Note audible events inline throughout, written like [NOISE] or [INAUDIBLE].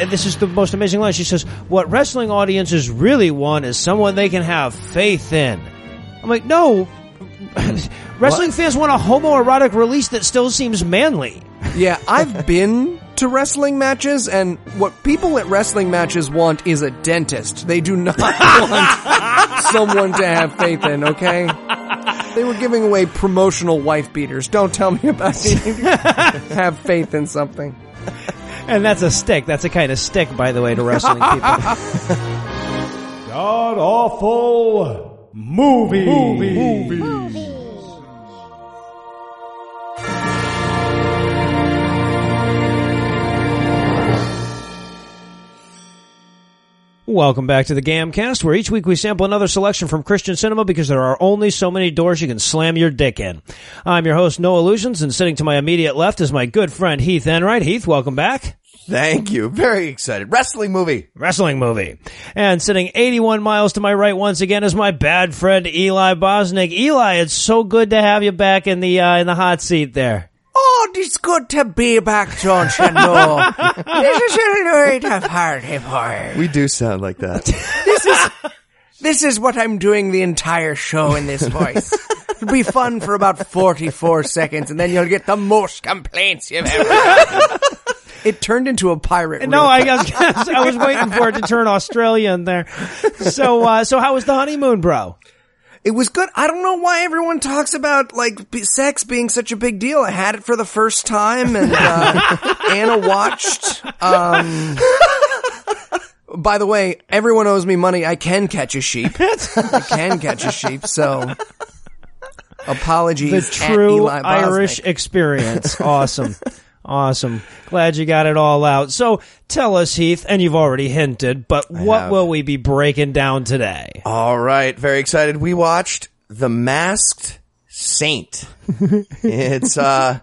and this is the most amazing line. She says, "What wrestling audiences really want is someone they can have faith in." I'm like, no. [LAUGHS] Wrestling fans want a homoerotic release that still seems manly. Yeah, I've [LAUGHS] been to wrestling matches, and what people at wrestling matches want is a dentist. They do not [LAUGHS] want someone to have faith in, okay? They were giving away promotional wife beaters. Don't tell me about it. have faith in something. And that's a stick. That's a kind of stick, by the way, to wrestling [LAUGHS] people. God awful movie. movie. Welcome back to the Gamcast, where each week we sample another selection from Christian cinema because there are only so many doors you can slam your dick in. I'm your host, Noah Lugeons, and sitting to my immediate left is my good friend Heath Enright. Heath, welcome back. Thank you. Very excited. Wrestling movie. Wrestling movie. And sitting 81 miles to my right once again is my bad friend Eli Bosnick. Eli, it's so good to have you back in the uh, in the hot seat there. Oh, it's good to be back, John Shandor. [LAUGHS] this is a great party for. We do sound like that. This is this is what I'm doing the entire show in this voice. It'll be fun for about 44 seconds, and then you'll get the most complaints you've ever had. It turned into a pirate. No, real I guess [LAUGHS] I was waiting for it to turn Australian there. So, uh, so how was the honeymoon, bro? It was good. I don't know why everyone talks about like b- sex being such a big deal. I had it for the first time, and uh, [LAUGHS] Anna watched. Um, by the way, everyone owes me money. I can catch a sheep. [LAUGHS] I can catch a sheep. So, apologies. The true Irish experience. Awesome. [LAUGHS] Awesome. Glad you got it all out. So tell us, Heath, and you've already hinted, but what have. will we be breaking down today? All right. Very excited. We watched The Masked Saint. [LAUGHS] it's, uh,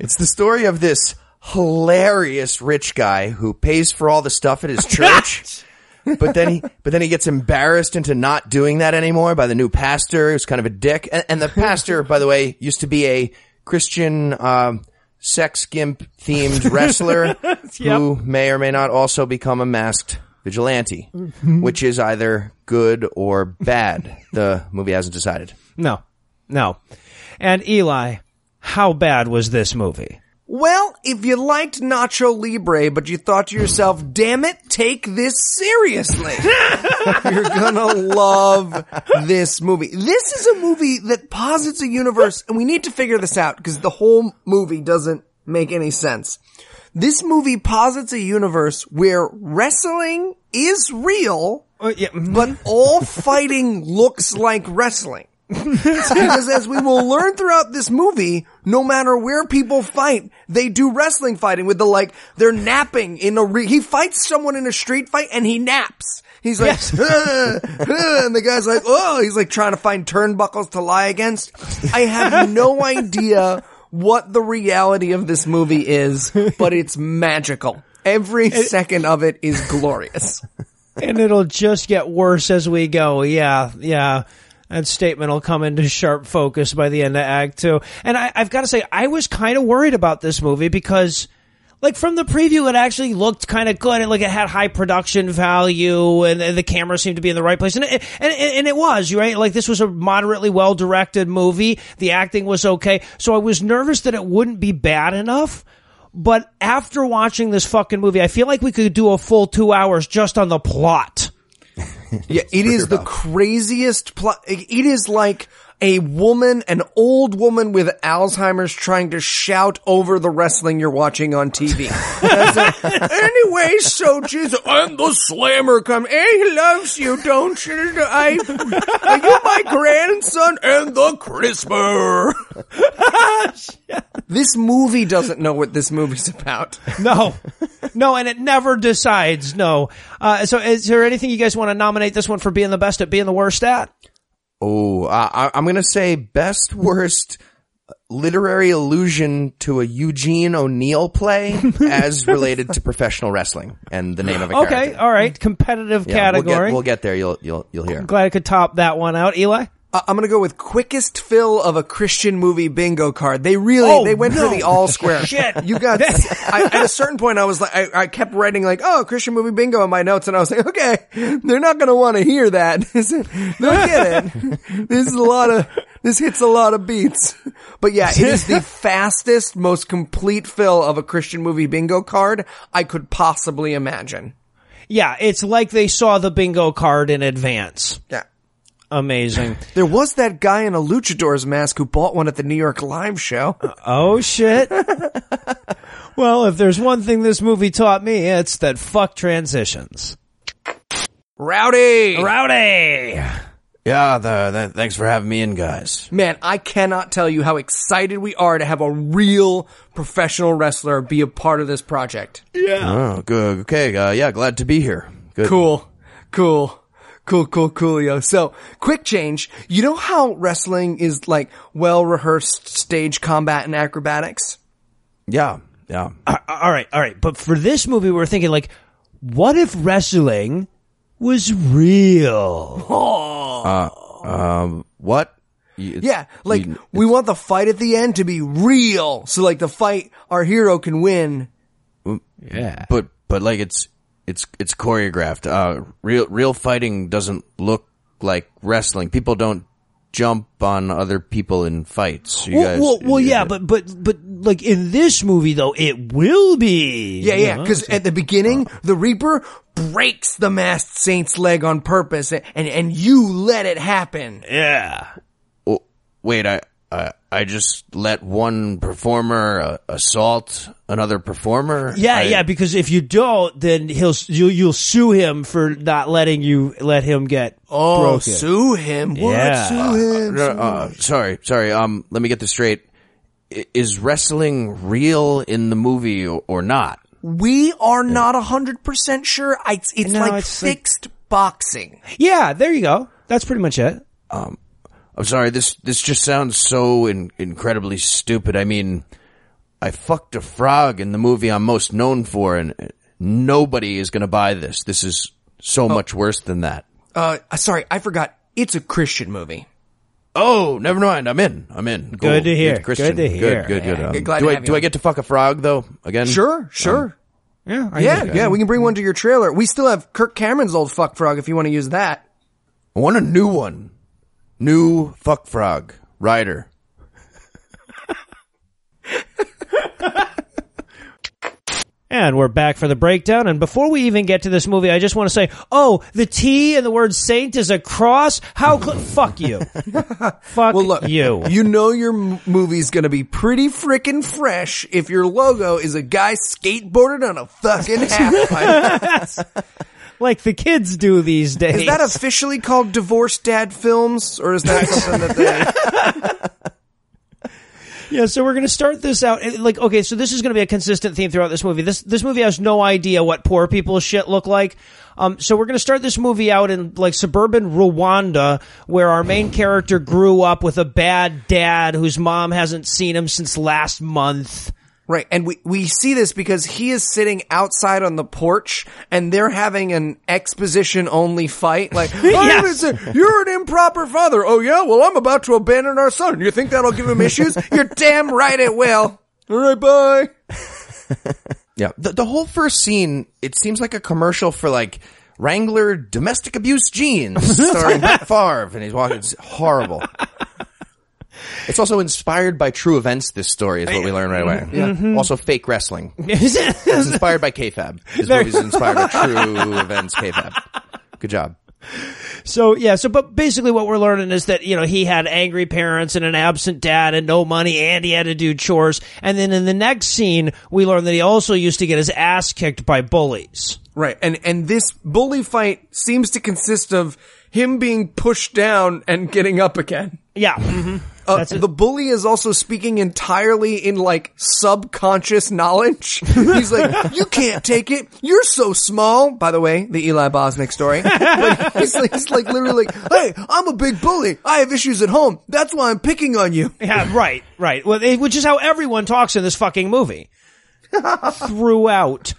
it's the story of this hilarious rich guy who pays for all the stuff at his [LAUGHS] church. but then he, but then he gets embarrassed into not doing that anymore by the new pastor, who's kind of a dick. And, and the pastor, by the way, used to be a Christian, um, sex gimp themed wrestler [LAUGHS] who may or may not also become a masked vigilante, mm-hmm. which is either good or bad. The movie hasn't decided. No. No. And Eli, how bad was this movie? Well, if you liked Nacho Libre, but you thought to yourself, damn it, take this seriously. [LAUGHS] You're gonna love this movie. This is a movie that posits a universe, and we need to figure this out, because the whole movie doesn't make any sense. This movie posits a universe where wrestling is real, uh, mm-hmm. but all fighting looks like wrestling. [LAUGHS] because as we will learn throughout this movie, no matter where people fight, they do wrestling fighting with the like, they're napping in a re- he fights someone in a street fight and he naps. He's like, "Ah, ah," and the guy's like, oh, he's like trying to find turnbuckles to lie against. I have no [LAUGHS] idea what the reality of this movie is, but it's magical. Every second of it is glorious. and it'll just get worse as we go. Yeah, yeah. That statement will come into sharp focus by the end of Act Two. And I, I've got to say, I was kind of worried about this movie because, like, from the preview, it actually looked kind of good. And like, it had high production value, and, and the camera seemed to be in the right place, and it, and, and it was right. Like, this was a moderately well directed movie. The acting was okay, so I was nervous that it wouldn't be bad enough. But after watching this fucking movie, I feel like we could do a full two hours just on the plot. Yeah, [LAUGHS] it is the craziest plot. It is like a woman, an old woman with Alzheimer's trying to shout over the wrestling you're watching on TV. It. [LAUGHS] anyway, so Jesus, I'm the slammer come. Hey, he loves you, don't you? I, are you my grandson and the crisper? [LAUGHS] this movie doesn't know what this movie's about. No, no, and it never decides. No. Uh, so, is there anything you guys want to nominate this one for being the best at being the worst at? Oh, I, I'm going to say best [LAUGHS] worst literary allusion to a Eugene O'Neill play [LAUGHS] as related to professional wrestling and the name of a Okay, character. all right, competitive Yeah, we'll category. get, we'll get there. You'll you'll you'll hear. Glad I could top that one out, Eli. I'm gonna go with quickest fill of a Christian movie bingo card. They really Oh, they went no. for the all square. [LAUGHS] Shit. You got I, at a certain point. I was like, I, I kept writing like, oh, Christian movie bingo in my notes, and I was like, okay, they're not gonna want to hear that. [LAUGHS] They'll get it. [LAUGHS] This is a lot of this hits a lot of beats. But yeah, it is the fastest, most complete fill of a Christian movie bingo card I could possibly imagine. Yeah, it's like they saw the bingo card in advance. Yeah. Amazing. [LAUGHS] There was that guy in a luchador's mask who bought one at the New York Live show. [LAUGHS] Oh shit. well, if there's one thing this movie taught me, it's that fuck transitions. Rowdy! Rowdy. Yeah, the, the, thanks for having me in, guys. Man, I cannot tell you how excited we are to have a real professional wrestler be a part of this project. Yeah. Oh, good. Okay, uh, yeah, glad to be here. Good. Cool. Cool. Cool, cool, coolio. So, quick change. You know how wrestling is like well rehearsed stage combat and acrobatics? Yeah, yeah. [CLEARS THROAT] All right, all right. But for this movie, we're thinking like, what if wrestling was real? [LAUGHS] Um, what? You- Yeah, like you- we want the fight at the end to be real. So like the fight our hero can win. Yeah. but but like it's it's it's choreographed. Uh, real real fighting doesn't look like wrestling. People don't jump on other people in fights. You Well, guys, well, well, yeah, but but but like in this movie though, it will be. Yeah, yeah. know? Because at the beginning, the Reaper breaks the masked saint's leg on purpose, and and you let it happen. yeah. Oh, wait, I, I I just let one performer uh, assault another performer. Yeah, I- yeah, because if you don't, then he'll you'll, you'll sue him for not letting you let him get Oh, broken. sue him! What? Yeah. Sue him? Uh, uh, sorry, sorry. Um, let me get this straight. I- Is wrestling real in the movie or, or not? We are not hundred percent sure. I, it's it's No, like it's like- fixed boxing. Yeah, there you go. That's pretty much it. I'm sorry. This this just sounds so in, incredibly stupid. I mean, I fucked a frog in the movie I'm most known for, and nobody is going to buy this. This is so much worse than that. Uh, sorry, I forgot. It's a Christian movie. Oh, never mind. I'm in. I'm in. Cool. Good to hear. It's Christian. Good to hear. Good, good, good. Yeah, Um, glad do to I have you do I on. get to fuck a frog though? Again? Sure, sure. Yeah, I yeah, yeah. We can bring one to your trailer. We still have Kirk Cameron's old fuck frog if you want to use that. I want a new one. New fuck frog rider. And we're back for the breakdown. And before we even get to this movie, I just want to say, oh, the T in the word saint is a cross. How? Cl- fuck you. [LAUGHS] fuck Well, look, you. you know your m- movie's gonna be pretty freaking fresh if your logo is a guy skateboarded on a fucking [LAUGHS] half pipe. [LAUGHS] like the kids do these days. Is that officially called Divorce Dad Films, or is that something that they? [LAUGHS] Yeah, so we're going to start this out like okay, so this is going to be a consistent theme throughout this movie. This this movie has no idea what poor people's shit look like. Um so we're going to start this movie out in like suburban Rwanda where our main character grew up with a bad dad whose mom hasn't seen him since last month. Right, and we we see this because he is sitting outside on the porch, and they're having an exposition only fight. Like, oh, [LAUGHS] Yes. listen, you're an improper father. Oh yeah, well I'm about to abandon our son. You think that'll give him issues? [LAUGHS] you're damn right it will. All right, bye. [LAUGHS] Yeah. The, the whole first scene, it seems like a commercial for like Wrangler domestic abuse jeans starring Brett Favre and he's walking. It's horrible. It's also inspired by true events. This story is what we learn right away. Yeah. Mm-hmm. Also, fake wrestling. [LAUGHS] It's inspired by kayfabe. This movie's inspired by true events. kayfabe. Good job. So yeah, so but basically what we're learning is that you know he had angry parents and an absent dad and no money and he had to do chores. And then in the next scene, we learn that he also used to get his ass kicked by bullies. Right, and and this bully fight seems to consist of him being pushed down and getting up again. Yeah. hmm Uh, the bully is also speaking entirely in like subconscious knowledge. [LAUGHS] He's like, "You can't take it. You're so small." By the way, the Eli Bosnick story. [LAUGHS] But he's, like, he's like literally, like, "Hey, I'm a big bully. I have issues at home. That's why I'm picking on you." Yeah, right, right. Well, which is how everyone talks in this fucking movie. [LAUGHS] Throughout.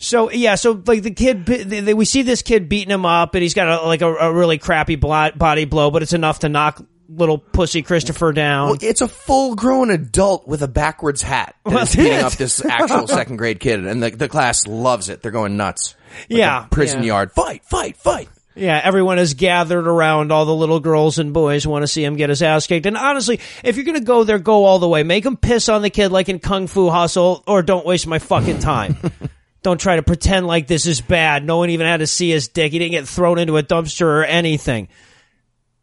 So yeah, so like the kid, we see this kid beating him up, and he's got a, like a, a really crappy body blow, but it's enough to knock little pussy Christopher down. Well, it's a full grown adult with a backwards hat that Well, is beating it up this [LAUGHS] actual second grade kid, and the, the class loves it. They're going nuts. Like Yeah, prison yeah. yard. Fight, fight, fight. Yeah, everyone is gathered around. All the little girls and boys want to see him get his ass kicked. And honestly, if you're going to go there, go all the way. Make him piss on the kid like in Kung Fu Hustle, or don't waste my fucking time. [LAUGHS] don't try to pretend like this is bad. No one even had to see his dick. He didn't get thrown into a dumpster or anything.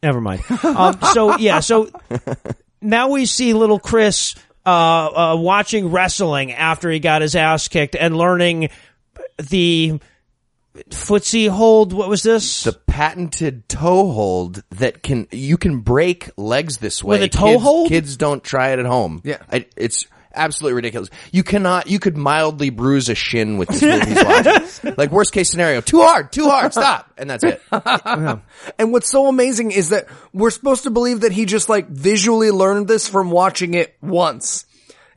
Never mind. [LAUGHS] Um, so yeah, so now we see little Chris uh, uh, watching wrestling after he got his ass kicked and learning the footsie hold. What was this? The patented toe hold that can you can break legs this way. With a toe kids, hold? Kids don't try it at home. Yeah. I, it's absolutely ridiculous. You cannot. You could mildly bruise a shin with this movie. he's watching. [LAUGHS] Like worst case scenario, too hard, too hard, stop, and that's it. And what's so amazing is that we're supposed to believe that he just like visually learned this from watching it once.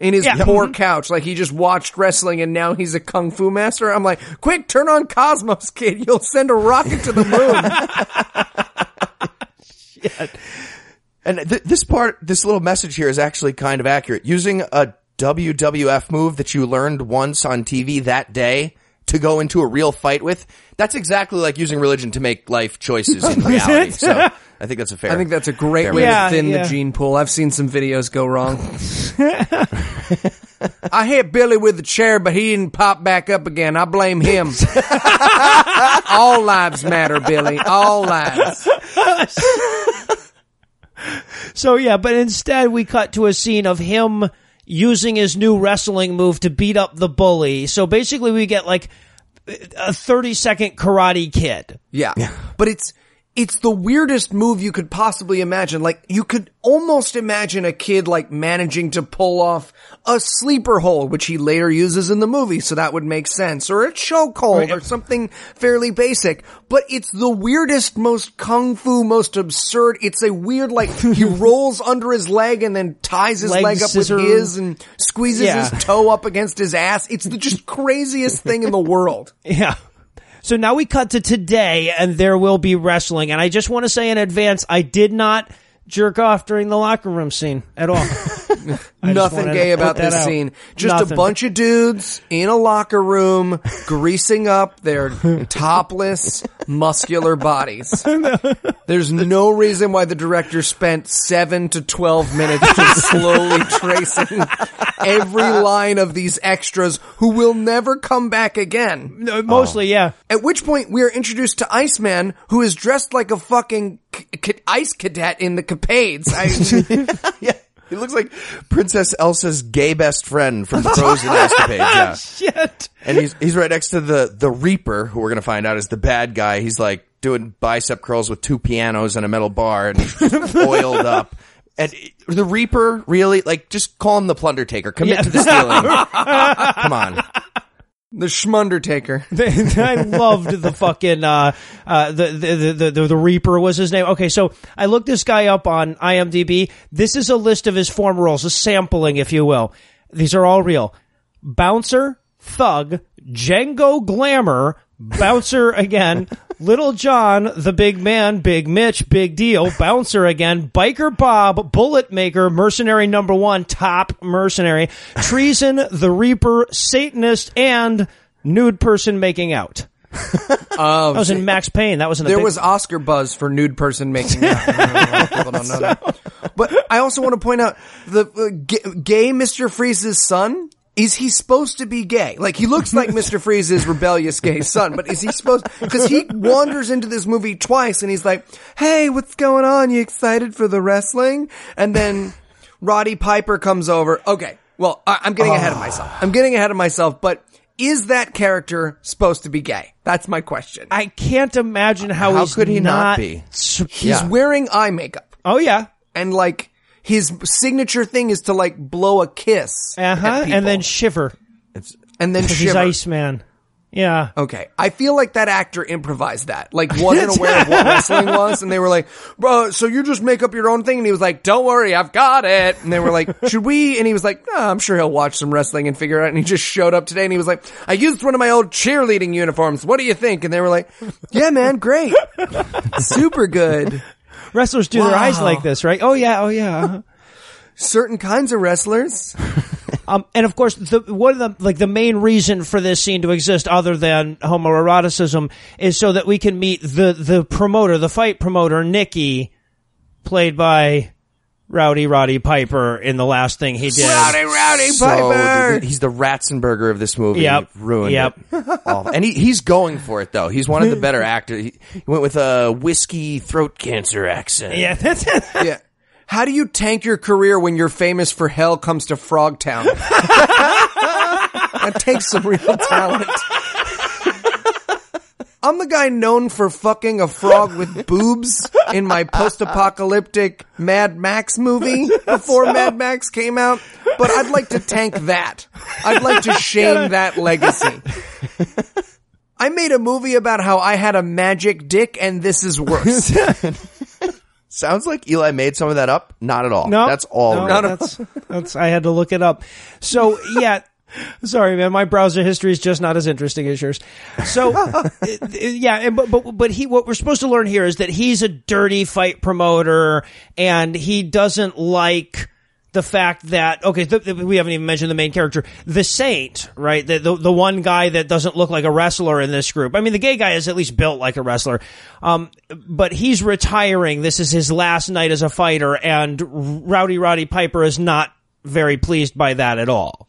In his Yeah. poor mm-hmm. couch, like he just watched wrestling and now he's a kung fu master. I'm like, quick, turn on Cosmos, kid. You'll send a rocket to the moon. [LAUGHS] And th- this part, this little message here is actually kind of accurate. Using a WWF move that you learned once on TV that day to go into a real fight with, that's exactly like using religion to make life choices in [LAUGHS] reality. So I think that's a fair. I think that's a great way Yeah, to thin yeah. the gene pool. I've seen some videos go wrong. [LAUGHS] I hit Billy with the chair, but he didn't pop back up again. I blame him. [LAUGHS] All lives matter, Billy. All lives. So yeah, but instead we cut to a scene of him using his new wrestling move to beat up the bully. So basically we get like a 30 second karate kid. Yeah. But it's it's the weirdest move you could possibly imagine. Like you could almost imagine a kid like managing to pull off a sleeper hold, which he later uses in the movie, so that would make sense, or a choke hold, or something fairly basic. But it's the weirdest, most kung fu, most absurd. It's a weird like he [LAUGHS] rolls under his leg and then ties his Leg leg up scissor. with his and squeezes Yeah. his toe up against his ass. It's the just craziest thing in the world. [LAUGHS] Yeah. So now we cut to today and there will be wrestling. And I just want to say in advance, I did not jerk off during the locker room scene at all. [LAUGHS] [LAUGHS] Nothing gay about this out. scene. Just a bunch of dudes in a locker room [LAUGHS] greasing up their [LAUGHS] topless, muscular bodies. There's no reason why the director spent seven to 12 minutes just slowly tracing every line of these extras who will never come back again. No, Mostly, oh. yeah. At which point we are introduced to Iceman, who is dressed like a fucking c- c- ice cadet in the Capades. I, yeah. He looks like Princess Elsa's gay best friend from Frozen [LAUGHS] escapades. Yeah. Shit. And he's he's right next to the the Reaper, who we're gonna find out is the bad guy. He's like doing bicep curls with two pianos and a metal bar, and [LAUGHS] oiled up. And the Reaper, really, like, just call him the Plunder Taker. Commit to the stealing. Come on. The Schmundertaker. [LAUGHS] I loved the fucking uh, uh, the, the, the the the Reaper was his name. Okay, so I looked this guy up on IMDb. This is a list of his former roles, a sampling, if you will. These are all real. Bouncer, Thug, Django Glamour, Bouncer again, Little John, The Big Man, Big Mitch, Big Deal, Bouncer again, Biker Bob, Bullet Maker, Mercenary Number One, Top Mercenary, Treason, The Reaper, Satanist, and Nude Person Making Out. [LAUGHS] Oh, That was in Max Payne. That was in a There big- was Oscar buzz for nude person making out. Don't know People don't know that. [LAUGHS] But I also want to point out the uh, g- gay Mr. Freeze's son. Is he supposed to be gay? Like he looks like Mr. [LAUGHS] Freeze's rebellious gay son, but is he supposed? Because he wanders into this movie twice, and he's like, "Hey, what's going on? You excited for the wrestling?" And then Roddy Piper comes over. Okay, well, I- I'm getting ahead of ah. myself. I'm getting ahead of myself, but. Is that character supposed to be gay? That's my question. I can't imagine how, How could he not be? He's Yeah. wearing eye makeup. Oh yeah, and like his signature thing is to like blow a kiss uh huh, and then shiver and then because he's shiver. Iceman. Yeah. Okay. I feel like that actor improvised that. Like [LAUGHS] wasn't aware of what wrestling was and they were like, bro, so you just make up your own thing? And he was like, don't worry, I've got it. And they were like, [LAUGHS] should we? And he was like, no, I'm sure he'll watch some wrestling and figure it out. And he just showed up today and he was like, I used one of my old cheerleading uniforms. What do you think? And they were like, yeah, man, great. [LAUGHS] Super good. Wrestlers do their eyes like this, right? Oh yeah, oh yeah. [LAUGHS] Certain kinds of wrestlers. [LAUGHS] Um, and of course, the, one of the like the main reason for this scene to exist, other than homoeroticism, is so that we can meet the the promoter, the fight promoter, Nikki, played by Rowdy Roddy Piper in the last thing he did. Rowdy, rowdy, So Piper. the- he's the Ratzenberger of this movie. Yep. Ruined Yep. it. And he, he's going for it though. He's one of the better actors. He, he went with a whiskey throat cancer accent. Yeah, [LAUGHS] that's Yeah. How do you tank your career when you're famous for hell comes to Frogtown? [LAUGHS] that takes some real talent. I'm the guy known for fucking a frog with [LAUGHS] boobs in my post-apocalyptic Mad Max movie [LAUGHS] before Mad Max came out, but I'd like to tank that. I'd like to shame [LAUGHS] that legacy. I made a movie about how I had a magic dick and this is worse. Sounds like Eli made some of that up. Not at all. no, That's all. No, real. that's, that's I had to look it up. So yeah. Sorry, man. My browser history is just not as interesting as yours. So, [LAUGHS] uh, yeah, and- but but but he. What we're supposed to learn here is that he's a dirty fight promoter, and he doesn't like the fact that okay, th- th- we haven't even mentioned the main character, the Saint, right? The, the the one guy that doesn't look like a wrestler in this group. I mean, the gay guy is at least built like a wrestler, um, but he's retiring. This is his last night as a fighter, and Rowdy Roddy Piper is not very pleased by that at all.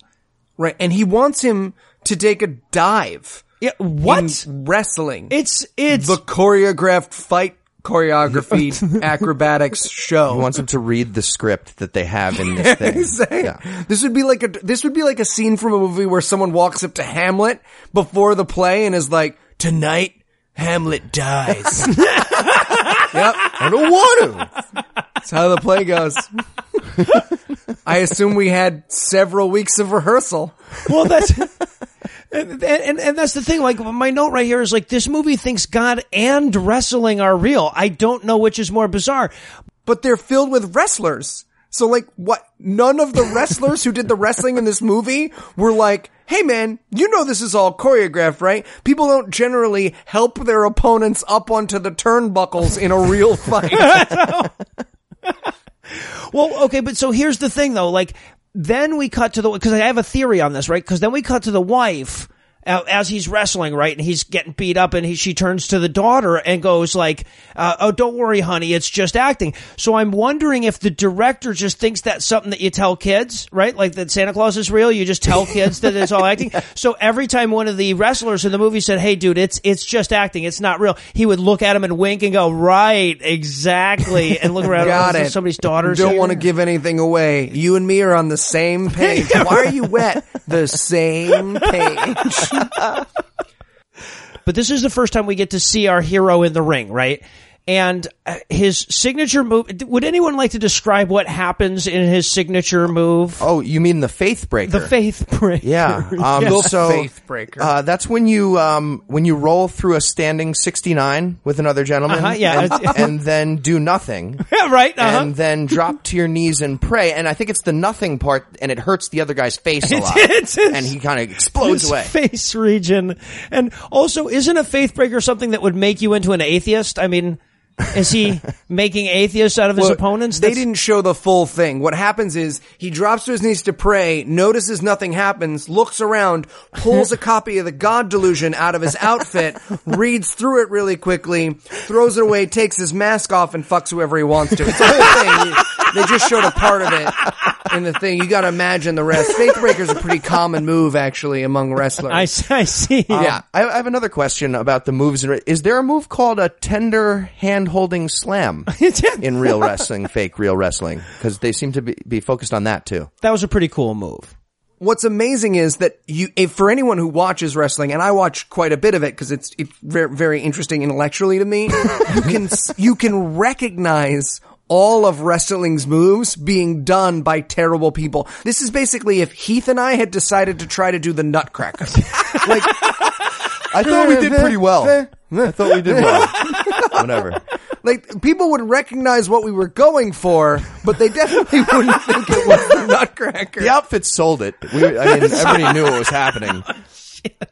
Right. And he wants him to take a dive. Yeah, what? in wrestling. It's it's the choreographed fight choreography [LAUGHS] acrobatics show. He wants him to read the script that they have in this [LAUGHS] thing. Saying- Yeah. This would be like a this would be like a scene from a movie where someone walks up to Hamlet before the play and is like, "Tonight, Hamlet dies." [LAUGHS] yep, I don't want to. that's how the play goes. I assume we had several weeks of rehearsal. well that's and, and and that's the thing like my note right here is like this movie thinks god and wrestling are real i don't know which is more bizarre but they're filled with wrestlers. So like what none of the wrestlers who did the wrestling in this movie were like, "Hey man, you know this is all choreographed, right? People don't generally help their opponents up onto the turnbuckles in a real fight." [LAUGHS] well okay but so here's the thing though like then we cut to the because i have a theory on this right because then we cut to the wife as he's wrestling, right, and he's getting beat up, and he, she turns to the daughter and goes like, uh, "Oh, don't worry, honey, it's just acting." So I'm wondering if the director just thinks that's something that you tell kids, right? Like that Santa Claus is real. You just tell kids that it's all acting. [LAUGHS] So every time one of the wrestlers in the movie said, "Hey, dude, it's it's just acting. It's not real," he would look at him and wink and go, "Right, exactly," and look around. Got "Oh, it. Somebody's daughter's Don't want to give anything away. You and me are on the same [LAUGHS] page. Why are you wet? The same [LAUGHS] page. [LAUGHS] but this is the first time we get to see our hero in the ring, right? And uh, his signature move. Would anyone like to describe what happens in his signature move? Oh, you mean the faith breaker? the faith breaker. Yeah. [LAUGHS] Um, The so faith breaker. Uh, that's when you um, when you roll through a standing sixty nine with another gentleman, Uh-huh, yeah. and, [LAUGHS] and then do nothing, Yeah, [LAUGHS] right. Uh-huh. and then drop to your knees and pray. And I think it's the nothing part, and it hurts the other guy's face a lot, it's his- and he kind of explodes his away. face region. And also, isn't a faith breaker something that would make you into an atheist? I mean, is he making atheists out of his Well, opponents? They didn't show the full thing. What happens is he drops to his knees to pray, notices nothing happens, looks around, pulls a copy of the God Delusion out of his outfit, [LAUGHS] reads through it really quickly, throws it away, takes his mask off, and fucks whoever he wants to. It's a whole thing. They just showed a part of it in the thing. You got to imagine the rest. Faith is a pretty common move actually among wrestlers. I, see. Yeah, I, I have another question about the moves. Is there a move called a tender hand holding slam [LAUGHS] in real wrestling, fake real wrestling? Because they seem to be, be focused on that too. that was a pretty cool move. what's amazing is that you, if for anyone who watches wrestling, and I watch quite a bit of it because it's, it's very, very interesting intellectually to me, you can, you can recognize all of wrestling's moves being done by terrible people. This is basically if Heath and I had decided to try to do the Nutcracker. [LAUGHS] like, I thought we did pretty well. I thought we did well. Whatever. Like people would recognize what we were going for, but they definitely [LAUGHS] wouldn't think it was the Nutcracker. The outfits sold it. We, I mean, everybody knew what was happening. [LAUGHS]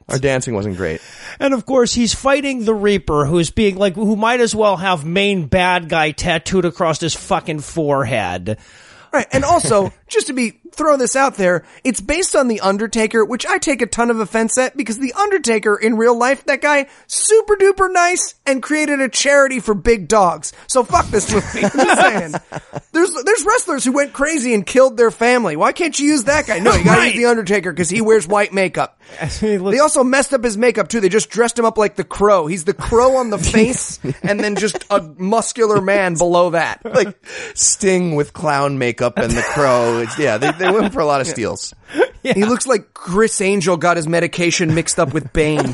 Our dancing wasn't great. And of course, he's fighting the Reaper, who's being like, who might as well have main bad guy tattooed across his fucking forehead. Right. And also, [LAUGHS] just to be throw this out there, it's based on The Undertaker, which I take a ton of offense at because The Undertaker in real life, that guy, super duper nice and created a charity for big dogs. So fuck this movie. I'm just saying. [LAUGHS] There's, there's wrestlers who went crazy and killed their family. Why can't you use that guy? No, you gotta Right. use The Undertaker because he wears white makeup. [LAUGHS] They also messed up his makeup too. They just dressed him up like the crow. He's the crow on the [LAUGHS] face and then just a muscular man below that. Like Sting with clown makeup and the crow. It's, yeah, they, went for a lot of steals. [LAUGHS] He looks like Criss Angel got his medication mixed up with Bane. [LAUGHS]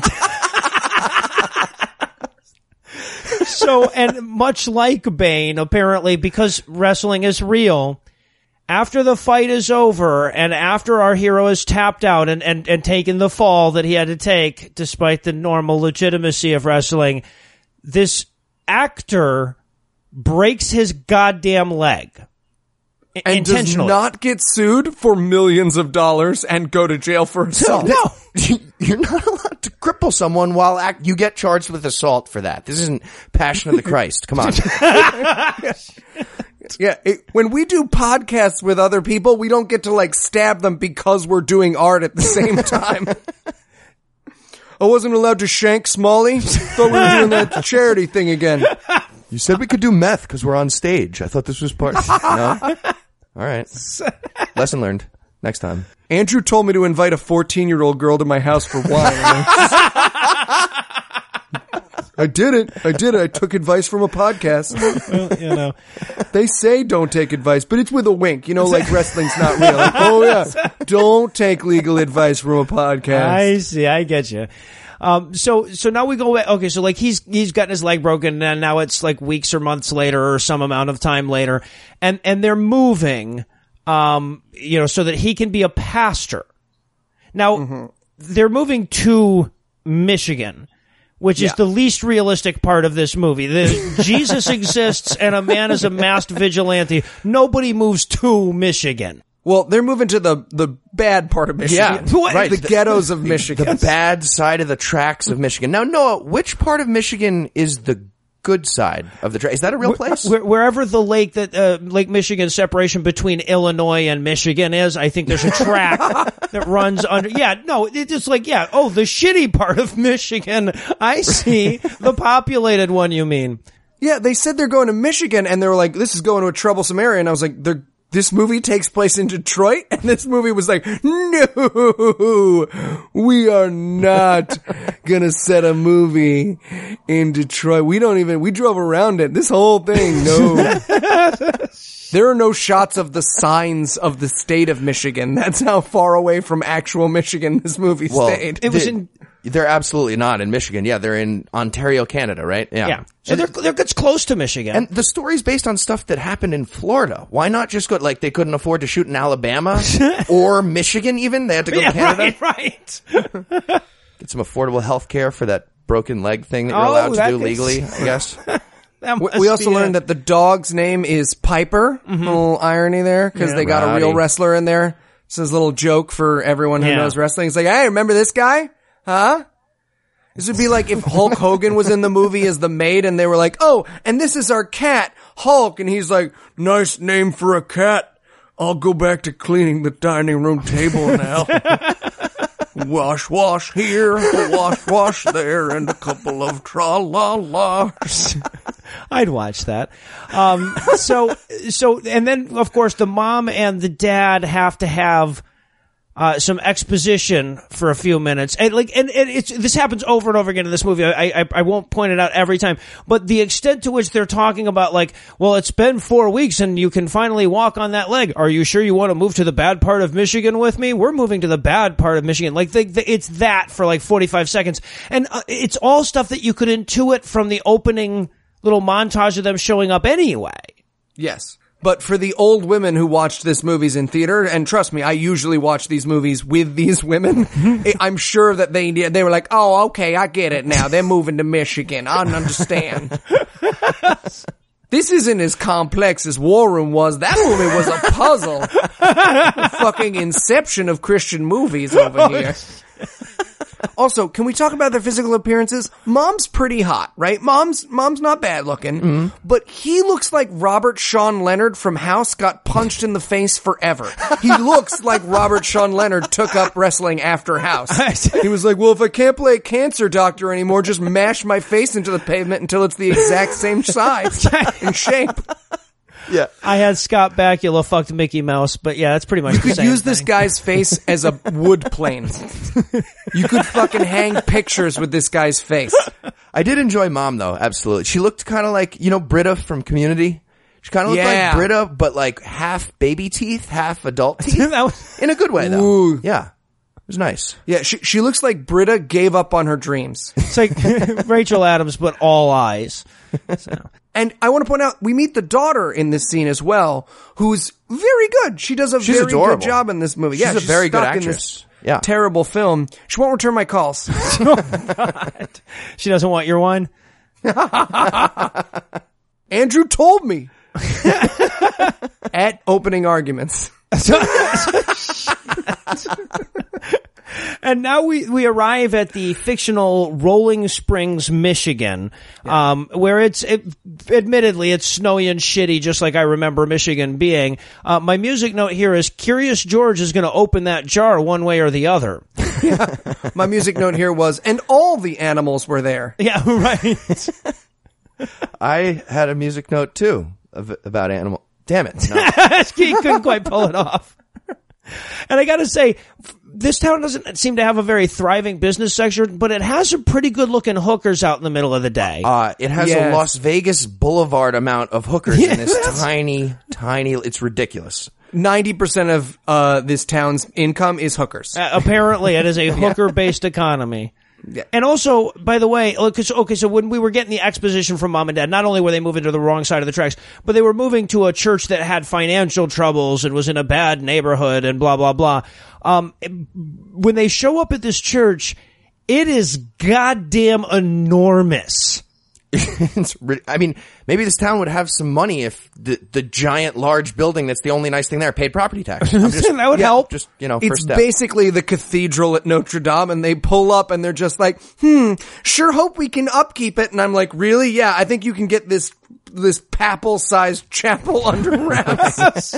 so, and much like Bane, apparently, because wrestling is real, after the fight is over and after our hero is tapped out and, and, and taken the fall that he had to take, despite the normal legitimacy of wrestling, this actor breaks his goddamn leg. I- and does not get sued for millions of dollars and go to jail for assault. no. [LAUGHS] You're not allowed to cripple someone while act, you get charged with assault for that. This isn't Passion of the Christ. Come on. [LAUGHS] Yeah, it, when we do podcasts with other people, we don't get to like stab them because we're doing art at the same time. [LAUGHS] I wasn't allowed to shank Smalley. Thought we were doing that charity thing again. You said we could do meth because we're on stage. I thought this was part. No. All right. [LAUGHS] Lesson learned. Next time. Andrew told me to invite a 14 year old girl to my house for wine. [LAUGHS] I did it. I did it. I took advice from a podcast. you know. They say don't take advice, but it's with a wink. You know, like wrestling's not real. Like, [LAUGHS] oh yeah, don't take legal advice from a podcast. I see. I get you. Um, so, so now we go. Okay. So like he's, he's gotten his leg broken and now it's like weeks or months later or some amount of time later. And, and they're moving, um, you know, so that he can be a pastor. Now they're moving to Michigan. Which is the least realistic part of this movie. The, [LAUGHS] Jesus exists and a man is a masked vigilante. Nobody moves to Michigan. Well, they're moving to the the bad part of Michigan. Yeah, [LAUGHS] What? right. The ghettos of Michigan. The bad side of the tracks of Michigan. Now, Noah, which part of Michigan is the good side of the track? Is that a real place? Where, wherever the lake that uh, Lake Michigan separation between Illinois and Michigan is, I think there's a track [LAUGHS] that runs under. Yeah, no, it's just like yeah. Oh, the shitty part of Michigan. I see the populated one. You mean? Yeah, they said they're going to Michigan, and they were like, "This is going to a troublesome area." And I was like, "They're." This movie takes place in Detroit, [LAUGHS] and this movie was like, no, we are not [LAUGHS] gonna set a movie in Detroit. We don't even, we drove around it. This whole thing, no. [LAUGHS] There are no shots of the signs of the state of Michigan. That's how far away from actual Michigan this movie well, stayed. It was in- They're absolutely not in Michigan. Yeah, they're in Ontario, Canada, right? Yeah. So they're they're it's close to Michigan. And the story's based on stuff that happened in Florida. Why not just go, like, they couldn't afford to shoot in Alabama [LAUGHS] or Michigan even? They had to go yeah, to Canada? right, right. [LAUGHS] Get some affordable health care for that broken leg thing that you're Oh, allowed to do is- legally, I guess. [LAUGHS] We- also learned it. that the dog's name is Piper. Mm-hmm. Little irony there because they got a real wrestler in there. This is a little joke for everyone who Yeah. knows wrestling. It's like, hey, remember this guy? Huh? This would be like if Hulk [LAUGHS] Hogan was in the movie as the maid and they were like, oh, and this is our cat, Hulk. And he's like, nice name for a cat. I'll go back to cleaning the dining room table now. [LAUGHS] wash, wash here, wash, wash there, and a couple of tra-la-las. [LAUGHS] I'd watch that. Um, so, so, and then of course the mom and the dad have to have uh, some exposition for a few minutes, and like, and, and it's this happens over and over again in this movie. I, I I won't point it out every time, but the extent to which they're talking about, like, well, it's been four weeks and you can finally walk on that leg. Are you sure you want to move to the bad part of Michigan with me? We're moving to the bad part of Michigan. Like, it's that for like forty five seconds, and uh, it's all stuff that you could intuit from the opening little montage of them showing up anyway. Yes. But for the old women who watched this movies in theater, and trust me, I usually watch these movies with these women. [LAUGHS] I'm sure that they they were like, "Oh, okay, I get it now. They're moving to Michigan. I understand." [LAUGHS] This isn't as complex as War Room was. That movie was a puzzle. [LAUGHS] Fucking inception of Christian movies over oh, here. Also, can we talk about their physical appearances? Mom's pretty hot, right? Mom's mom's not bad looking, but he looks like Robert Sean Leonard from House got punched in the face forever. He [LAUGHS] looks like Robert Sean Leonard took up wrestling after House. [LAUGHS] He was like, "Well, if I can't play cancer doctor anymore, just mash my face into the pavement until it's the exact same size [LAUGHS] and shape." Yeah. I had Scott Bakula fucked Mickey Mouse, but yeah, that's pretty much You the could same use this guy's face as a [LAUGHS] wood plane. You could fucking hang pictures with this guy's face. I did enjoy Mom though, absolutely. She looked kind of like you know Britta from Community. She kind of looked Yeah. like Britta, but like half baby teeth, half adult [LAUGHS] teeth, That was- in a good way though. Ooh. Yeah, it was nice. Yeah, she, she looks like Britta gave up on her dreams. [LAUGHS] it's like [LAUGHS] Rachel McAdams, but all eyes. So. And I want to point out, we meet the daughter in this scene as well, who's very good. She does a She's very adorable. good job in this movie. yeah, She's a very good stuck in this actress. Yeah. Terrible film. She won't return my calls. [LAUGHS] Oh, she doesn't want your wine. Andrew told me. At opening arguments. [LAUGHS] And now we, we arrive at the fictional Rolling Springs, Michigan, um, where it's, it, admittedly, it's snowy and shitty, just like I remember Michigan being. Uh, my music note here is Curious George is going to open that jar one way or the other. yeah. [LAUGHS] My music note here was, and all the animals were there. [LAUGHS] Yeah, right. I had a music note too of, about animal. Damn it! No. [LAUGHS] he couldn't quite pull it off. And I gotta say, this town doesn't seem to have a very thriving business sector, but it has some pretty good looking hookers out in the middle of the day. Uh, it has Yes. a Las Vegas Boulevard amount of hookers in this [LAUGHS] tiny, tiny. It's ridiculous. 90% of uh, this town's income is hookers. Uh, apparently, it is a [LAUGHS] hooker-based economy. And also, by the way, look, 'cause- okay, so when we were getting the exposition from mom and dad, not only were they moving to the wrong side of the tracks, but they were moving to a church that had financial troubles and was in a bad neighborhood and blah, blah, blah. Um, when they show up at this church, it is goddamn enormous. [LAUGHS] It's ri- I mean, maybe this town would have some money if the the giant, large building that's the only nice thing there paid property tax. [LAUGHS] Just, that would help. just you know, It's first step. basically the cathedral at Notre Dame, and they pull up and they're just like, "Hmm, sure hope we can upkeep it." And I'm like, "Really? Yeah, I think you can get this this papal-sized [LAUGHS] chapel under wraps."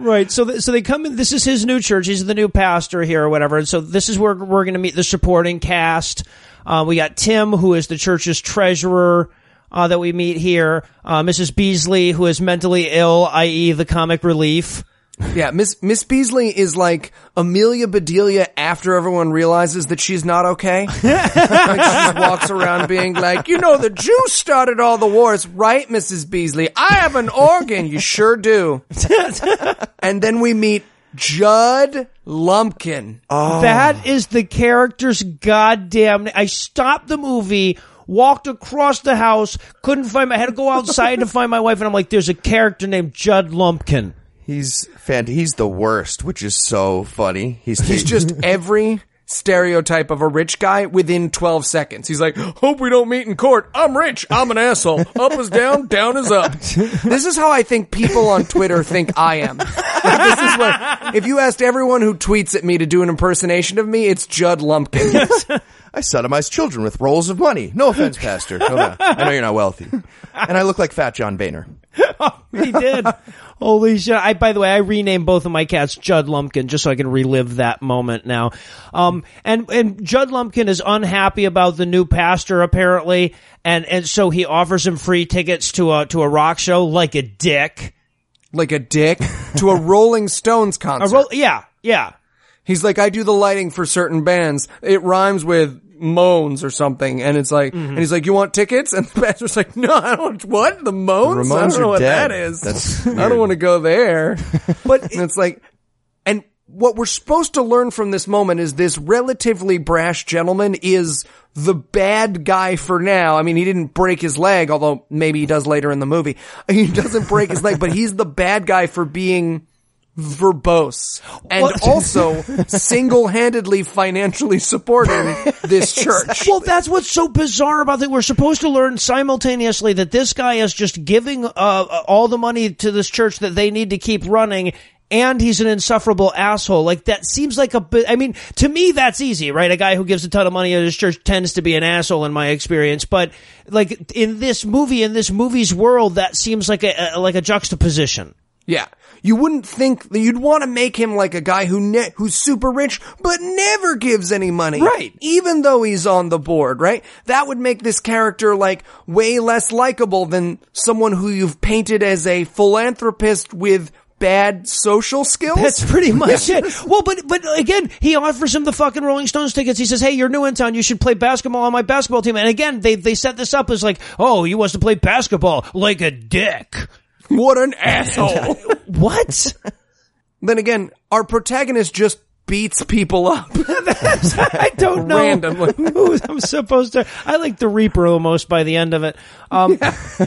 Right. So, th- so they come in. This is his new church. He's the new pastor here or whatever. And so this is where we're going to meet the supporting cast. Uh, we got Tim, who is the church's treasurer, uh, that we meet here. Uh, Mrs. Beasley, who is mentally ill, i.e. the comic relief. yeah, Miss Miss Beasley is like Amelia Bedelia after everyone realizes that she's not okay. [LAUGHS] like she just walks around being like, "You know, the Jews started all the wars, right, Mrs. Beasley? I have an organ. You sure do." [LAUGHS] and then we meet Judd Lumpkin. Oh. That is the character's goddamn. na- I stopped the movie. Walked across the house, couldn't find my, I had to go outside to [LAUGHS] find my wife, and I'm like, there's a character named Judd Lumpkin. He's fan. He's the worst, which is so funny. He's He's [LAUGHS] just every stereotype of a rich guy within 12 seconds. He's like, hope we don't meet in court. I'm rich. I'm an asshole. Up is down, down is up. [LAUGHS] This is how I think people on Twitter think I am. Like, this is what, if you asked everyone who tweets at me to do an impersonation of me, it's Judd Lumpkin. [LAUGHS] I sodomize children with rolls of money. No offense, Pastor. No, no. I know you're not wealthy, and I look like Fat John Boehner. [LAUGHS] He did. Holy shit. I, by the way, I renamed both of my cats Judd Lumpkin just so I can relive that moment now. Um, and, and Judd Lumpkin is unhappy about the new pastor apparently. And, and so he offers him free tickets to a, to a rock show like a dick. Like a dick to a Rolling Stones [LAUGHS] A concert. ro- yeah, yeah. He's like, I do the lighting for certain bands. It rhymes with moans or something. And it's like, Mm-hmm. and he's like, you want tickets? [LAUGHS] And the pastor's like, no, I don't, want what? The moans? The I don't know what dead. that is. That's [LAUGHS] I don't want to go there. [LAUGHS] But and it's like, and what we're supposed to learn from this moment is this relatively brash gentleman is the bad guy for now. I mean, he didn't break his leg, although maybe he does later in the movie. He doesn't break his leg, but he's the bad guy for being verbose and What? also [LAUGHS] single-handedly financially supporting this church. Well, that's what's so bizarre about that. We're supposed to learn simultaneously that this guy is just giving uh, uh, all the money to this church that they need to keep running. And he's an insufferable asshole. Like that seems like a bit. I mean, to me, that's easy, right? A guy who gives a ton of money to his church tends to be an asshole, in my experience. But like in this movie, in this movie's world, that seems like a, a like a juxtaposition. Yeah. You wouldn't think that you'd want to make him like a guy who ne- who's super rich but never gives any money. Right. Even though he's on the board, right? That would make this character like way less likable than someone who you've painted as a philanthropist with bad social skills. That's pretty much it. Well, but but again, he offers him the fucking Rolling Stones tickets. He says, "Hey, you're new in town. You should play basketball on my basketball team." And again, they they set this up as like, "Oh, he wants to play basketball like a dick." What an asshole. [LAUGHS] What? then again, our protagonist just beats people up. [LAUGHS] I don't know. Randomly. who I'm supposed to. I like the Reaper almost by the end of it. Um,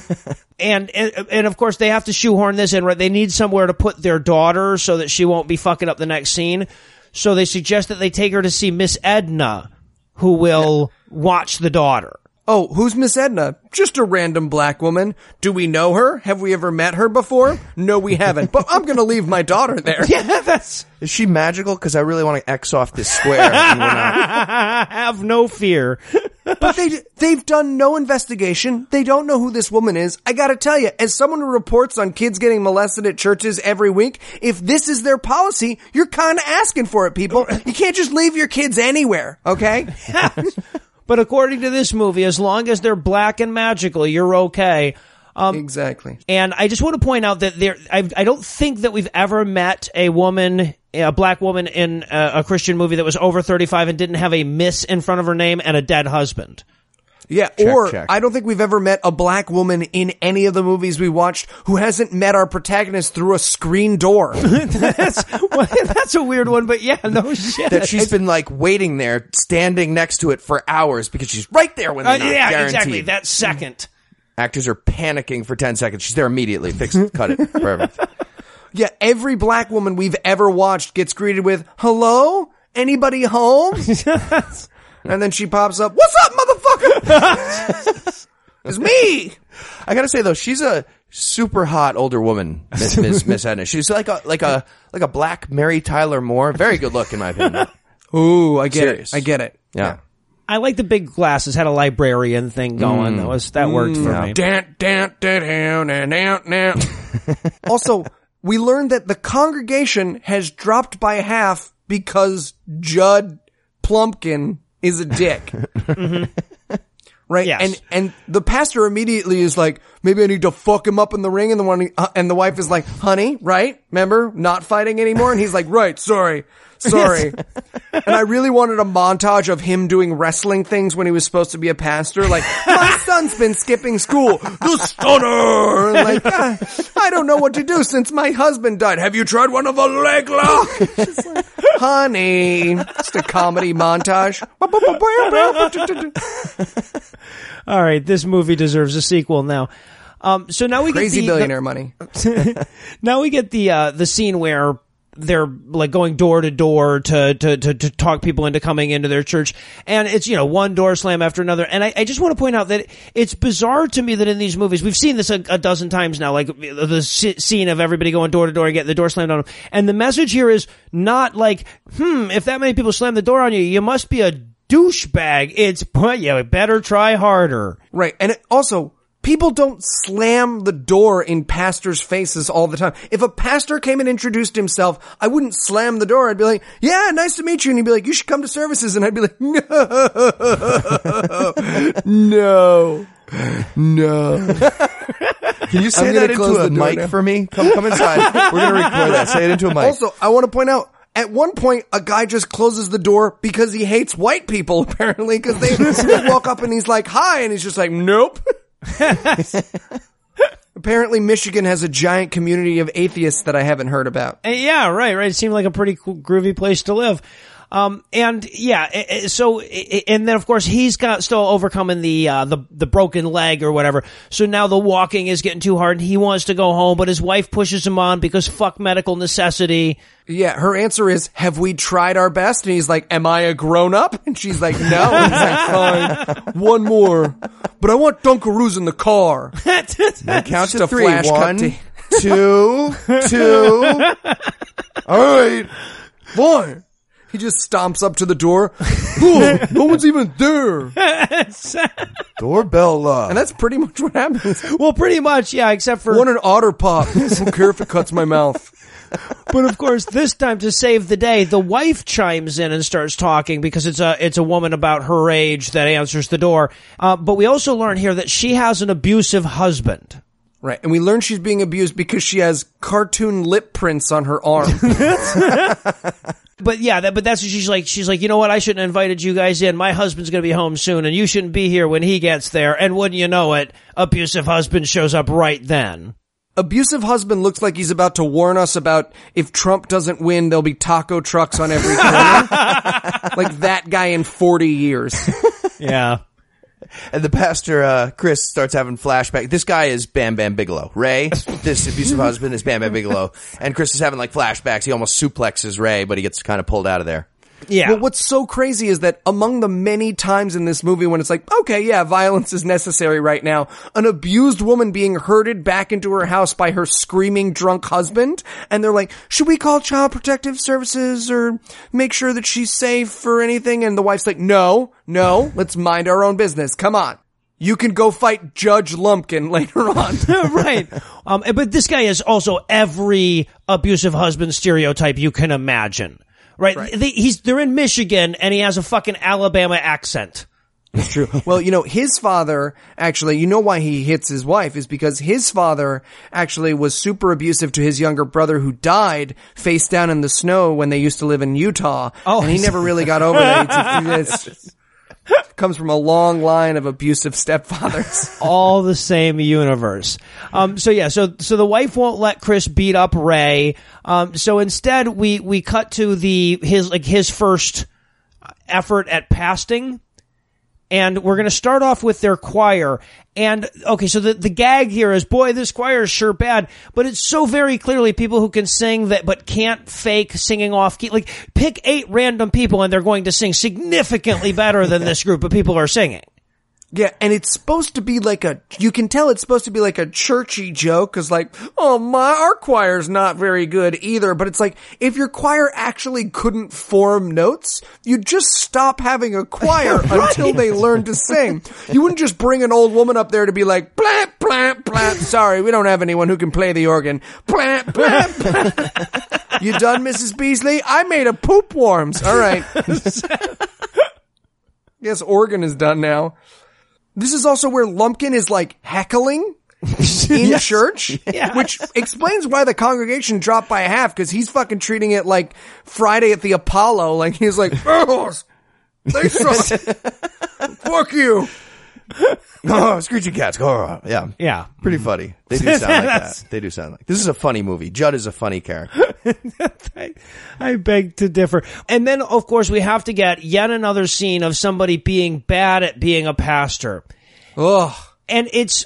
[LAUGHS] and, and and of course they have to shoehorn this in. Right, they need somewhere to put their daughter so that she won't be fucking up the next scene. So they suggest that they take her to see Miss Edna, who will watch the daughter. Oh, who's Miss Edna? Just a random black woman. Do we know her? Have we ever met her before? No, we haven't. But I'm gonna leave my daughter there. [LAUGHS] Yeah, that's Is she magical? Because I really want to X off this square. and we're not- have no fear. But they they've done no investigation. They don't know who this woman is. I gotta tell you, as someone who reports on kids getting molested at churches every week, if this is their policy, you're kind of asking for it, people. You can't just leave your kids anywhere, okay? [LAUGHS] But according to this movie, as long as they're black and magical, you're okay. Um, exactly. And I just want to point out that there, I, I don't think that we've ever met a woman, a black woman in a, a Christian movie that was over 35 and didn't have a miss in front of her name and a dead husband. Yeah, or check. I don't think we've ever met a black woman in any of the movies we watched who hasn't met our protagonist through a screen door. [LAUGHS] That's, well, [LAUGHS] that's a weird one, but yeah, no [LAUGHS] shit. that she's been like waiting there, standing next to it for hours because she's right there when Uh, they're not yeah, guaranteed. exactly. That second. Actors are panicking for ten seconds. She's there immediately. Fix it. Cut it. Perfect. yeah, every black woman we've ever watched gets greeted with, hello? Anybody home? And then she pops up, what's up, motherfucker? [LAUGHS] it's me! I gotta say though, she's a super hot older woman, Miss Miss, [LAUGHS] Miss Edna. She's like a like a like a black Mary Tyler Moore. Very good look in my opinion. [LAUGHS] Ooh, I get Serious. it. I get it. Yeah. I like the big glasses, had a librarian thing going. Mm. That was, that worked for me. Dan, dan, dan, dan, dan, dan, dan. also, we learned that the congregation has dropped by half because Judd Lumpkin is a dick. [LAUGHS] Right, Yes. and and the pastor immediately is like, maybe I need to fuck him up in the ring, and the one uh, and the wife is like, honey, right? Remember, not fighting anymore, and he's like, right, sorry, [LAUGHS] sorry. [LAUGHS] and I really wanted a montage of him doing wrestling things when he was supposed to be a pastor, like my [LAUGHS] son's been skipping school, the stunner, like "Ah, I don't know what to do since my husband died. Have you tried one of a leg lock? Just like, honey, just a comedy montage. All right, this movie deserves a sequel now. Um, so now we Crazy get the, billionaire money. now we get the uh, the scene where they're like going door to door to, to to to talk people into coming into their church, and it's you know one door slam after another. And I, I just want to point out that it's bizarre to me that in these movies we've seen this a, a dozen times now, like the, scene of everybody going door to door and getting the door slammed on them. And the message here is not like, hmm, if that many people slam the door on you, you must be a douchebag. It's you better try harder. Right. And it, also, people don't slam the door in pastors' faces all the time. If a pastor came and introduced himself, I wouldn't slam the door. I'd be like, yeah, nice to meet you. And he'd be like, you should come to services. And I'd be like, [LAUGHS] no, no, no. Can you say I'm that into a the mic now. for me? Come come inside. We're gonna record that. Say it into a mic. Also, I want to point out, at one point, a guy just closes the door because he hates white people, [LAUGHS] apparently, because they, they walk up and he's like, hi, and he's just like, nope. [LAUGHS] [LAUGHS] Apparently, Michigan has a giant community of atheists that I haven't heard about. Uh, Yeah, right, right. It seemed like a pretty cool, groovy place to live. Um, and yeah, i- i- so, and then of course he's got still overcoming the, uh, the, the broken leg or whatever. So now the walking is getting too hard and he wants to go home, but his wife pushes him on because fuck medical necessity. Yeah, her answer is, "Have we tried our best?" And he's like, "Am I a grown up?" And she's like, "No." And he's like, "Fine, one more, but I want Dunkaroos in the car." [LAUGHS] Count Just to a three. flash cut One, to- two, two. [LAUGHS] All right. Fine. He just stomps up to the door. [LAUGHS] No one's even there. [LAUGHS] Doorbell. Uh, And that's pretty much what happens. Well, pretty much, yeah, except for I want an otter pop. I don't care if it cuts my mouth. [LAUGHS] But of course, this time to save the day, the wife chimes in and starts talking because it's a it's a woman about her age that answers the door. Uh, but we also learn here that she has an abusive husband. Right. And we learn she's being abused because she has cartoon lip prints on her arm. [LAUGHS] But yeah, that, but that's what she's like. She's like, you know what? I shouldn't have invited you guys in. My husband's going to be home soon, and you shouldn't be here when he gets there. And wouldn't you know it, abusive husband shows up right then. Abusive husband looks like he's about to warn us about if Trump doesn't win, there'll be taco trucks on every corner. [LAUGHS] like that guy in 40 years. Yeah. [LAUGHS] and the pastor, uh, Chris, starts having flashback. This guy is Bam Bam Bigelow. Ray, [LAUGHS] this abusive husband, is Bam Bam Bigelow. And Chris is having like flashbacks. He almost suplexes Ray, but he gets kind of pulled out of there. Yeah. But what's so crazy is that among the many times in this movie when it's like, okay, yeah, violence is necessary right now, an abused woman being herded back into her house by her screaming drunk husband, and they're like, should we call child protective services or make sure that she's safe or anything? And the wife's like, no, no, let's mind our own business. Come on. You can go fight Judd Lumpkin [LAUGHS] later on. [LAUGHS] right. Um, but this guy is also every abusive husband stereotype you can imagine. Right. They, he's, they're in Michigan and he has a fucking Alabama accent. It's true. [LAUGHS] Well, you know, his father actually, you know why he hits his wife is because his father actually was super abusive to his younger brother who died face down in the snow when they used to live in Utah. Oh, and he never really got over that. It's- [LAUGHS] it's- [LAUGHS] comes from a long line of abusive stepfathers. [LAUGHS] all the same universe. Um, so yeah, so so the wife won't let Chris beat up Ray. Um, so instead, we we cut to the his like his first effort at pasting. And we're going to start off with their choir. And okay, so the, the gag here is, boy, this choir is sure bad, but it's so very clearly people who can sing that, but can't fake singing off key. Like, pick eight random people and they're going to sing significantly better than this group of people are singing. Yeah, and it's supposed to be like a, you can tell it's supposed to be like a churchy joke, cause like, oh my, our choir's not very good either, but it's like, if your choir actually couldn't form notes, you'd just stop having a choir [LAUGHS] until they learn to sing. You wouldn't just bring an old woman up there to be like, plant, plant, plant, sorry, we don't have anyone who can play the organ. Plant, plant, plant. You done, Mrs. Beasley? I made a poop worms. All right. [LAUGHS] Yes, organ is done now. This is also where Lumpkin is like heckling [LAUGHS] in church, [LAUGHS] which explains why the congregation dropped by half because he's fucking treating it like Friday at the Apollo. Like he's like, oh, they [LAUGHS] suck. Fuck you. [LAUGHS] Oh, screeching cats. Oh, yeah. Yeah. Pretty mm-hmm. funny. They do [LAUGHS] sound like that. They do sound like. This is a funny movie. Judd is a funny character. [LAUGHS] I, I beg to differ. And then, of course, we have to get yet another scene of somebody being bad at being a pastor. Ugh. And it's,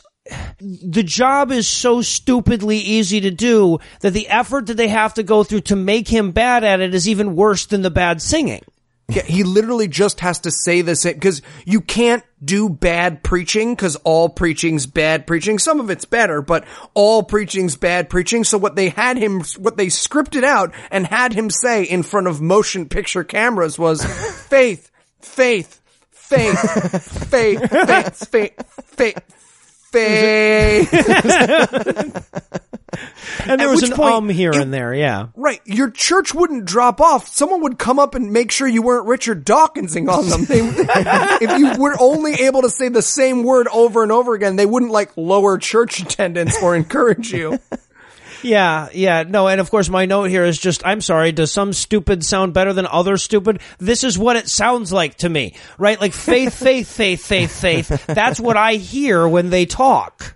the job is so stupidly easy to do that the effort that they have to go through to make him bad at it is even worse than the bad singing. Yeah, he literally just has to say this because you can't do bad preaching because all preaching's bad preaching. Some of it's better, but all preaching's bad preaching. So what they had him, what they scripted out and had him say in front of motion picture cameras was faith, faith, faith, faith, faith, faith, faith, faith. [LAUGHS] And there At was an point, um here and there, yeah. Right. Your church wouldn't drop off. Someone would come up and make sure you weren't Richard Dawkinsing on them. They, [LAUGHS] if you were only able to say the same word over and over again, they wouldn't like lower church attendance or encourage you. Yeah, yeah, no, and of course my note here is just, I'm sorry, does some stupid sound better than other stupid? This is what it sounds like to me, right? Like faith, [LAUGHS] faith, faith, faith, faith. That's what I hear when they talk.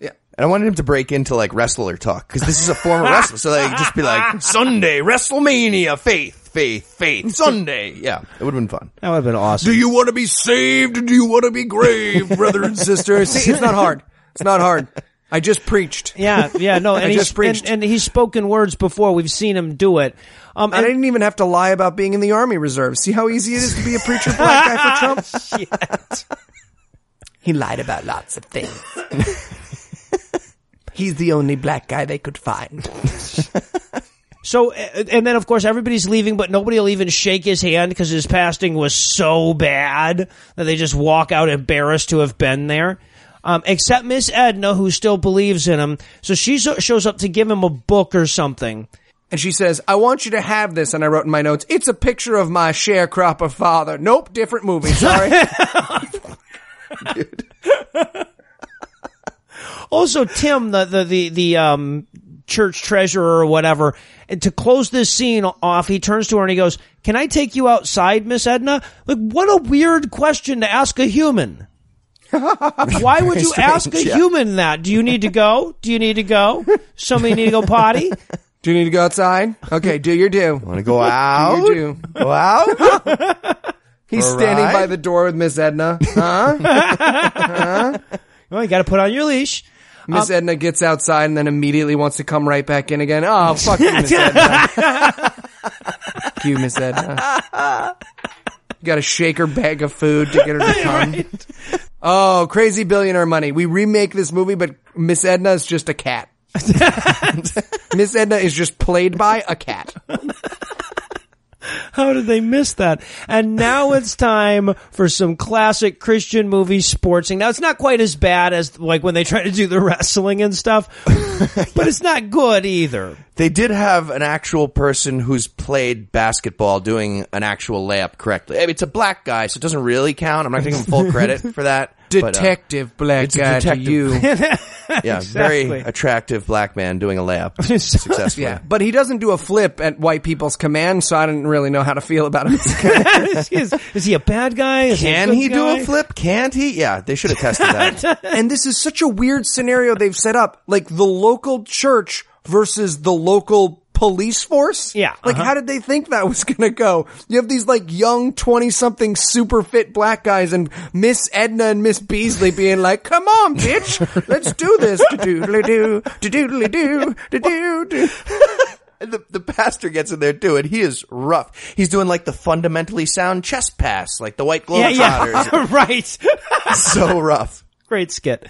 Yeah. And I wanted him to break into like wrestler talk because this is a former wrestler. So like just be like [LAUGHS] Sunday WrestleMania, faith, faith, faith, Sunday. Yeah, it would have been fun. That would have been awesome. Do you want to be saved? Do you want to be grave, [LAUGHS] brother and sister? See, it's not hard. It's not hard. I just preached. Yeah, yeah, no, [LAUGHS] and I he's just preached. And, and he's spoken words before. We've seen him do it. Um, I and- didn't even have to lie about being in the army reserve. See how easy it is to be a preacher black guy for Trump? [LAUGHS] He lied about lots of things. [LAUGHS] He's the only black guy they could find. So, and then of course everybody's leaving, but nobody will even shake his hand because his passing was so bad that they just walk out embarrassed to have been there. Um, except Miss Edna, who still believes in him. So she so- shows up to give him a book or something. And she says, I want you to have this. And I wrote in my notes, it's a picture of my sharecropper father. Nope, different movie. Sorry. [LAUGHS] Also, Tim, the the the, the um, church treasurer or whatever, and to close this scene off, he turns to her and he goes, "Can I take you outside, Miss Edna?" Like, what a weird question to ask a human. [LAUGHS] Why would you ask a yeah. human that? Do you need to go? Do you need to go? Somebody need to go potty? [LAUGHS] do you need to go outside? Okay, do your do. Want to go out? You do. Go out? [LAUGHS] He's For standing ride? by the door with Miss Edna. Huh? Well, you got to put on your leash. Miss um, Edna gets outside and then immediately wants to come right back in again. Oh, fuck you, Miss Edna. fuck you, Miss Edna. You got to shake her bag of food to get her to come. Oh, crazy billionaire money. We remake this movie, but Miss Edna is just a cat. [LAUGHS] Miss Edna is just played by a cat. How did they miss that? And now it's time for some classic Christian movie sportsing. Now it's not quite as bad as like when they try to do the wrestling and stuff, [LAUGHS] but it's not good either. They did have an actual person who's played basketball doing an actual layup correctly. I mean, it's a black guy, so it doesn't really count. I'm not giving him full [LAUGHS] credit for that. but, uh, Detective black it's a guy detective. to you. [LAUGHS] [LAUGHS] yeah, Exactly. very attractive black man doing a layup successfully. Yeah, but he doesn't do a flip at white people's command, so I didn't really know how to feel about him. is, is he a bad guy? Is Can a good he do a flip? Can't he? Yeah, they should have tested that. and this is such a weird scenario they've set up. Like the local church versus the local police force. Yeah, Like uh-huh. how did they think that was [LAUGHS] gonna go? You have these like young 20 something super fit black guys and Miss Edna and Miss Beasley being like, come on, bitch, let's do this. Doodly [LAUGHS] the, the pastor gets in there too, and he is rough. He's doing like the fundamentally sound chest pass, like the white Yeah, Globetrotters. yeah, [LAUGHS] right. so rough. Great skit.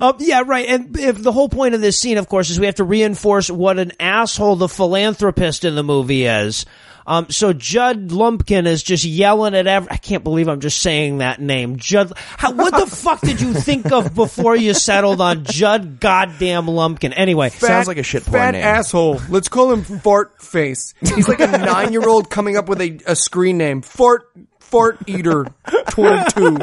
Um, yeah, right. And if the whole point of this scene, of course, is we have to reinforce what an asshole the philanthropist in the movie is. Um, so Judd Lumpkin is just yelling at every, I can't believe I'm just saying that name. Judd, how, what the [LAUGHS] fuck did you think of before you settled on Judd goddamn Lumpkin? Anyway. Sounds like a shit porn Fat name. asshole. Let's call him Fart Face. He's like a [LAUGHS] nine year old coming up with a, a screen name. Fart Fart Eater twenty two.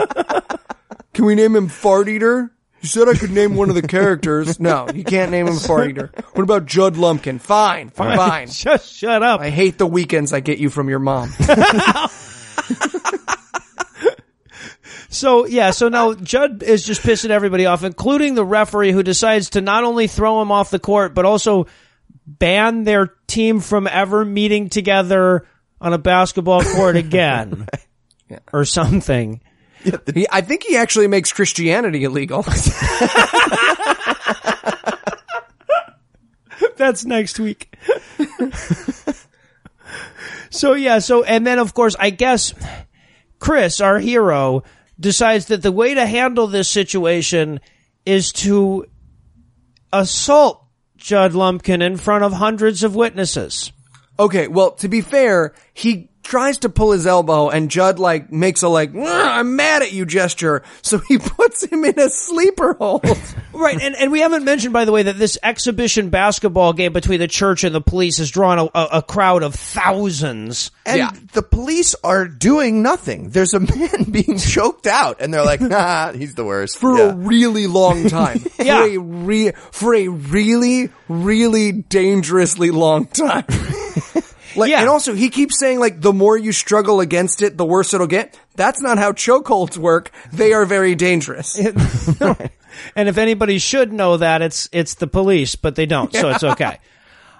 Can we name him Fart Eater? You said I could name one of the characters. [LAUGHS] No, you can't name him Fart Eater. What about Judd Lumpkin? Fine, fine. [LAUGHS] Just shut up. I hate the weekends I get you from your mom. [LAUGHS] So yeah, so now Judd is just pissing everybody off, including the referee who decides to not only throw him off the court, but also ban their team from ever meeting together on a basketball court again. Or something. He, I think he actually makes Christianity illegal. [LAUGHS] That's next week. [LAUGHS] so yeah, so and then of course I guess Chris, our hero, decides that the way to handle this situation is to assault Judd Lumpkin in front of hundreds of witnesses. Okay, well, to be fair, he tries to pull his elbow and Judd like makes a like, I'm mad at you gesture. So he [LAUGHS] puts him in a sleeper hold. [LAUGHS] Right, and, and we haven't mentioned, by the way, that this exhibition basketball game between the church and the police has drawn a, a, a crowd of thousands. And Yeah. the police are doing nothing. There's a man [LAUGHS] being choked out, and they're like, "Nah, he's the worst." for Yeah. a really long time. Yeah. For a re- for a really, really dangerously long time. Like, Yeah. and also he keeps saying like, the more you struggle against it, the worse it'll get. That's not how chokeholds work. They are very dangerous. [LAUGHS] and if anybody should know that, it's it's the police, but they don't, so it's okay.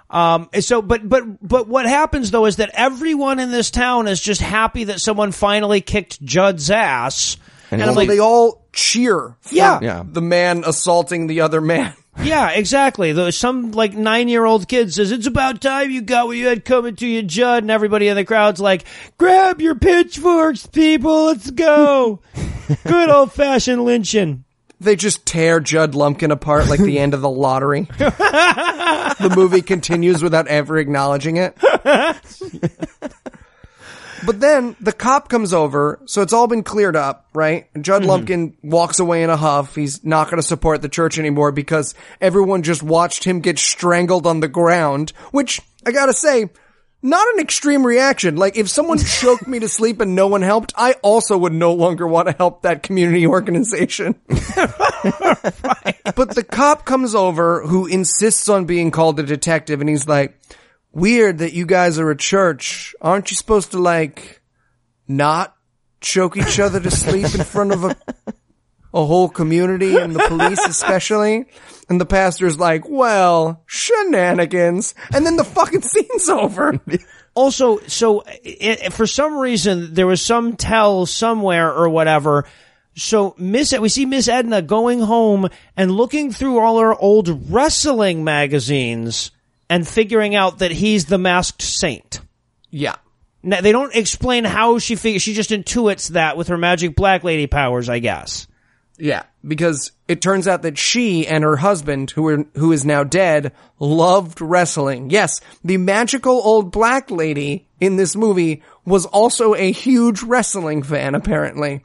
Um, so, but, but, but what happens though is that everyone in this town is just happy that someone finally kicked Judd's ass. And, I'm like, they all cheer. for Yeah. Yeah. The man assaulting the other man. Yeah, exactly. Though some like nine year old kid says, it's about time you got what you had coming to you, Judd. And everybody in the crowd's like, grab your pitchforks, people. Let's go. [LAUGHS] Good old fashioned lynching. They just tear Judd Lumpkin apart like the end of the lottery. [LAUGHS] the movie continues without ever acknowledging it. [LAUGHS] but then the cop comes over, so it's all been cleared up, right? And Judd mm-hmm. Lumpkin walks away in a huff. He's not going to support the church anymore because everyone just watched him get strangled on the ground, which I gotta say, not an extreme reaction. Like if someone [LAUGHS] choked me to sleep and no one helped, I also would no longer want to help that community organization. [LAUGHS] But the cop comes over who insists on being called a detective and he's like, weird that you guys are a church. Aren't you supposed to like not choke each other to sleep in front of a, a whole community and the police especially? And the pastor's like, well, shenanigans. And then the fucking scene's over. Also, so i for some reason there was some tell somewhere or whatever. So Miss, we see Miss Edna going home and looking through all her old wrestling magazines and figuring out that he's the masked saint. Yeah. Now, they don't explain how she figures. She just intuits that with her magic black lady powers, I guess. Yeah, because it turns out that she and her husband, who are, who is now dead, loved wrestling. Yes, the magical old black lady in this movie was also a huge wrestling fan, apparently.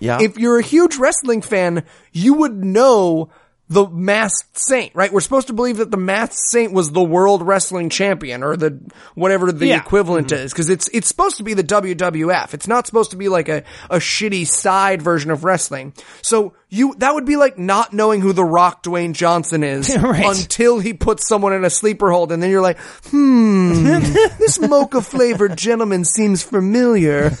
Yeah. If you're a huge wrestling fan, you would know the masked saint, right? We're supposed to believe that the masked saint was the world wrestling champion or the whatever the Yeah. equivalent is because it's it's supposed to be the WWF. It's not supposed to be like a a shitty side version of wrestling. So you that would be like not knowing who the Rock Dwayne Johnson is [LAUGHS] Right. until he puts someone in a sleeper hold and then you're like, "Hmm, [LAUGHS] this mocha flavored gentleman seems familiar." [LAUGHS]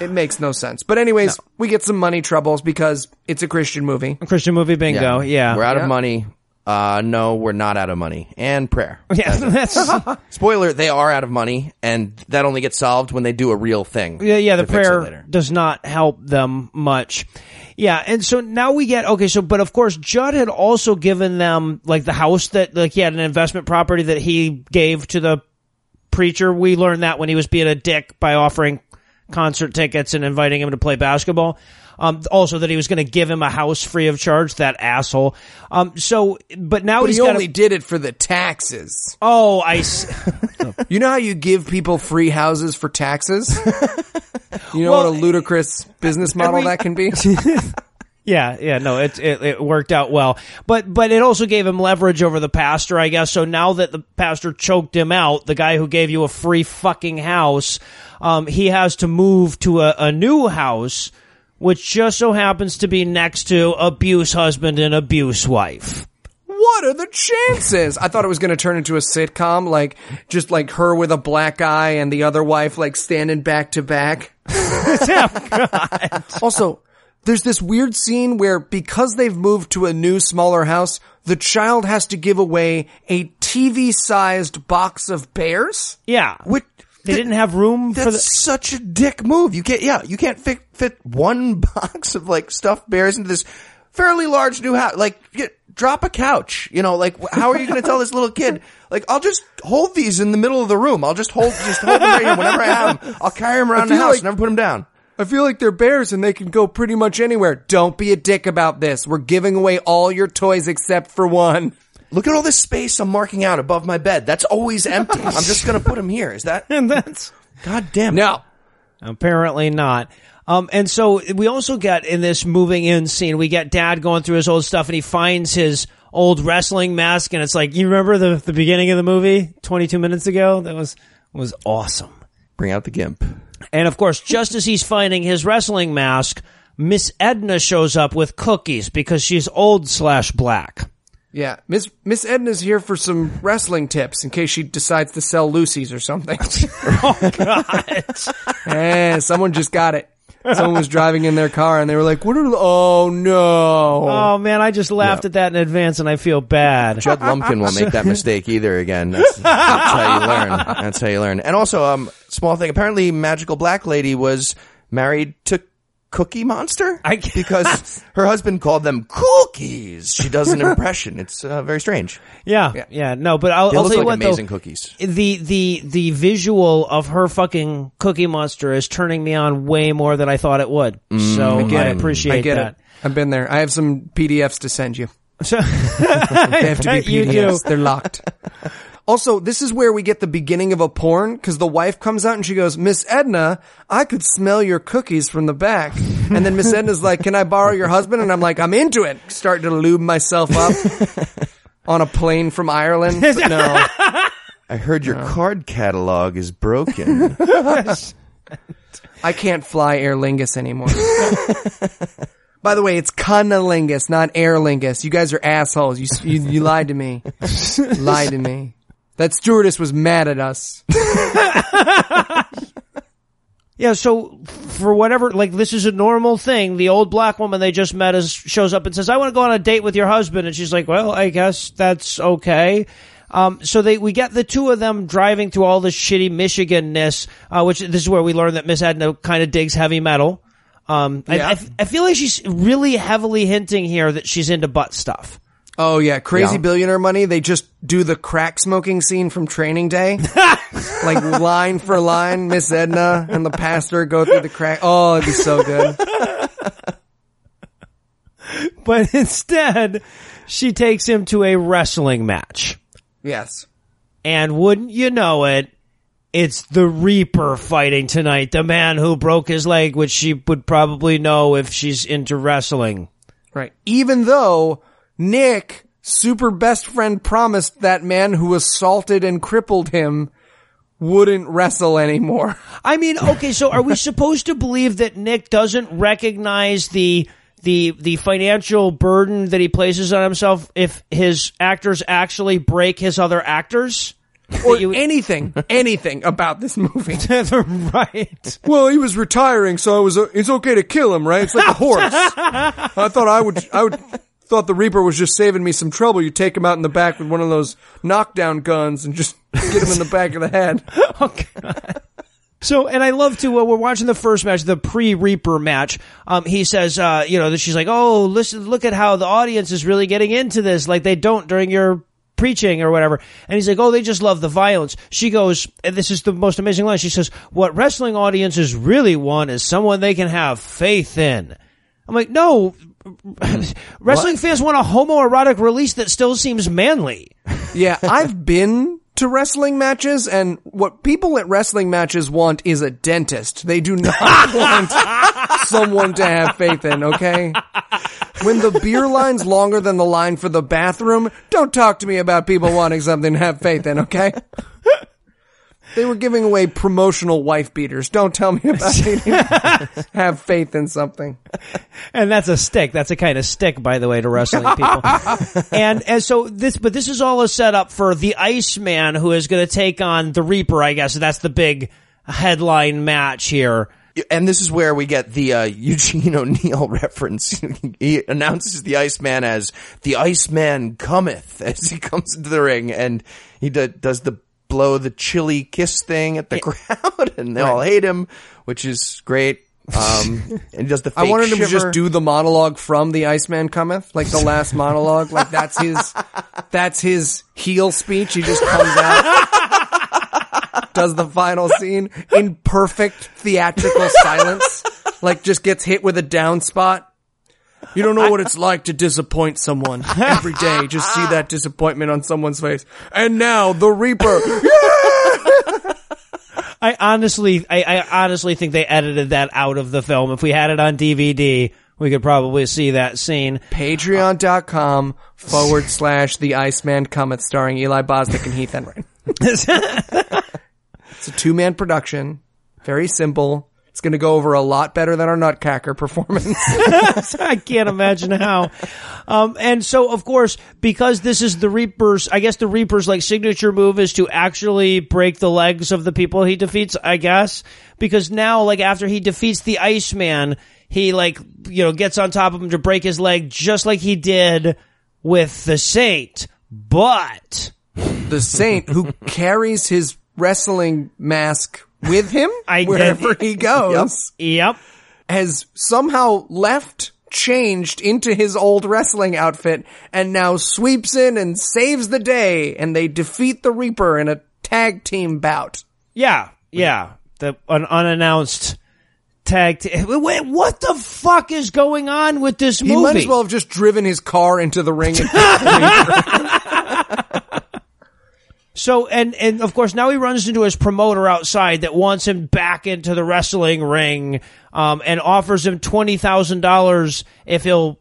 It makes no sense. But anyways, we get some money troubles because it's a Christian movie. Christian movie bingo. Yeah. We're out Yeah. of money. Uh, no, we're not out of money. And prayer. [LAUGHS] Yeah, that's [LAUGHS] Spoiler, they are out of money, and that only gets solved when they do a real thing. yeah, yeah. The to fix it prayer does not help them much. Yeah, and so now we get okay. So, but of course, Judd had also given them like the house that like he had an investment property that he gave to the preacher. We learned that when he was being a dick by offering concert tickets and inviting him to play basketball. Um, also that he was going to give him a house free of charge. That asshole. Um, so, but now But he's he got. only did it for the taxes. oh, I. [LAUGHS] You know how you give people free houses for taxes? [LAUGHS] You know Well, what a ludicrous business model every- that can be? [LAUGHS] Yeah, yeah, no, it, it it worked out well, but but it also gave him leverage over the pastor, I guess. So now that the pastor choked him out, the guy who gave you a free fucking house, um, he has to move to a, a new house, which just so happens to be next to abuse husband and abuse wife. What are the chances? I thought it was going to turn into a sitcom, like just like her with a black eye and the other wife like standing back to back. [LAUGHS] Also, there's this weird scene where because they've moved to a new smaller house, the child has to give away a TV-sized box of bears. Yeah, Which, they didn't have room for That's the. such a dick move. You can't, yeah, you can't fit, fit one [LAUGHS] box of like stuffed bears into this fairly large new house. Like, get, drop a couch. You know, like, how are you going to tell this little kid? Like, I'll just hold these in the middle of the room. I'll just hold, just hold them right here. Whenever I have them, I'll carry them around the house. like- never put them down. I feel like they're bears and they can go pretty much anywhere. Don't be a dick about this. We're giving away all your toys except for one. Look at all this space I'm marking out above my bed. That's always empty. I'm just going to put them here. Is that? [LAUGHS] And that's God damn it. No. Apparently not. Um, and so we also get in this moving in scene, we get dad going through his old stuff and he finds his old wrestling mask and it's like, you remember the, the beginning of the movie 22 minutes ago? That was, was awesome. Bring out the gimp. And of course, just as he's finding his wrestling mask, Miss Edna shows up with cookies because she's old slash black. Yeah, Miss Miss Edna's here for some wrestling tips in case she decides to sell Lucy's or something. [LAUGHS] oh God. [LAUGHS] eh, someone just got it. Someone was driving in their car and they were like, "What are? Oh no!" Oh man, I just laughed at that in advance, and I feel bad. Judd Lumpkin won't make that [LAUGHS] mistake either again. That's, that's how you learn. That's how you learn. And also, um, small thing. Apparently, Magical Black Lady was married to Cookie Monster I- because her husband called them cookies. She does an [LAUGHS] impression. It's uh, very strange. Yeah, yeah, no, but I'll, They I'll look tell you like what amazing though. cookies. The the the visual of her fucking Cookie Monster is turning me on way more than I thought it would. Mm, so I, get it. appreciate I get that. it. I've been there. I have some PDFs to send you. So, [LAUGHS] They have to be [LAUGHS] You do. PDFs. They're locked. Also, this is where we get the beginning of a porn because the wife comes out and she goes, Miss Edna, I could smell your cookies from the back. And then Miss Edna's like, can I borrow your husband? And I'm like, I'm into it. Start to lube myself up [LAUGHS] on a plane from Ireland. But no. [LAUGHS] I heard your card catalog is broken. [LAUGHS] I can't fly Aer Lingus anymore. By the way, it's Cunnilingus, not Aer Lingus. You guys are assholes. You, you, you lied to me. lied to me. That stewardess was mad at us. [LAUGHS] yeah, so for whatever, like this is a normal thing. The old black woman they just met is shows up and says, "I want to go on a date with your husband," and she's like, "Well, I guess that's okay." Um, so they we get the two of them driving through all this shitty Michiganness, uh, which this is where we learn that Miss Edna kind of digs heavy metal. Um, I, Yeah. I, I feel like she's really heavily hinting here that she's into butt stuff. Oh yeah, crazy Yeah. billionaire money. They just do the crack smoking scene from Training Day, [LAUGHS] like line for line. Miss Edna and the pastor go through the crack. Oh, it'd be so good. [LAUGHS] But instead, she takes him to a wrestling match. Yes. And wouldn't you know it, it's the Reaper fighting tonight, the man who broke his leg, which she would probably know if she's into wrestling. Right. Even though Nick, super best friend, promised that man who assaulted and crippled him wouldn't wrestle anymore. [LAUGHS] I mean, okay, so are we supposed to believe that Nick doesn't recognize the the the financial burden that he places on himself if his actors actually break his other actors? Or you- anything, [LAUGHS] anything about this movie. [LAUGHS] right. Well, he was retiring, so it was. Uh, it's okay to kill him, right? It's like a horse. I thought I would. I would. Thought the Reaper was just saving me some trouble. You take him out in the back with one of those knockdown guns and just [LAUGHS] get him in the back of the head. [LAUGHS] Oh, God. So, and I love to, uh, we're watching the first match, the pre-Reaper match. Um, he says, uh, you know, she's like, oh, listen, look at how the audience is really getting into this, like they don't during your preaching or whatever. And he's like, oh, they just love the violence. She goes, and this is the most amazing line. She says, what wrestling audiences really want is someone they can have faith in. I'm like, no, wrestling fans want a homoerotic release that still seems manly. Yeah, I've been to wrestling matches, and what people at wrestling matches want is a dentist. They do not [LAUGHS] want someone to have faith in, okay? When the beer line's longer than the line for the bathroom, don't talk to me about people wanting something to have faith in, okay? They were giving away promotional wife beaters. Don't tell me about it. [LAUGHS] have faith in something. And that's a stick. That's a kind of stick, by the way, to wrestling people. [LAUGHS] and and so this, but this is all a setup for the Iceman, who is going to take on the Reaper. I guess that's the big headline match here. and this is where we get the uh, [LAUGHS] Eugene O'Neill reference. he announces the Iceman as the Iceman cometh as he comes into the ring, and he do- does the blow the chilly kiss thing at the crowd, [LAUGHS] and they all hate him, which is great. Um, [LAUGHS] and does the. I wanted him to just do the monologue from The Iceman Cometh, like the last monologue. Like that's his, [LAUGHS] that's his heel speech. He just comes out, does the final scene in perfect theatrical silence. Like just gets hit with a down spot. You don't know what it's like to disappoint someone every day. Just see that disappointment on someone's face. And now the Reaper. [LAUGHS] I honestly, I, I honestly think they edited that out of the film. If we had it on DVD, we could probably see that scene. Patreon.com forward slash The Iceman Cometh starring Eli Bosnick and Heath Enright. [LAUGHS] It's a two man production. Very simple. It's going to go over a lot better than our Nutcracker performance. [LAUGHS] I can't imagine how. Um, and so, of course, because this is the Reaper's, I guess the Reaper's like signature move is to actually break the legs of the people he defeats, I guess. Because now, like after he defeats the Iceman, he like, you know, gets on top of him to break his leg just like he did with the Saint. But, the Saint who carries his wrestling mask with him [LAUGHS] I wherever he goes yep. has somehow left changed into his old wrestling outfit and now sweeps in and saves the day and they defeat the Reaper in a tag team bout. Yeah, yeah. The an unannounced tag. team. Wait, what the fuck is going on with this movie? He might as well have just driven his car into the ring and [LAUGHS] [LAUGHS] So and and of course now he runs into his promoter outside that wants him back into the wrestling ring, um, and offers him twenty thousand dollars if he'll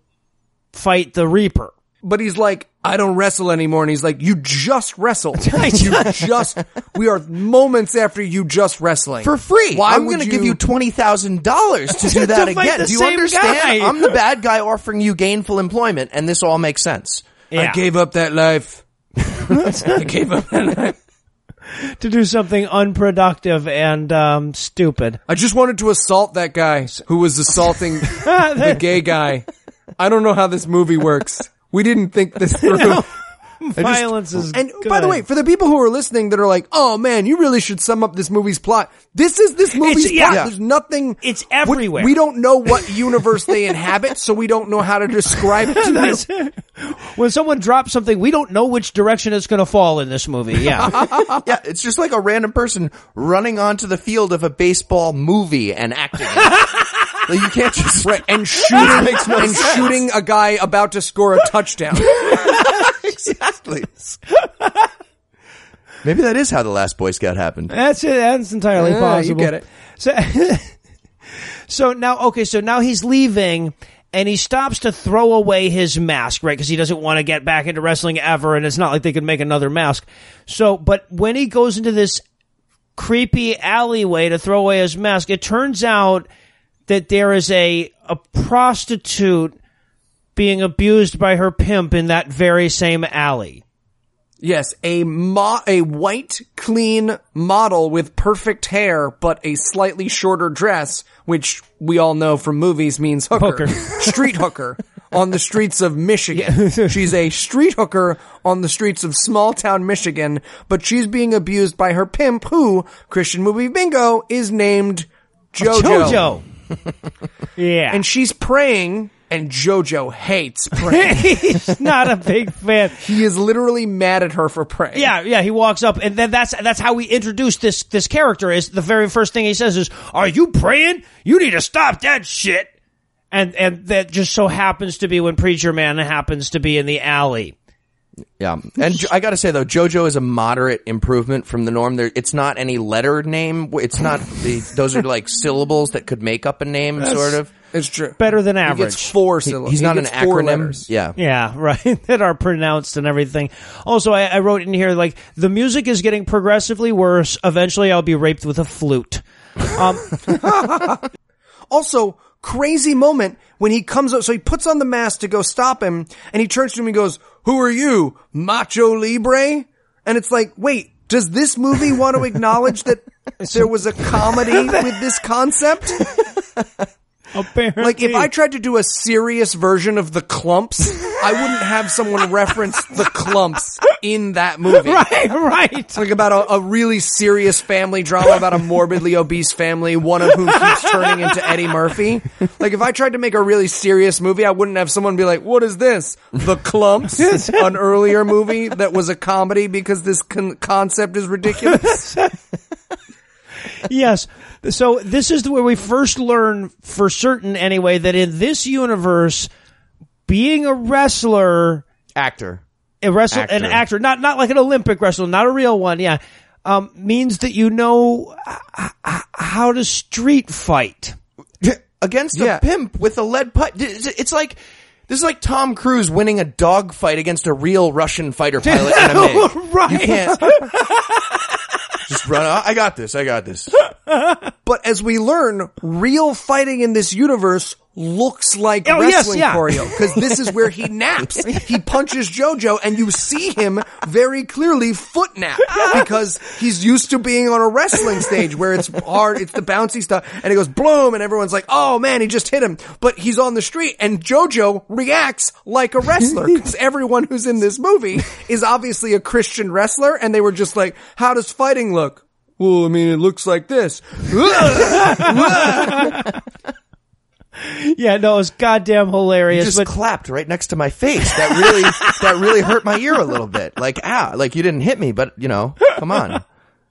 fight the Reaper. but he's like, I don't wrestle anymore. And he's like, you just wrestled. [LAUGHS] you just, we are moments after you just wrestling. for free. Why I'm going to give you twenty thousand dollars to [LAUGHS] do To that fight again. the Do you same understand? guy. I'm the bad guy offering you gainful employment, and this all makes sense. Yeah. I gave up that life. I gave up that life. to do something unproductive and um, stupid. I just wanted to assault that guy who was assaulting [LAUGHS] the gay guy. I don't know how this movie works. We didn't think this [LAUGHS] through. [LAUGHS] Violence is And by the way, for the people who are listening that are like, "Oh man, you really should sum up this movie's plot." This is this movie's yeah. plot. Yeah. There's nothing. It's we- everywhere. We, don't know what universe they inhabit, so we don't know how to describe it to [LAUGHS] you. When someone drops something, we don't know which direction it's going to fall in this movie. Yeah. [LAUGHS] Yeah, it's just like a random person running onto the field of a baseball movie and acting. like you can't just Right, and shooting no and sense. shooting a guy about to score a touchdown. Exactly. [LAUGHS] Maybe that is how the last Boy Scout happened. That's it. That's entirely Yeah, possible. you get it. So, [LAUGHS] so now, okay, so now he's leaving and he stops to throw away his mask, right? Because he doesn't want to get back into wrestling ever, and it's not like they could make another mask. So, but when he goes into this creepy alleyway to throw away his mask, it turns out that there is a a prostitute being abused by her pimp in that very same alley. Yes, a mo- a white, clean model with perfect hair, but a slightly shorter dress, which we all know from movies means hooker. Hooker. [LAUGHS] street hooker on the streets of Michigan. [LAUGHS] she's a street hooker on the streets of small town Michigan, but she's being abused by her pimp who, Christian movie bingo, is named Jojo. Jojo. [LAUGHS] yeah. And she's praying, and Jojo hates [LAUGHS] praying. He's not a big fan. he is literally mad at her for praying. Yeah, yeah. He walks up, and then that's that's how we introduce this this character. Is the very first thing he says is, "Are you praying? You need to stop that shit." And and that just so happens to be when Preacher Man happens to be in the alley. Yeah, and Jo- I got to say though, JoJo is a moderate improvement from the norm. There, it's not any letter name. It's not the. Those are like syllables that could make up a name, sort of. It's true. Better than He average. gets four syllables. He's He not an acronym. letters. Yeah, Yeah, [LAUGHS] right. that are pronounced and everything. Also, I, I wrote in here like the music is getting progressively worse. Eventually, I'll be raped with a flute. Um, [LAUGHS] Also, crazy moment when he comes up. So he puts on the mask to go stop him, and he turns to him and goes, "Who are you, Nacho Libre?" And it's like, wait, does this movie want to acknowledge that [LAUGHS] there was a comedy with this concept? Apparently, Like, if I tried to do a serious version of the Klumps, I wouldn't have someone reference the Klumps in that movie. [LAUGHS] right, right. like about a, a really serious family drama about a morbidly obese family, one of whom keeps turning into Eddie Murphy. Like if I tried to make a really serious movie, I wouldn't have someone be like, "What is this? The Klumps?" [LAUGHS] an earlier movie that was a comedy because this con- concept is ridiculous. [LAUGHS] yes. So this is where we first learn for certain anyway that in this universe, being a wrestler, actor. a wrestler, an Actor. actor, not not like an Olympic wrestler, not a real one, yeah, um, means that you know h- h- how to street fight. [LAUGHS] against Yeah. a pimp with a lead pipe. It's it's like this is like Tom Cruise winning a dog fight against a real Russian fighter [LAUGHS] pilot in a MiG. [LAUGHS] Right. You can't. Just run. I got this. I got this. But as we learn, real fighting in this universe looks like Oh, yes, wrestling yeah. choreo because this is where he naps. [LAUGHS] He punches JoJo and you see him very clearly foot nap because he's used to being on a wrestling stage where it's hard, it's the bouncy stuff and it goes bloom and everyone's like, oh man, he just hit him. But he's on the street and JoJo reacts like a wrestler because everyone who's in this movie is obviously a Christian wrestler and they were just like, how does fighting look? Well, I mean, it looks like this. [LAUGHS] [LAUGHS] [LAUGHS] Yeah, no, it was goddamn hilarious. just but clapped right next to my face. That really, [LAUGHS] that really hurt my ear a little bit. Like, ah, like you didn't hit me, but you know, come on.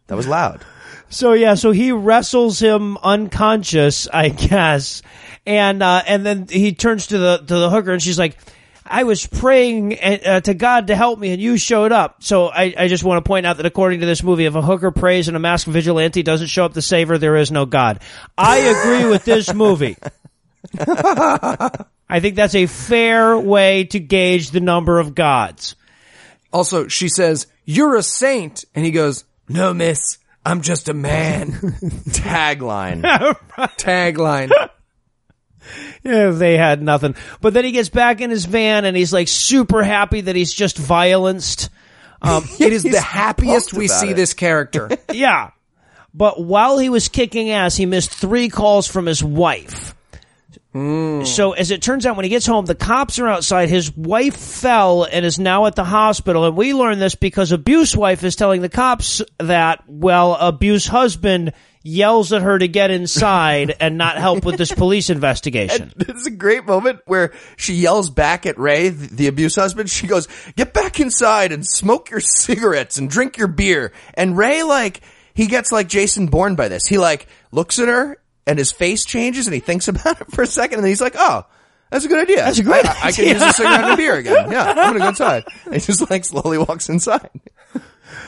That was loud. So yeah, so he wrestles him unconscious, I guess, and uh, and then he turns to the to the hooker, and she's like, "I was praying uh, to God to help me, and you showed up." So I, I just want to point out that according to this movie, if a hooker prays and a masked vigilante doesn't show up to save her, there is no God. I agree with this movie. [LAUGHS] [LAUGHS] I think that's a fair way to gauge the number of gods. Also, she says, you're a saint. And he goes, no, miss, I'm just a man. [LAUGHS] Tagline. [LAUGHS] Tagline. Yeah, they had nothing. But then he gets back in his van and he's like super happy that he's just violenced. Um, It is the happiest we see it. this character. yeah. But while he was kicking ass, he missed three calls from his wife. Mm. So as it turns out, when he gets home, the cops are outside. His wife fell and is now at the hospital. And we learn this because Abuse wife is telling the cops that, well, Abuse husband yells at her to get inside and not help with this [LAUGHS] police investigation. This is a great moment where she yells back at Ray, the, the abuse husband. She goes, "Get back inside and smoke your cigarettes and drink your beer." And Ray, like, he gets like Jason Bourne by this. He like looks at her and his face changes and he thinks [LAUGHS] about it for a second and then he's like, "Oh." That's a good idea. That's a great I, I can use a cigarette and a beer again. [LAUGHS] Yeah, I'm gonna go inside. And he just like slowly walks inside.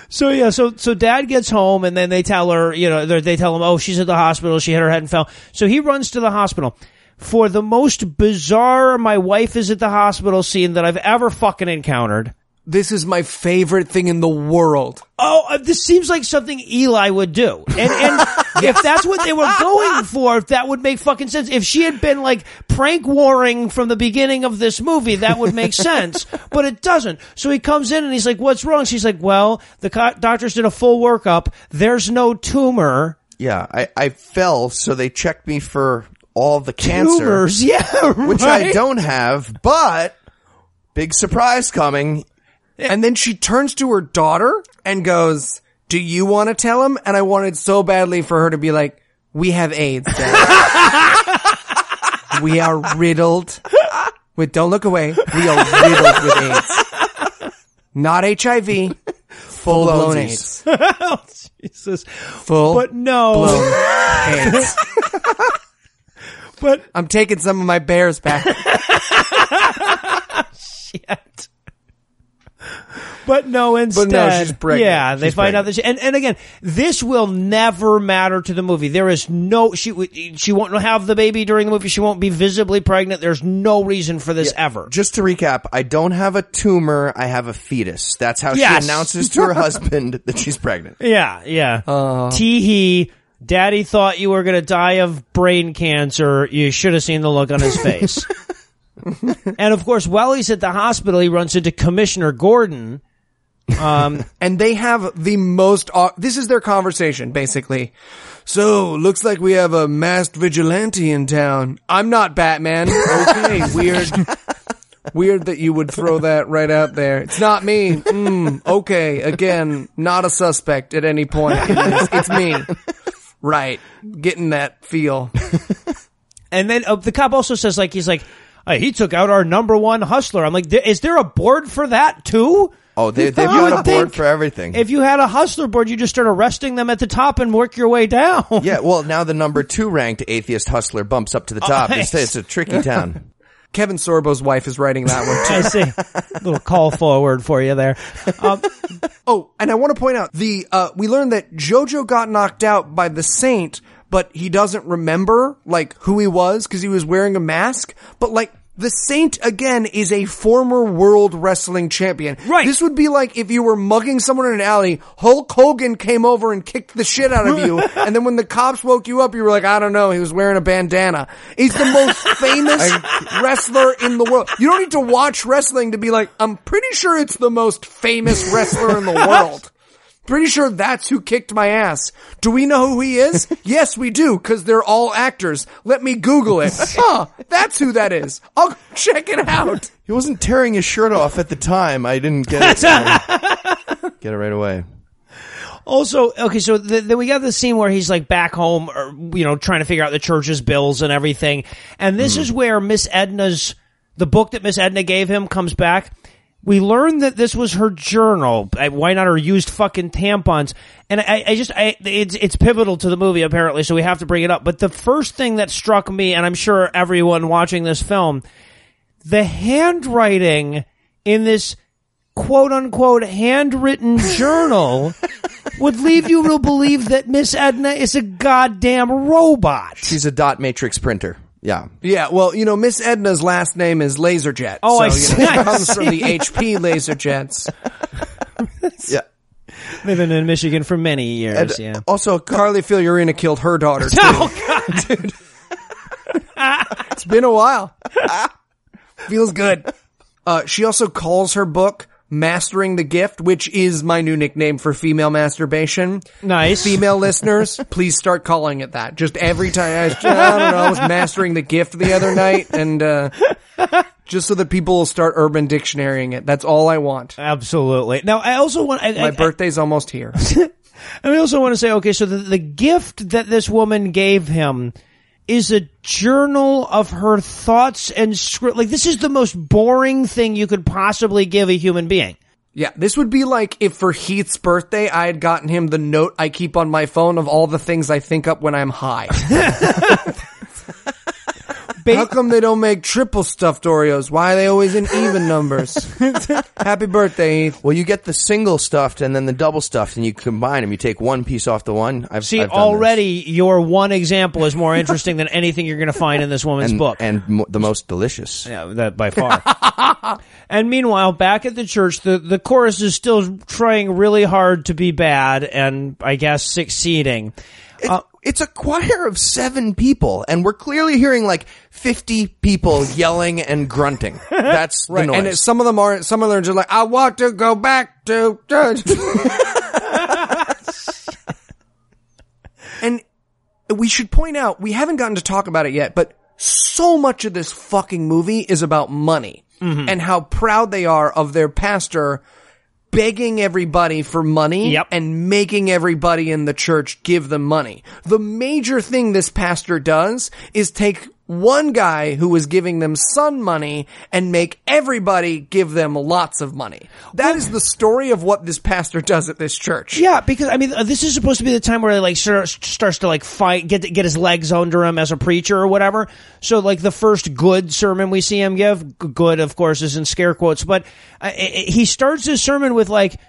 So yeah, so so dad gets home and then they tell her, you know, they tell him, oh, she's at the hospital. She hit her head and fell. So he runs to the hospital for the most bizarre "my wife is at the hospital" scene that I've ever fucking encountered. This is my favorite thing in the world. Oh, uh, this seems like something Eli would do. And, and [LAUGHS] if that's what they were going for, if that would make fucking sense. If she had been like prank warring from the beginning of this movie, that would make [LAUGHS] sense. But it doesn't. So he comes in and he's like, what's wrong? She's like, well, the co- doctors did a full workup. There's no tumor. Yeah, I, I fell, so they checked me for all the cancer. Tumors. [LAUGHS] Yeah. which I don't have, but big surprise coming. And then she turns to her daughter and goes, do you want to tell him? And I wanted so badly for her to be like, we have AIDS, Dad. [LAUGHS] we are riddled with, don't look away. We are riddled with AIDS. Not HIV, full blown AIDS. [LAUGHS] Oh, Jesus. Full But no. blown AIDS. [LAUGHS] But I'm taking some of my bears back. yet. But no, instead, she's pregnant. yeah, they She's find out pregnant. that, she, and and again, this will never matter to the movie. There is no she she won't have the baby during the movie. She won't be visibly pregnant. There's no reason for this ever. Just to recap, I don't have a tumor, I have a fetus. That's how Yes. she announces to her [LAUGHS] husband that she's pregnant. Yeah, yeah. Uh. Tee hee. Daddy thought you were going to die of brain cancer. You should have seen the look on his [LAUGHS] face. and of course, while he's at the hospital, he runs into Commissioner Gordon. [LAUGHS] and they have the most au- this is their conversation basically. So looks like we have a masked vigilante in town. I'm not batman. Okay [LAUGHS] weird. Weird that you would throw that right out there. It's not me. Mm, okay again not a suspect at any point in it's me. Right. Getting that feel. [LAUGHS] And then uh, the cop also says, like, he's like, "Uh, he took out our number one hustler. I'm like, "Th- is there a board for that too? Oh, they, they've You got would a board for everything. If you had a hustler board, you just start arresting them at the top and work your way down. yeah, [LAUGHS] well, now the number two ranked atheist hustler bumps up to the top. It's, it's a tricky [LAUGHS] town. kevin sorbo's wife is writing that one too [LAUGHS] I see. A little call forward for you there. Um, Oh, and I want to point out the uh we learned that Jojo got knocked out by the saint, but he doesn't remember like who he was because he was wearing a mask. But like The Saint again is a former world wrestling champion. Right. This would be like if you were mugging someone in an alley, Hulk Hogan came over and kicked the shit out of you, [LAUGHS] and then when the cops woke you up, you were like, I don't know, he was wearing a bandana. He's the most [LAUGHS] famous wrestler in the world. You don't need to watch wrestling to be like, I'm pretty sure it's the most famous wrestler in the [LAUGHS] world. Pretty sure that's who kicked my ass. Do we know who he is? [LAUGHS] yes, we do, cause they're all actors. Let me Google it. [LAUGHS] Huh, that's who that is. I'll check it out. He wasn't tearing his shirt off at the time. I didn't get it. so- [LAUGHS] get it right away. Also, okay, so th then we got the scene where he's like back home, or you know, trying to figure out the church's bills and everything. And this hmm. is where Miss Edna's the book that Miss Edna gave him comes back. We learn that this was her journal. I- Why not her used fucking tampons? And I, I just, I, it's, it's pivotal to the movie apparently, so we have to bring it up. But the first thing that struck me, and I'm sure everyone watching this film, the handwriting in this quote unquote handwritten journal [LAUGHS] would leave you to believe that Miss Edna is a goddamn robot. She's a dot matrix printer. Yeah. Yeah, well, you know, Miss Edna's last name is Laserjet. Oh, so, I you see, know, [LAUGHS] it comes from the HP Laserjets. [LAUGHS] Yeah. Living in Michigan for many years, And yeah. Also, Carly Fiorina killed her daughter [LAUGHS] too. Oh god. dude. It's been a while. Feels good. Uh, she also calls her book Mastering the Gift, which is my new nickname for female masturbation. Nice. Female listeners, [LAUGHS] please start calling it that. Just every time. I, was- I don't know. I was mastering the gift the other night, and uh, just so that people will start Urban Dictionarying it. That's all I want. Absolutely. Now, I also want. I, My I, birthday's almost here. [LAUGHS] and I also want to say, okay, so the, the gift that this woman gave him is a journal of her thoughts and script. Like, this is the most boring thing you could possibly give a human being. Yeah, this would be like if for Heath's birthday I had gotten him the note I keep on my phone of all the things I think up when I'm high. [LAUGHS] [LAUGHS] How come they don't make triple stuffed Oreos? Why are they always in even numbers? [LAUGHS] Happy birthday, Heath. well, you get the single stuffed and then the double stuffed, and you combine them. You take one piece off the one. I've See, I've done already your one example is more interesting than anything you're going to find in this woman's and, book. and mo- the most delicious. Yeah, that by far. [LAUGHS] and meanwhile, back at the church, the, the chorus is still trying really hard to be bad and I guess succeeding. It- uh, it's a choir of seven people, and we're clearly hearing like fifty people yelling and grunting. That's the [LAUGHS] noise. And it, some of them aren't. Some of them are just like, I want to go back to church. [LAUGHS] and we should point out, we haven't gotten to talk about it yet, but so much of this fucking movie is about money mm-hmm. and how proud they are of their pastor begging everybody for money Yep. and making everybody in the church give them money. The major thing this pastor does is take one guy who was giving them some money and make everybody give them lots of money. That is the story of what this pastor does at this church. Yeah, because I mean, uh, this is supposed to be the time where he like start, starts to like fight, get get his legs under him as a preacher or whatever. So like the first good sermon we see him give, good of course is in scare quotes, but uh, he starts his sermon with like,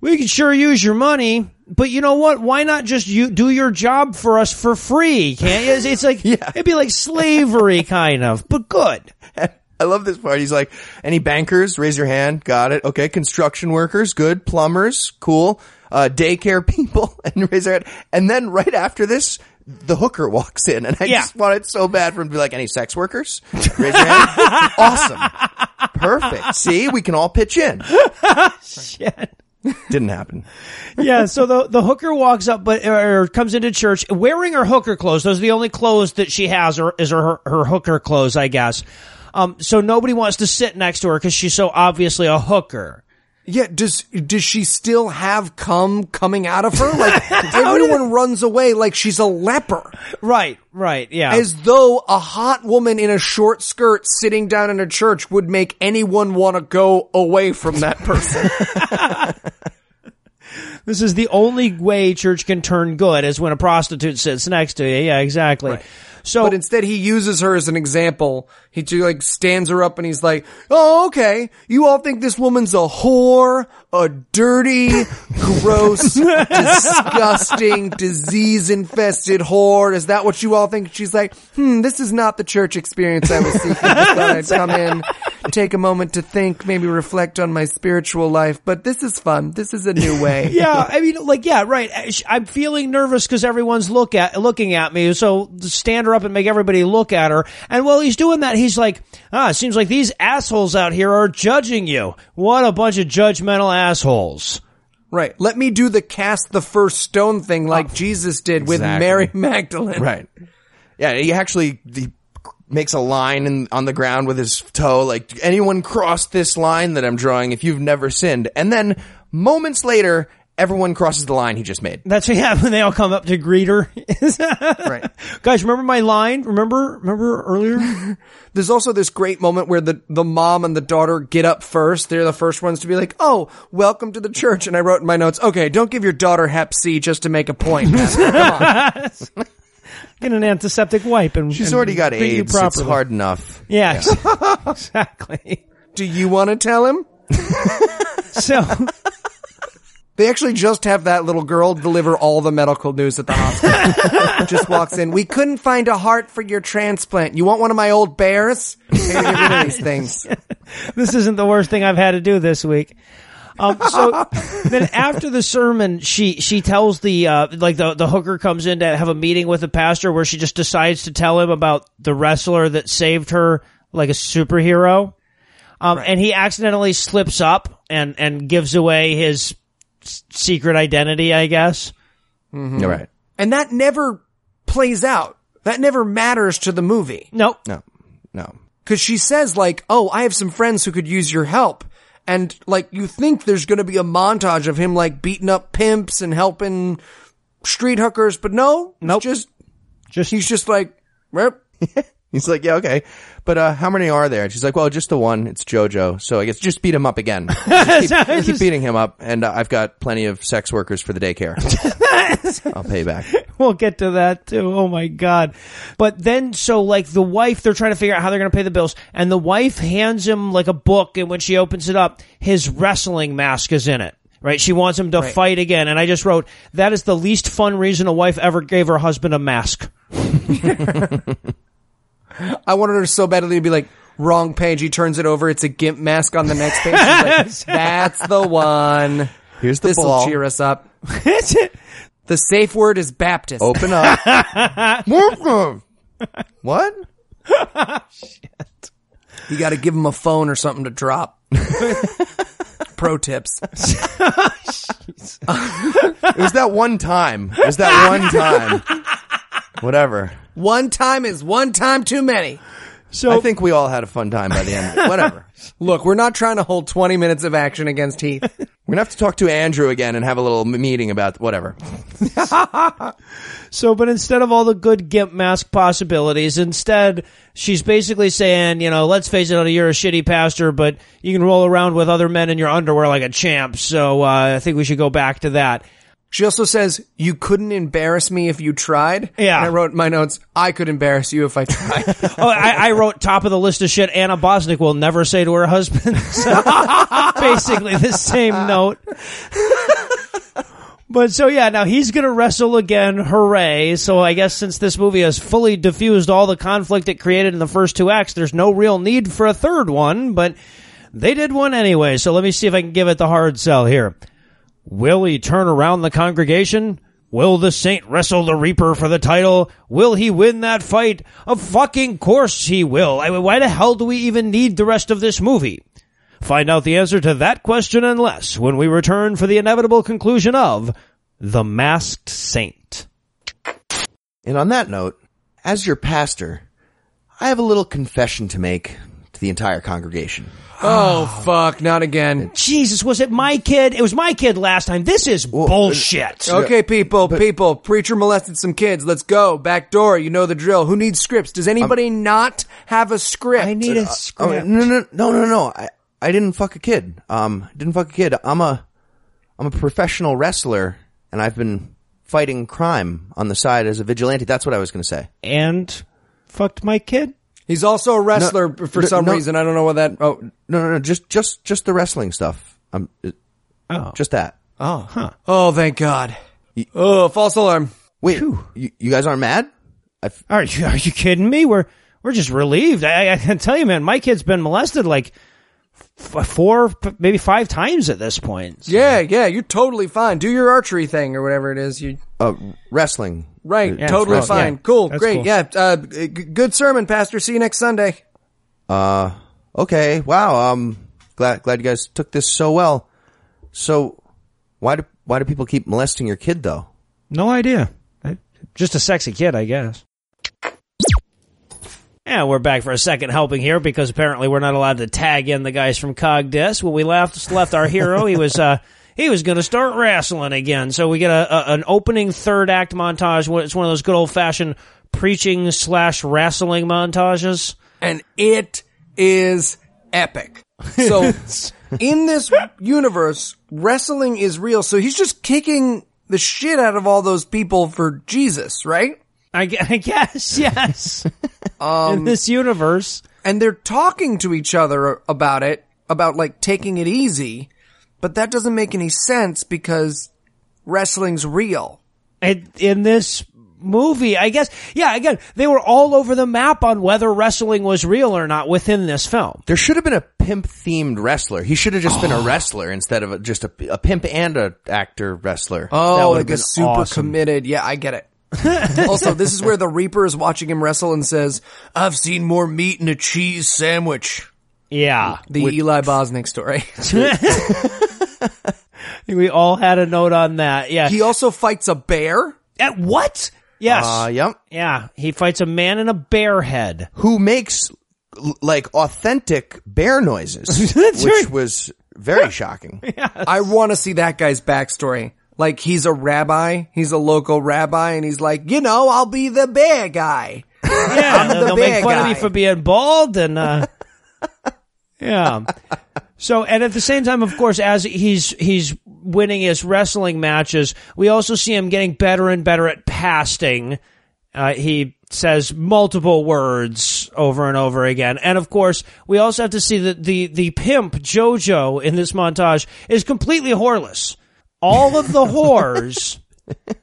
"We could sure use your money." But you know what? Why not just you do your job for us for free? Can't you? It's, it's like [LAUGHS] it'd be like slavery [LAUGHS] kind of, but good. I love this part. He's like, any bankers? Raise your hand. Got it. Okay. Construction workers. Good. Plumbers. Cool. Uh, daycare people. [LAUGHS] And raise their hand. And then right after this, the hooker walks in. And I Yeah. just wanted so bad for him to be like, any sex workers? Raise your hand. awesome. Perfect. See, we can all pitch in. Shit. [LAUGHS] Didn't happen. yeah, so the the hooker walks up, but or comes into church wearing her hooker clothes. Those are the only clothes that she has, or is her her hooker clothes, I guess. Um, so nobody wants to sit next to her because she's so obviously a hooker. Yeah, does does she still have cum coming out of her? Like [LAUGHS] everyone runs away like she's a leper. Right, right, yeah. As though a hot woman in a short skirt sitting down in a church would make anyone want to go away from that person. [LAUGHS] this is the only way church can turn good is when a prostitute sits next to you. Yeah, exactly. So But instead, he uses her as an example. He just, like stands her up and he's like, "Oh, okay. You all think this woman's a whore, a dirty, [LAUGHS] gross, disgusting, disease-infested whore. Is that what you all think?" She's like, "Hmm, this is not the church experience I was seeking. Just thought I'd come in, take a moment to think, maybe reflect on my spiritual life. But this is fun. This is a new [LAUGHS] way." yeah, I mean, like, yeah, right. I'm feeling nervous because everyone's look at looking at me. So stand her up and make everybody look at her. And while he's doing that, he's like, "Ah, it seems like these assholes out here are judging you. What a bunch of judgmental assholes." Right. Let me do the cast the first stone thing like Jesus did with Mary Magdalene. Right. Yeah, he actually he makes a line in, on the ground with his toe, like anyone cross this line that I'm drawing if you've never sinned. And then moments later, everyone crosses the line he just made. That's [LAUGHS] what happens when they all come up to greet her. [LAUGHS] Right. Guys, remember my line? Remember, remember earlier? [LAUGHS] There's also this great moment where the, the mom and the daughter get up first. They're the first ones to be like, Oh, welcome to the church. And I wrote in my notes, okay, don't give your daughter hep C just to make a point. Come on. Get an antiseptic wipe and She's and already got AIDS. It's hard enough. Yeah, [LAUGHS] exactly. Do you want to tell him? [LAUGHS] [LAUGHS] So, They actually just have that little girl deliver all the medical news at the hospital. just walks in. We couldn't find a heart for your transplant. You want one of my old bears? Here, get rid of these things. this isn't the worst thing I've had to do this week. Um, so then after the sermon, she, she tells the, uh, like the, the hooker comes in to have a meeting with the pastor where she just decides to tell him about the wrestler that saved her like a superhero. Um, and he accidentally slips up and, and gives away his s- secret identity, I guess. You're right. And that never plays out. That never matters to the movie. Nope. No. No. Cause she says like, oh, I have some friends who could use your help. And like, you think there's gonna be a montage of him like beating up pimps and helping street hookers, but no. Nope. Just, Just he's just like, "Well, [LAUGHS] He's like, yeah, okay. But, uh, how many are there? And she's like, well, just the one. It's Jojo. So I guess just beat him up again. [LAUGHS] Just keep, keep beating him up. And uh, I've got plenty of sex workers for the daycare. [LAUGHS] I'll pay back. We'll get to that too. Oh my god. But then so like the wife they're trying to figure out how they're going to pay the bills and the wife hands him like a book and when she opens it up his wrestling mask is in it. Right? She wants him to fight again and I just wrote that is the least fun reason a wife ever gave her husband a mask. [LAUGHS] I wanted her so badly to be like, wrong page. He turns it over. It's a gimp mask on the next page. She's like, [LAUGHS] That's the one. Here's the This will ball. cheer us up. [LAUGHS] The safe word is Baptist. Open up. [LAUGHS] what? Shit. You got to give him a phone or something to drop. Pro tips. It was that one time. It was that one time. Whatever. One time is one time too many. So I think we all had a fun time by the end. of [LAUGHS] it. Whatever. Look, we're not trying to hold 20 minutes of action against Heath. [LAUGHS] We're gonna have to talk to Andrew again and have a little meeting about whatever. [LAUGHS] So, but instead of all the good gimp mask possibilities, instead she's basically saying, you know, let's face it, you're a shitty pastor, but you can roll around with other men in your underwear like a champ. So uh, I think we should go back to that. She also says, you couldn't embarrass me if you tried. Yeah. And I wrote my notes, I could embarrass you if I tried. [LAUGHS] Oh, I, I wrote top of the list of shit Anna Bosnick will never say to her husband. [LAUGHS] Basically the same note. [LAUGHS] But so yeah, now he's gonna wrestle again. Hooray! So I guess since this movie has fully diffused all the conflict it created in the first two acts, there's no real need for a third one. But they did one anyway. So let me see if I can give it the hard sell here. Will he turn around the congregation? Will the saint wrestle the reaper for the title? Will he win that fight? Of fucking course he will. I mean, why the hell do we even need the rest of this movie? Find out the answer to that question and less when we return for the inevitable conclusion of The Masked Saint. And on that note, as your pastor, I have a little confession to make to the entire congregation. Oh, fuck. Not again. Jesus, was it my kid? It was my kid last time. This is bullshit. Okay, people, people. Preacher molested some kids. Let's go. Back door. You know the drill. Who needs scripts? Does anybody not have a script? I need a Oh, script. no, no, no, no, no. I, I didn't fuck a kid. Um, didn't fuck a kid. I'm a, I'm a professional wrestler and I've been fighting crime on the side as a vigilante. That's what I was going to say. And fucked my kid. He's also a wrestler for no, some no. reason. I don't know what that. Oh, No, no, no. Just, just, just the wrestling stuff. Um, it- Oh. just that. oh, huh. Oh, thank God. Oh, false alarm. Wait, you, you guys aren't mad? I f- Are you are you kidding me? We're we're just relieved. I, I can tell you, man, my kid's been molested like f- four, maybe five times at this point. Yeah, yeah, you're totally fine. Do your archery thing or whatever it is. You uh, wrestling. right? Yeah, totally well, fine. yeah. Cool, That's great. cool. Yeah, uh, g- good sermon, Pastor. See you next Sunday. Uh, okay. Wow. Um, glad, glad you guys took this so well. So, why do, why do people keep molesting your kid though? No idea. I- Just a sexy kid, I guess. And we're back for a second helping here because apparently we're not allowed to tag in the guys from Cogdis. When we left left our hero, he was uh [LAUGHS] he was going to start wrestling again. So we get a, a an opening third act montage. It's one of those good old fashioned preaching slash wrestling montages. and it is epic. So, [LAUGHS] in this universe, wrestling is real. So he's just kicking the shit out of all those people for Jesus, right? I, [LAUGHS] I guess [LAUGHS] yes. in um, this universe, And they're talking to each other about it, about like taking it easy, but that doesn't make any sense because wrestling's real. in, in this movie, I guess, yeah, again, they were all over the map on whether wrestling was real or not within this film. There should have been a pimp themed wrestler. He should have just been a [GASPS] wrestler instead of a, just a, a pimp and a actor wrestler. Oh, would've like been a super awesome. committed. Yeah, I get it. [LAUGHS] also, this is where the Reaper is watching him wrestle and says, I've seen more meat in a cheese sandwich. Yeah. The Eli Bosnick story. [LAUGHS] [LAUGHS] We all had a note on that. Yeah. he also fights a bear. At what? Yes. Uh, yep. yeah. He fights a man in a bear head. Who makes like authentic bear noises, which right. was very shocking. I want to see that guy's backstory. Like he's a rabbi, he's a local rabbi, and he's like, you know, I'll be the bear guy. [LAUGHS] Yeah. the they'll make fun of me for being bald and, uh, [LAUGHS] yeah. So, and at the same time, of course, as he's, he's winning his wrestling matches, we also see him getting better and better at pasting. Uh, he says multiple words over and over again. And of course, we also have to see that the, the pimp, Jojo, in this montage is completely whoreless. All of the whores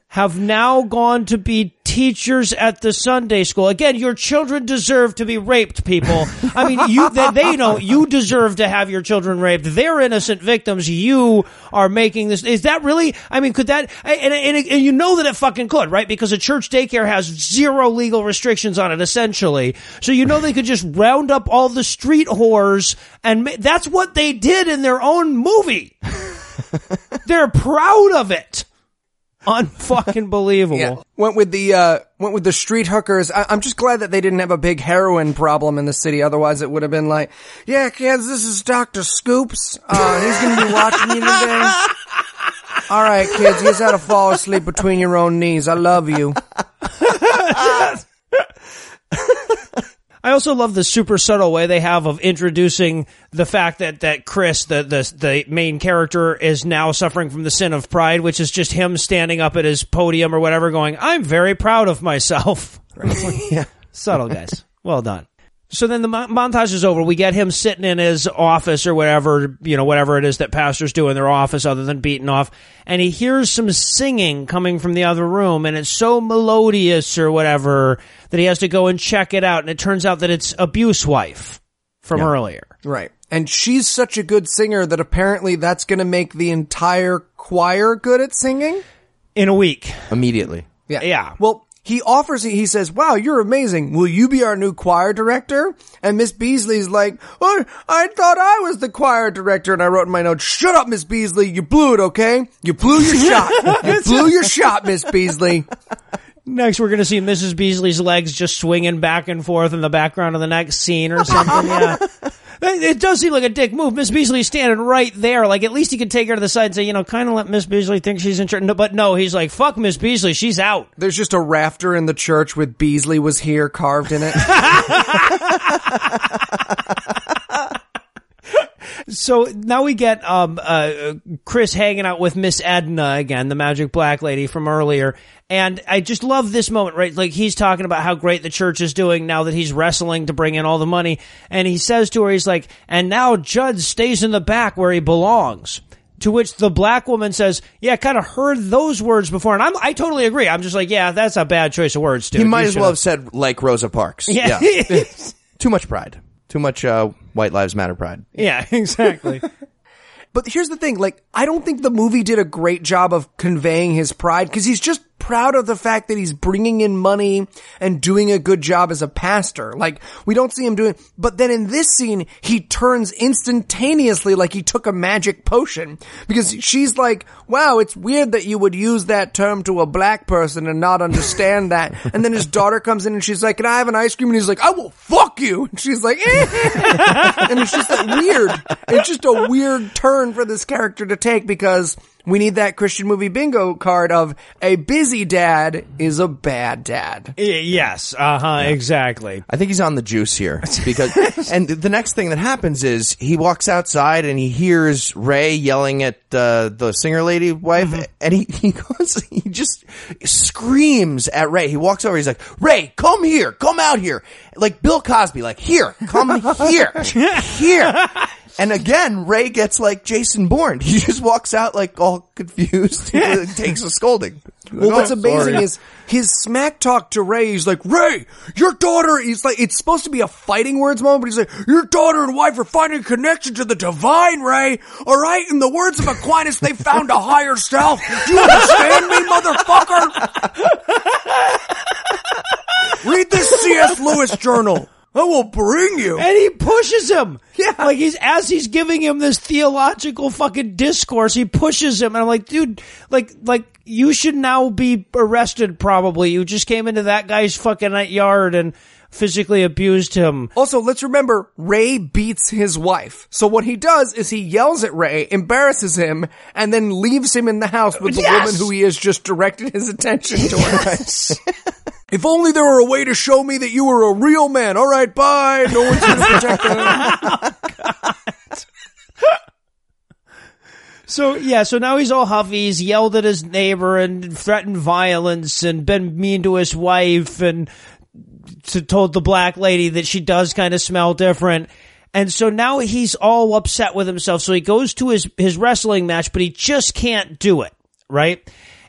have now gone to be teachers at the Sunday school. Again, your children deserve to be raped, people. I mean, you, they, they know you deserve to have your children raped. They're innocent victims. You are making this. Is that really, I mean, could that, and, and, and you know that it fucking could, right? Because a church daycare has zero legal restrictions on it, essentially. So you know they could just round up all the street whores and that's what they did in their own movie. They're proud of it. Unfucking believable. Yeah. Went with the uh went with the street hookers. I- I'm just glad that they didn't have a big heroin problem in the city. Otherwise, it would have been like, yeah, kids, this is Doctor Scoops. Uh, he's gonna be watching you today. [LAUGHS] All right, kids, here's how to fall asleep between your own knees. I love you. [LAUGHS] I also love the super subtle way they have of introducing the fact that, that Chris, the, the, the main character, is now suffering from the sin of pride, which is just him standing up at his podium or whatever going, I'm very proud of myself. yeah. [LAUGHS] [LAUGHS] Subtle, guys. Well done. So then the mon- montage is over. We get him sitting in his office or whatever, you know, whatever it is that pastors do in their office other than beating off. And he hears some singing coming from the other room and it's so melodious or whatever that he has to go and check it out. And it turns out that it's Abuse Wife from earlier. Right. And she's such a good singer that apparently that's gonna make the entire choir good at singing. In a week. Immediately. Yeah. Yeah. Well, he offers, he says, wow, you're amazing. Will you be our new choir director? And Miss Beasley's like, oh, I thought I was the choir director. And I wrote in my notes, shut up, Miss Beasley. You blew it, okay? You blew your [LAUGHS] shot. You blew your shot, Miss Beasley. Next, we're going to see Mrs. Beasley's legs just swinging back and forth in the background of the next scene or something. Yeah. [LAUGHS] It does seem like a dick move. Miss Beasley's standing right there. Like, at least he could take her to the side and say, you know, kind of let Miss Beasley think she's in charge. No, but no, he's like, fuck Miss Beasley. She's out. There's just a rafter in the church with Beasley was here carved in it. [LAUGHS] So now we get um, uh, Chris hanging out with Miss Edna again, the magic black lady from earlier. And I just love this moment, right? Like he's talking about how great the church is doing now that he's wrestling to bring in all the money. And he says to her, he's like, and now Judd stays in the back where he belongs. To which the black woman says, "Yeah, I kind of heard those words before," and I'm I totally agree. I'm just like, "Yeah, that's a bad choice of words, dude." He might You as well have said like Rosa Parks. [LAUGHS] Yeah, [LAUGHS] Too much pride. Too much uh, White Lives Matter pride. yeah, [LAUGHS] exactly. [LAUGHS] But here's the thing, like, I don't think the movie did a great job of conveying his pride because he's just proud of the fact that he's bringing in money and doing a good job as a pastor. Like, we don't see him doing, but then in this scene, he turns instantaneously like he took a magic potion because she's like, wow, it's weird that you would use that term to a black person and not understand that. And then his daughter comes in and she's like, can I have an ice cream? And he's like, I will fuck you. And she's like, eh. and it's just that weird. It's just a weird turn for this character to take because we need that Christian movie bingo card of a busy dad is a bad dad. Yes, uh huh, exactly. I think he's on the juice here [LAUGHS] because, and the next thing that happens is he walks outside and he hears Ray yelling at uh, the singer lady wife, and he he goes, [LAUGHS] he just screams at Ray. He walks over, he's like, Ray, come here, come out here, like Bill Cosby, like here, come here, [LAUGHS] here. And again, Ray gets like Jason Bourne. [LAUGHS] He just walks out like all confused, [LAUGHS] He takes a scolding. Well, Like, what's "Oh, amazing sorry." is his smack talk to Ray. He's like, Ray, your daughter. He's like, it's supposed to be a fighting words moment, but he's like, your daughter and wife are finding a connection to the divine, Ray. All right. In the words of Aquinas, they found a higher self. Do you understand me, motherfucker? [LAUGHS] Read this C.S. Lewis journal. I will bring you. And he pushes him. Yeah. Like he's, as he's giving him this theological fucking discourse, he pushes him. And I'm like, dude, like, like, you should now be arrested probably. You just came into that guy's fucking yard and physically abused him. Also, let's remember Ray beats his wife. So what he does is he yells at Ray, embarrasses him, and then leaves him in the house with the Yes! woman who he has just directed his attention towards. [LAUGHS] [LAUGHS] if only there were a way to show me that you were a real man. All right, bye. No one's going [LAUGHS] to protect him. [LAUGHS] So yeah, so now he's all huffy. He's yelled at his neighbor and threatened violence and been mean to his wife and to, told the black lady that she does kind of smell different. And so now he's all upset with himself. So he goes to his his wrestling match, but he just can't do it. Right.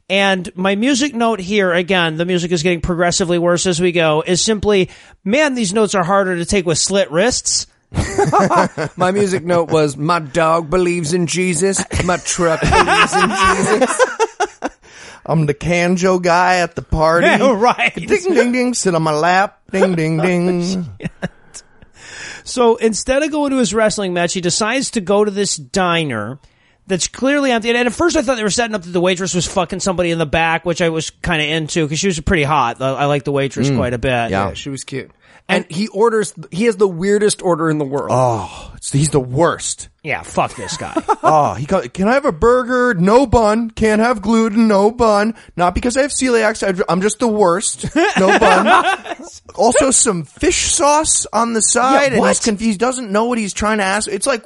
And my music note here, again, the music is getting progressively worse as we go, is simply, man, these notes are harder to take with slit wrists. [LAUGHS] My music note was, my dog believes in Jesus. My truck believes in Jesus. [LAUGHS] I'm the canjo guy at the party. [LAUGHS] right. Ding ding ding, sit on my lap. Ding ding oh, ding. So instead of going to his wrestling match, he decides to go to this diner that's clearly empty. And at first, I thought they were setting up that the waitress was fucking somebody in the back, which I was kind of into because she was pretty hot. I, I like the waitress mm. quite a bit. Yeah. Yeah, she was cute. And he orders, he has the weirdest order in the world. Oh, it's, he's the worst. Yeah, fuck this guy. [LAUGHS] Oh, he go, can I have a burger? No bun. Can't have gluten. No bun. Not because I have celiac. I- I'm just the worst. No [LAUGHS] bun. also, some fish sauce on the side, and he's what? confused. He doesn't know what he's trying to ask. It's like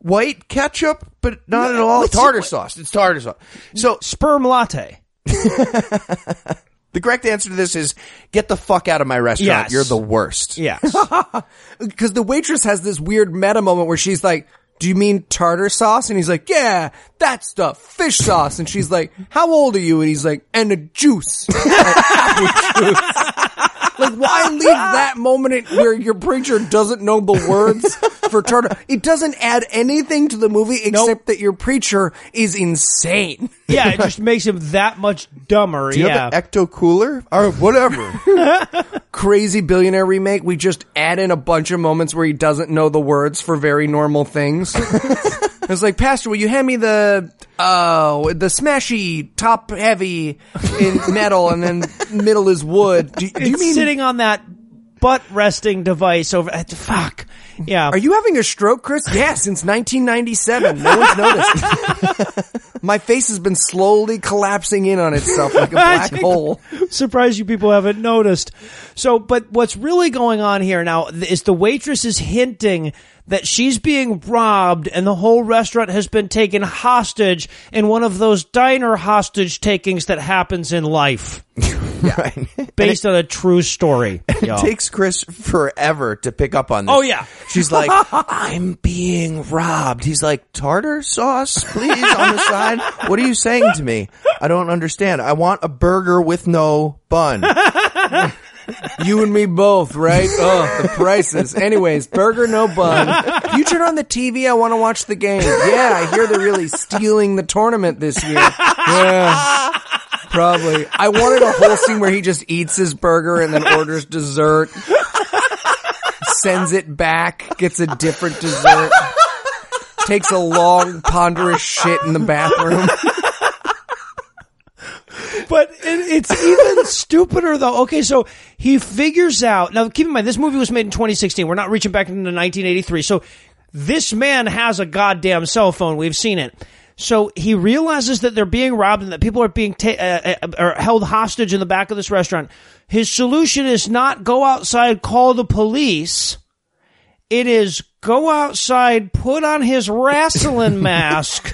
white ketchup, but not at all. what's- tartar sauce. It's tartar sauce. So Sperm latte. [LAUGHS] the correct answer to this is get the fuck out of my restaurant. Yes. You're the worst. Yes. [LAUGHS] because the waitress has this weird meta moment where she's like, "Do you mean tartar sauce?" And he's like, "Yeah, that stuff, fish sauce." And she's like, "How old are you?" And he's like, "And a juice." [LAUGHS] Apple juice. Like, why leave that moment where your preacher doesn't know the words for tartar? It doesn't add anything to the movie except that your preacher is insane. Yeah, it [LAUGHS] just makes him that much dumber. Do you yeah. have an ecto cooler or whatever? [LAUGHS] Crazy billionaire remake. We just add in a bunch of moments where he doesn't know the words for very normal things. [LAUGHS] it's like, Pastor, will you hand me the oh the smashy top heavy in metal and then middle is wood? Do, do you mean? sitting on that butt resting device over? uh, Fuck. Yeah. Are you having a stroke, Chris? Yeah, since 1997. No one's noticed. My face has been slowly collapsing in on itself like a [LAUGHS] black hole. Surprised you people haven't noticed. So, but what's really going on here now is the waitress is hinting that she's being robbed and the whole restaurant has been taken hostage in one of those diner hostage takings that happens in life [LAUGHS] right. based on a true story. It y'all. takes Chris forever to pick up on this. Oh, yeah. She's [LAUGHS] like, I'm being robbed. He's like, tartar sauce, please, on the [LAUGHS] side. What are you saying to me? I don't understand. I want a burger with no bun. You and me both, right? Oh, the prices. Anyways, burger, no bun. If you turn on the TV, I want to watch the game. Yeah, I hear they're really stealing the tournament this year. Yeah, probably. I wanted a whole scene where he just eats his burger and then orders dessert, sends it back, gets a different dessert, takes a long, ponderous shit in the bathroom. But it, it's even [LAUGHS] stupider though. Okay, so he figures out now. Keep in mind, this movie was made in 2016. We're not reaching back into 1983. So this man has a goddamn cell phone. We've seen it. So he realizes that they're being robbed and that people are being ta- uh, uh, are held hostage in the back of this restaurant. His solution is not go outside, call the police. It is go outside, put on his wrestling [LAUGHS] mask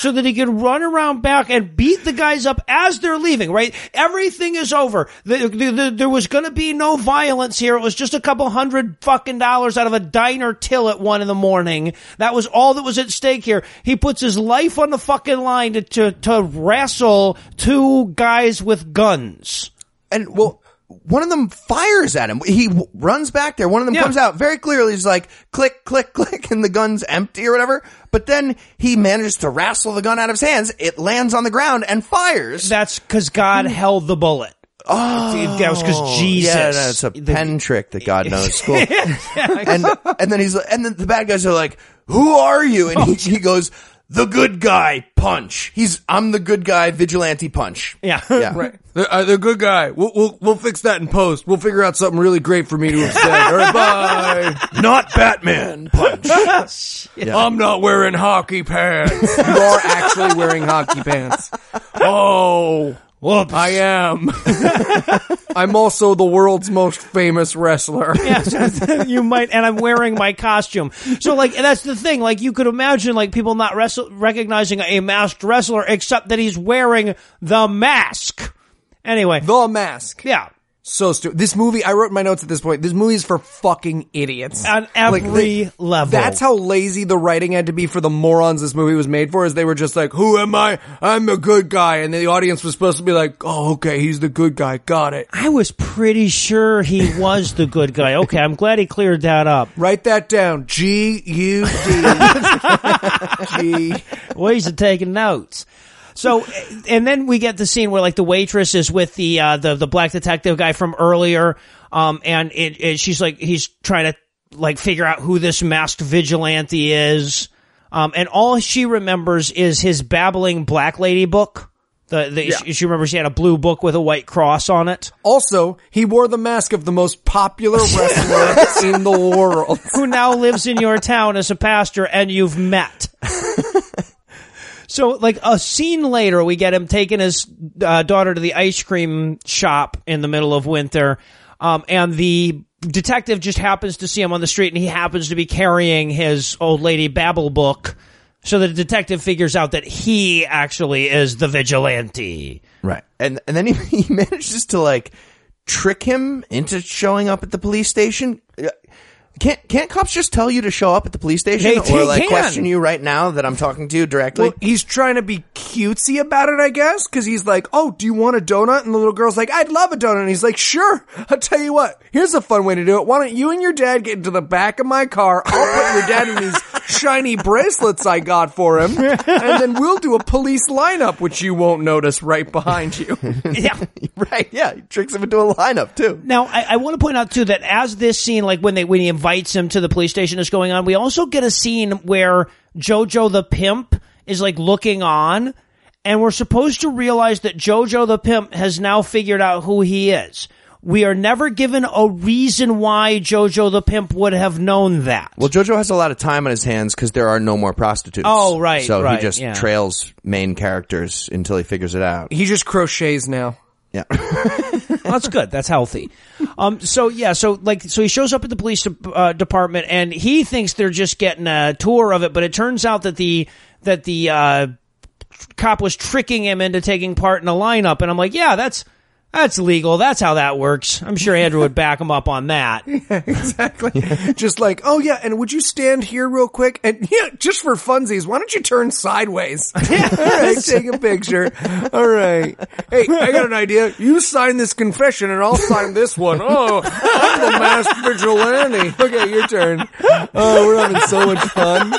so that he can run around back and beat the guys up as they're leaving, right? Everything is over. The, the, the, there was gonna be no violence here. It was just a couple hundred fucking dollars out of a diner till at one in the morning. That was all that was at stake here. He puts his life on the fucking line to, to, to wrestle two guys with guns. And well, one of them fires at him. He w- runs back there. One of them Yeah. comes out very clearly. He's like, click, click, [LAUGHS] click, and the gun's empty or whatever. But then he manages to wrestle the gun out of his hands. It lands on the ground and fires. That's cause God hmm. held the bullet. Oh, that was cause Jesus. Yeah, that's a The- pen trick that God knows. [LAUGHS] Cool. and and then he's and then the bad guys are like, "Who are you?" And he, oh, he goes, "The good guy, punch." He's I'm the good guy, vigilante punch. Yeah. Yeah. [LAUGHS] Right. The, uh, the good guy. We'll, we'll, we'll fix that in post. We'll figure out something really great for me to have said. All right, [LAUGHS] bye. Not Batman punch. [LAUGHS] I'm not wearing hockey pants. you are actually wearing hockey pants. Oh. Whoops. I am. [LAUGHS] I'm also the world's most famous wrestler. [LAUGHS] Yes, [LAUGHS] you might, and I'm wearing my costume. So, like, that's the thing. Like, you could imagine, like, people not wrestle, recognizing a masked wrestler, except that he's wearing the mask. Anyway, The Mask. yeah, So stupid. This movie, I wrote in my notes at this point, this movie is for fucking idiots. on Like, every they- level. That's how lazy the writing had to be for the morons this movie was made for, is they were just like, who am I? I'm the good guy. And the audience was supposed to be like, oh, okay, he's the good guy. Got it. I was pretty sure he [LAUGHS] was the good guy. Okay, I'm glad he cleared that up. Write that down. G U D. G. Ways of taking notes. So, and then we get the scene where like the waitress is with the uh, the the black detective guy from earlier, um, and it, it, she's like he's trying to like figure out who this masked vigilante is, um, and all she remembers is his babbling black lady book. The, the she, she remembers she had a blue book with a white cross on it. Also, he wore the mask of the most popular [LAUGHS] wrestler in the world. who now lives in your town as a pastor and you've met. [LAUGHS] so, like a scene later, we get him taking his uh, daughter to the ice cream shop in the middle of winter, um, and the detective just happens to see him on the street, and he happens to be carrying his old lady Babel book. So the detective figures out that he actually is the vigilante. Right. And and then he, [LAUGHS] he manages to like trick him into showing up at the police station. Can't can't cops just tell you to show up at the police station They- or they like can. question you right now that I'm talking to you directly? Well, he's trying to be cutesy about it, I guess, because he's like, "Oh, do you want a donut?" And the little girl's like, "I'd love a donut." And he's like, "Sure." I'll tell you what. Here's a fun way to do it. Why don't you and your dad get into the back of my car? I'll put your dad in these [LAUGHS] shiny bracelets I got for him, and then we'll do a police lineup, which you won't notice right behind you. [LAUGHS] Yeah. right, yeah. He tricks him into a lineup too. Now, I, I want to point out too that as this scene, like when they when he invites him to the police station, is going on, we also get a scene where Jojo the pimp is like looking on, and we're supposed to realize that Jojo the pimp has now figured out who he is. We are never given a reason why Jojo the pimp would have known that. Well, JoJo has a lot of time on his hands because there are no more prostitutes. Oh, right, So right, he just yeah. trails main characters until he figures it out. he just crochets now. Yeah. Well, [LAUGHS] that's good. That's healthy. Um, so yeah, so like, so he shows up at the police de- uh, department and he thinks they're just getting a tour of it, but it turns out that the that the uh, cop was tricking him into taking part in a lineup. And I'm like, yeah, that's that's legal. That's how that works. I'm sure Andrew would back him up on that. [LAUGHS] exactly. just like, oh yeah, and would you stand here real quick? And [LAUGHS] yeah, just for funsies, why don't you turn sideways? [LAUGHS] All right, take a picture. All right. Hey, I got an idea. You sign this confession and I'll sign this one. Oh, I'm the masked vigilante. Okay, your turn. Oh, we're having so much fun.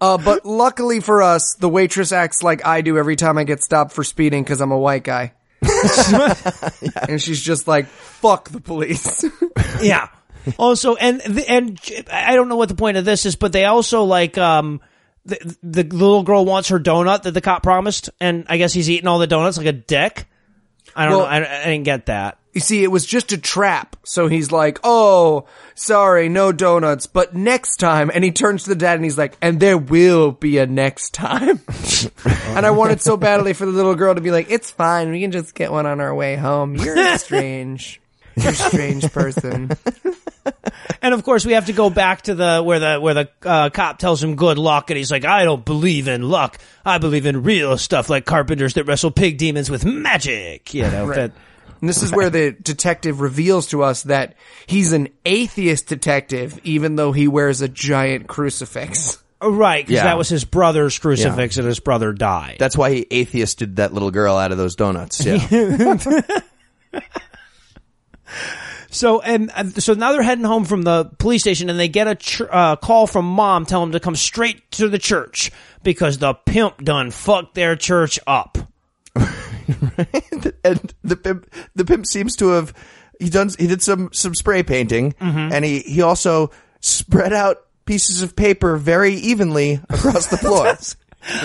Uh, but luckily for us, the waitress acts like I do every time I get stopped for speeding because I'm a white guy. [LAUGHS] And she's just like, fuck the police. [LAUGHS] yeah. Also, and and I don't know what the point of this is, but they also like um the the little girl wants her donut that the cop promised, and I guess he's eating all the donuts like a dick. I don't Well- know. I, I didn't get that. You see, it was just a trap. So he's like, oh, sorry, no donuts, but next time. And he turns to the dad and he's like, and there will be a next time. [LAUGHS] and I wanted so badly for the little girl to be like, it's fine. We can just get one on our way home. You're strange. You're a strange person. [LAUGHS] And of course, we have to go back to the where the where the uh, cop tells him good luck, and he's like, "I don't believe in luck. I believe in real stuff like carpenters that wrestle pig demons with magic." You know that. And this is where the detective reveals to us that he's an atheist detective, even though he wears a giant crucifix. Oh, Right, because Yeah. that was his brother's crucifix, and his brother died. That's why he atheisted that little girl out of those donuts. Yeah. [LAUGHS] So and uh, so now they're heading home from the police station, and they get a ch- uh, call from mom telling them to come straight to the church because the pimp done fucked their church up. [LAUGHS] and the pimp, the pimp seems to have he done he did some some spray painting, mm-hmm. and he he also spread out pieces of paper very evenly across the [LAUGHS] floor.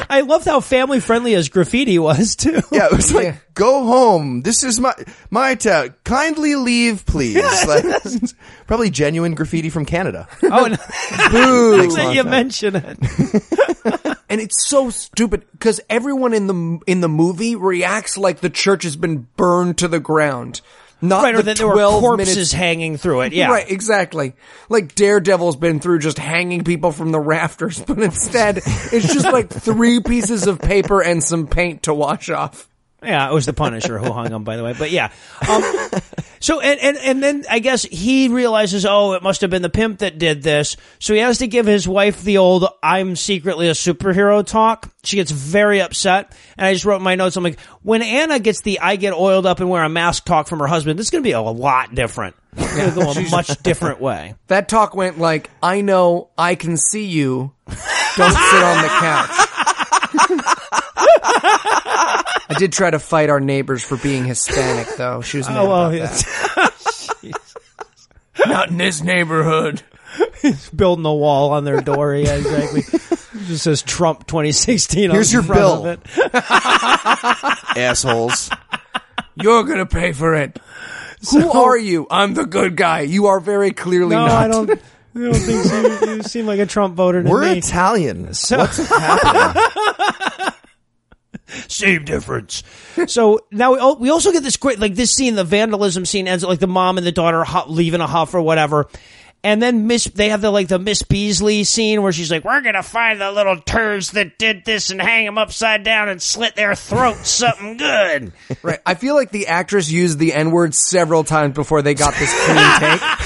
I loved how family friendly his graffiti was too. Yeah, it was like, Yeah. go home. This is my my town. Kindly leave, please. [LAUGHS] Like, probably genuine graffiti from Canada. Oh, and Makes a that you of mention it. [LAUGHS] And it's so stupid because everyone in the in the movie reacts like the church has been burned to the ground. Not Right, or the that there were 12 corpses minutes hanging through it. Yeah, Right, exactly. Like Daredevil's been through just hanging people from the rafters, [LAUGHS] but instead it's just like three pieces of paper and some paint to wash off. Yeah, it was the Punisher who hung him, by the way. But yeah, um, so and, and and then I guess he realizes, oh, it must have been the pimp that did this. So he has to give his wife the old "I'm secretly a superhero" talk. She gets very upset, and I just wrote my notes. I'm like, when Anna gets the "I get oiled up and wear a mask" talk from her husband, this is going to be a lot different. It's going to go a [LAUGHS] much different way. That talk went like, I know I can see you. Don't sit on the couch. [LAUGHS] I did try to fight our neighbors for being Hispanic though. She was oh, mad Oh, well, about yeah. that. [LAUGHS] Not in this neighborhood. He's building a wall on their door. Yeah, exactly. It just says Trump 2016. Here's on your the front bill. of it. [LAUGHS] Assholes. You're gonna pay for it. Who are you? I'm the good guy. You are very clearly No, not. I don't. I don't think so. You, you seem like a Trump voter to We're me. Italian. What's So- happening? [LAUGHS] Same difference. So now we, al- we also get this great, like this scene, the vandalism scene ends like the mom and the daughter hu- leaving a huff or whatever. And then Miss, they have the like the Miss Beasley scene where she's like, "We're gonna find the little turds that did this and hang them upside down and slit their throats something good." [LAUGHS] Right. I feel like the actress used the N word several times before they got this clean take. [LAUGHS]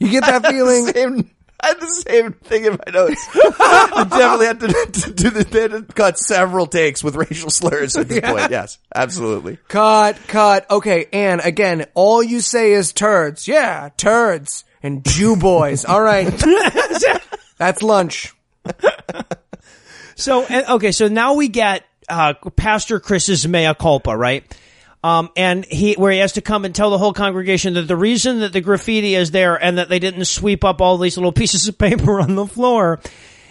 You get that feeling? [LAUGHS] Same, I had the same thing in my notes. [LAUGHS] I definitely had to, to do the, they had to cut several takes with racial slurs at this point. Yes, absolutely. Cut, cut. Okay, and again, all you say is turds. Yeah, turds. And Jew boys. All right. [LAUGHS] That's lunch. So okay, so now we get uh, Pastor Chris's mea culpa, right? Um, and he where he has to come and tell the whole congregation that the reason that the graffiti is there and that they didn't sweep up all these little [LAUGHS] pieces of paper on the floor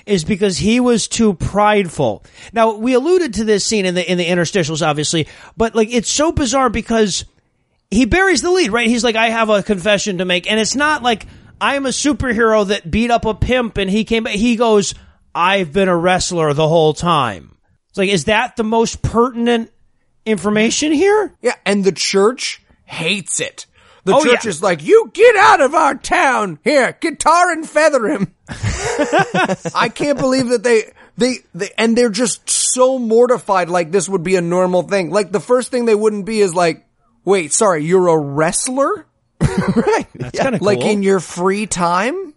is because he was too prideful. Now we alluded to this scene in the in the interstitials, obviously, but like it's so bizarre because he buries the lead, right? He's like, I have a confession to make. And it's not like, I'm a superhero that beat up a pimp and he came, he goes, I've been a wrestler the whole time. It's like, is that the most pertinent information here? Yeah, and the church hates it. The Oh, church yeah. is like, you get out of our town. Here, guitar and feather him. [LAUGHS] I can't believe that they, they, they, and they're just so mortified like this would be a normal thing. Like the first thing they wouldn't be is like, wait, sorry, you're a wrestler? [LAUGHS] right. That's Yeah. kind of Like in your free time?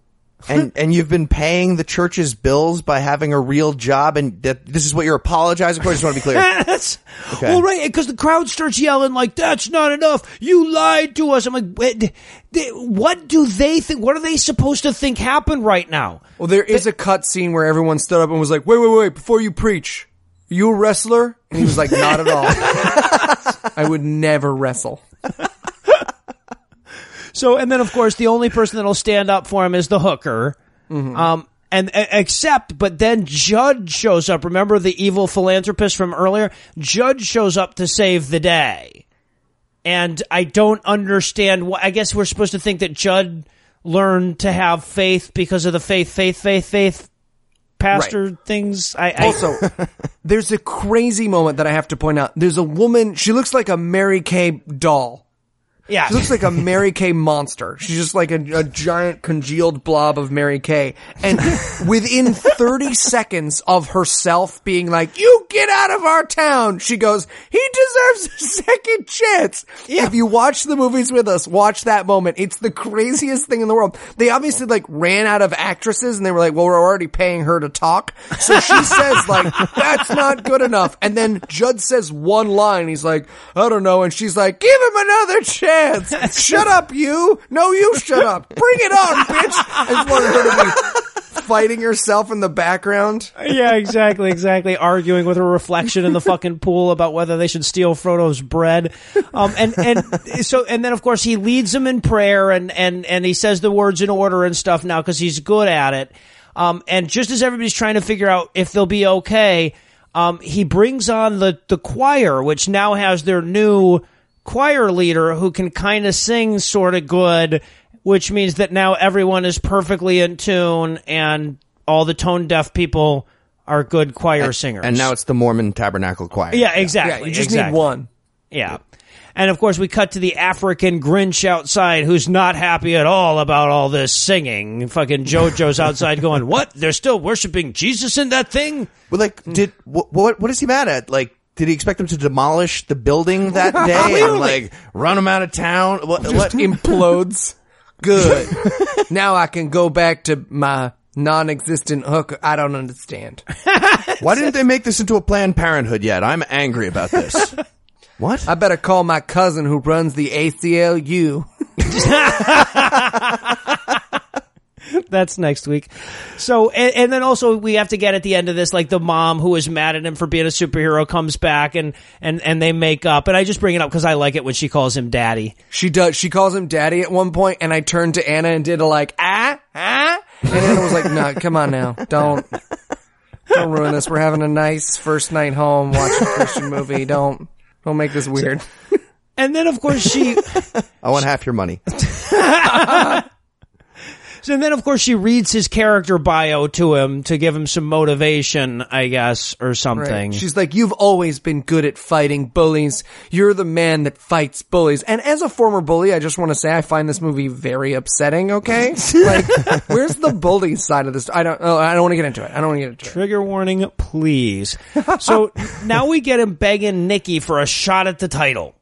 And and you've been paying the church's bills by having a real job, and that this is what you're apologizing for. I just want to be clear. [LAUGHS] That's well, right, because the crowd starts yelling like, "That's not enough! You lied to us!" I'm like, "Wait, they- "What do they think? What are they supposed to think happened right now?" Well, there is a cut scene where everyone stood up and was like, wait, wait, wait, before you preach, you a wrestler? And he was like, not at all. [LAUGHS] I would never wrestle. So, and then of course, the only person that'll stand up for him is the hooker. Um, and except, but then Judd shows up. Remember the evil philanthropist from earlier? Judd shows up to save the day. And I don't understand what, I guess we're supposed to think that Judd learned to have faith because of the faith, faith, faith, faith pastor things. I, I Also, [LAUGHS] there's a crazy moment that I have to point out. There's a woman, she looks like a Mary Kay doll. Yeah. She looks like a Mary Kay monster. She's just like a, a giant congealed blob of Mary Kay. And within 30 seconds of herself being like, you get out of our town, she goes, he deserves a second chance. If you watch the movies with us, watch that moment. It's the craziest thing in the world. They obviously like ran out of actresses and they were like, well, we're already paying her to talk. So she [LAUGHS] says like, that's not good enough. And then Judd says one line. He's like, I don't know. And she's like, give him another chance. [LAUGHS] shut up, you. No, you shut up. Bring it on, bitch. I just wanted her to be fighting herself in the background. yeah, exactly, exactly. Arguing with a reflection in the fucking pool about whether they should steal Frodo's bread. Um, and, and so, and then of course he leads them in prayer and, and, and he says the words in order and stuff now because he's good at it. Um, and just as everybody's trying to figure out if they'll be okay, um, he brings on the, the choir, which now has their new choir leader who can kind of sing sort of good, which means that now everyone is perfectly in tune and all the tone deaf people are good choir singers. And now it's the Mormon Tabernacle Choir. yeah, exactly. Yeah, you just exactly. need one. Yeah. And of course, we cut to the African Grinch outside who's not happy at all about all this singing. Fucking JoJo's [LAUGHS] outside going, What? They're still worshiping Jesus in that thing? But like, did what? What, what is he mad at? Like, did he expect them to demolish the building that [LAUGHS] day and like run them out of town? What? What? implodes. [LAUGHS] Good. [LAUGHS] now I can go back to my non-existent hook. I don't understand. Why didn't they make this into a Planned Parenthood yet? I'm angry about this. what? I better call my cousin who runs the ACLU. [LAUGHS] That's next week. So, and, and then also we have to get at the end of this, like the mom who is mad at him for being a superhero comes back and, and, and they make up. And I just bring it up because I like it when she calls him daddy. She does. She calls him daddy at one point, and I turned to Anna and did a like ah ah, and Anna was like, "No, come on now, don't don't ruin this. We're having a nice first night home, watching a Christian movie. Don't don't make this weird." And then of course she, [LAUGHS] I want half your money. [LAUGHS] So then, of course, she reads his character bio to him to give him some motivation, I guess, or something. She's like, "You've always been good at fighting bullies. You're the man that fights bullies." And as a former bully, I just want to say I find this movie very upsetting. Okay, [LAUGHS] like, where's the bully side of this? I don't. Oh, I don't want to get into it. I don't want to get into it. Trigger warning, please. so [LAUGHS] now we get him begging Nikki for a shot at the title.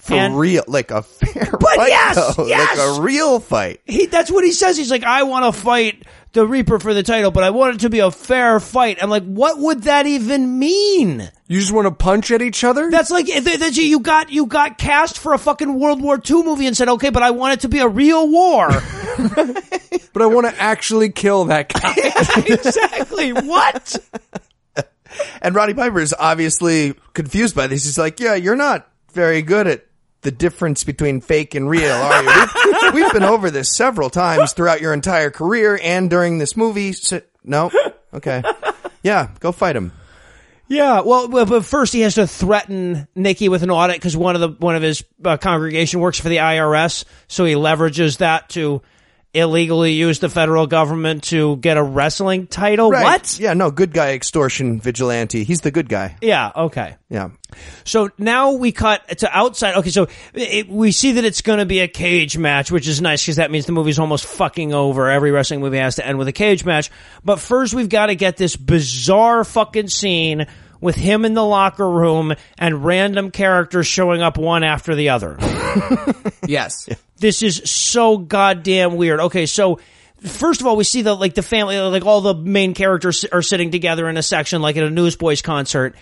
For And- real, like a [LAUGHS] fair But fight, yes, though. yes! like a real fight. He, that's what he says. He's like, I want to fight the Reaper for the title, but I want it to be a fair fight. I'm like, what would that even mean? You just want to punch at each other? That's like that- that you you got you got cast for a fucking World War II movie and said, okay, but I want it to be a real war. [LAUGHS] but I want to actually kill that guy. [LAUGHS] exactly. What? And Roddy Piper is obviously confused by this. He's like, "Yeah, you're not very good at the difference between fake and real, are you? We've, [LAUGHS] we've been over this several times throughout your entire career and during this movie. So, no, okay, yeah, go fight him." Yeah, well, but first he has to threaten Nikki with an audit because one of the one of his uh, congregation works for the IRS, so he leverages that to illegally used the federal government to get a wrestling title. Right. What? Yeah, no, good guy extortion vigilante. He's the good guy. Yeah. Okay. Yeah. So now we cut to outside. Okay, so it, we see that it's going to be a cage match, which is nice because that means the movie's almost fucking over. Every wrestling movie has to end with a cage match. But first, we've got to get this bizarre fucking scene with him in the locker room and random characters showing up one after the other. [LAUGHS] Yes. this is so goddamn weird. Okay, so first of all, we see the like the family, like all the main characters are sitting together in a section, like at a Newsboys concert,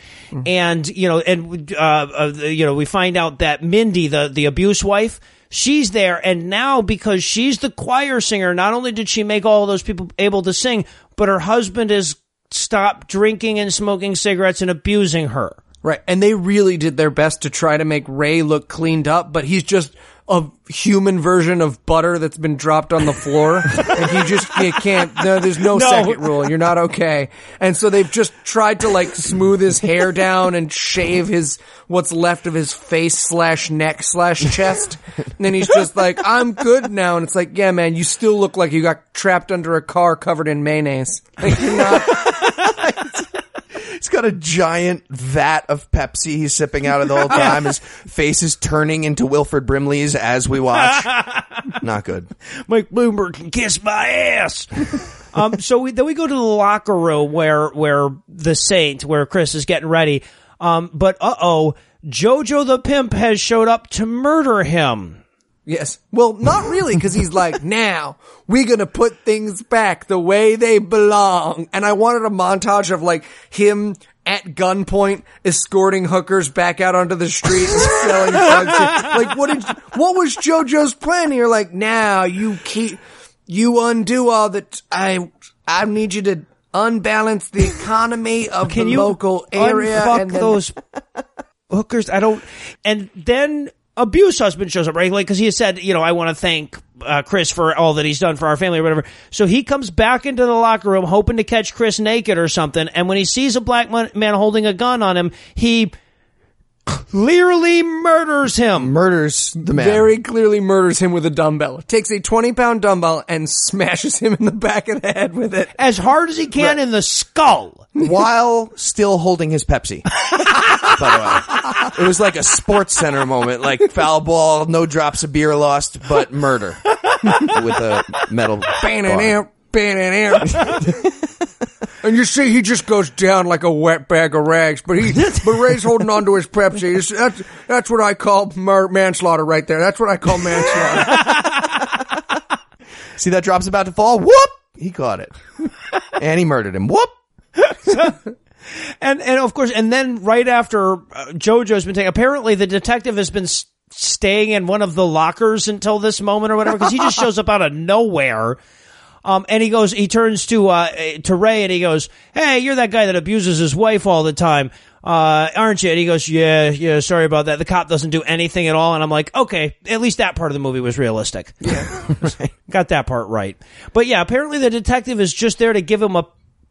and you know, and uh, uh, you know, we find out that Mindy, the the abuse wife. She's there, and now because she's the choir singer, not only did she make all those people able to sing, but her husband has stopped drinking and smoking cigarettes and abusing her. Right. And they really did their best to try to make Ray look cleaned up, but he's just a human version of butter that's been dropped on the floor. and he just you can't, no, there's no, No. second rule. You're not okay. And so they've just tried to like smooth his hair down and shave his, what's left of his face slash neck slash chest. And then he's just like, I'm good now. And it's like, yeah, man, you still look like you got trapped under a car covered in mayonnaise. Like, you're not, [LAUGHS] He's got a giant vat of Pepsi he's sipping out of the whole time. His [LAUGHS] face is turning into Wilford Brimley's as we watch. [LAUGHS] Not good. Mike Bloomberg can kiss my ass. [LAUGHS] um, so we, then we go to the locker room where where the Saint, where Chris is getting ready. Um, but uh oh, Jojo the pimp has showed up to murder him. Yes. Well, not really, because he's like, [LAUGHS] now we're gonna put things back the way they belong. And I wanted a montage of like him at gunpoint escorting hookers back out onto the street and selling [LAUGHS] drugs. Like, what did, what was JoJo's plan here? Like, now you keep, you undo all that. I, I need you to unbalance the economy of Can the you local area. unfuck and then- those [LAUGHS] hookers? I don't. And then abuse husband shows up, right? Like because he said, you know, I want to thank uh, Chris for all that he's done for our family or whatever. So he comes back into the locker room hoping to catch Chris naked or something. And when he sees a black man man holding a gun on him, he clearly murders him. Murders the man. very clearly murders him with a dumbbell. Takes a 20 pound dumbbell and smashes him in the back of the head with it. as hard as he can in the skull. while still holding his Pepsi. [LAUGHS] By the way, it was like a sports center moment, like foul ball, no drops of beer lost, but murder with a metal. Bar. and out, bang and out. And you see, he just goes down like a wet bag of rags. But he, but Ray's holding on to his Pepsi. It's- That's that's what I call mur- manslaughter right there. That's what I call manslaughter. [LAUGHS] See that drop's about to fall? Whoop! He caught it, and he murdered him. Whoop! [LAUGHS] And and of course, and then right after uh, JoJo's been taken, apparently the detective has been s- staying in one of the lockers until this moment or whatever because he just [LAUGHS] shows up out of nowhere. Um, and he goes, he turns to uh to Ray and he goes, "Hey, you're that guy that abuses his wife all the time, uh, aren't you?" And he goes, "Yeah, yeah, sorry about that." The cop doesn't do anything at all, and I'm like, "Okay, at least that part of the movie was realistic." Yeah, [LAUGHS] got that part right. But yeah, apparently the detective is just there to give him a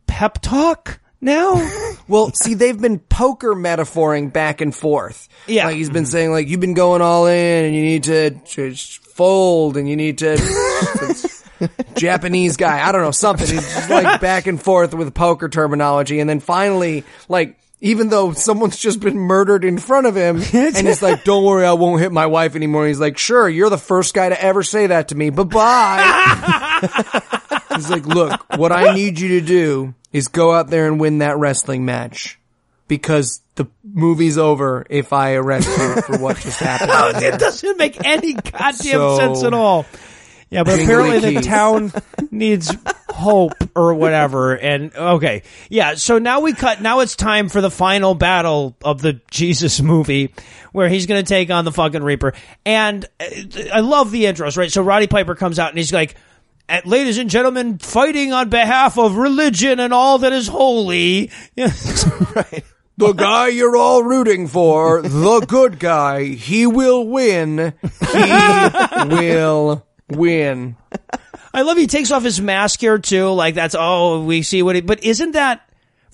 pep talk now. [LAUGHS] well, see, they've been poker metaphoring back and forth. Yeah. Like he's been saying, like, you've been going all in and you need to just fold and you need to. [LAUGHS] Japanese guy. I don't know, something. He's just like back and forth with poker terminology. And then finally, like, even though someone's just been murdered in front of him, [LAUGHS] and he's like, don't worry, I won't hit my wife anymore. He's like, sure, you're the first guy to ever say that to me. Bye bye. he's like, look, what I need you to do is go out there and win that wrestling match. Because the movie's over if I arrest you for what just happened. out [LAUGHS] there." it doesn't make any goddamn So- sense at all. Yeah, but Jingly apparently the keys. town needs hope or whatever. And okay, yeah. So now we cut. Now it's time for the final battle of the Jesus movie, where he's going to take on the fucking Reaper. And uh, I love the intros, right? So Roddy Piper comes out and he's like. "Uh, Ladies and gentlemen, fighting on behalf of religion and all that is holy. [LAUGHS] right. The guy you're all rooting for, the good guy, he will win. He will win. I love he takes off his mask here too. Like that's oh we see what he. But isn't that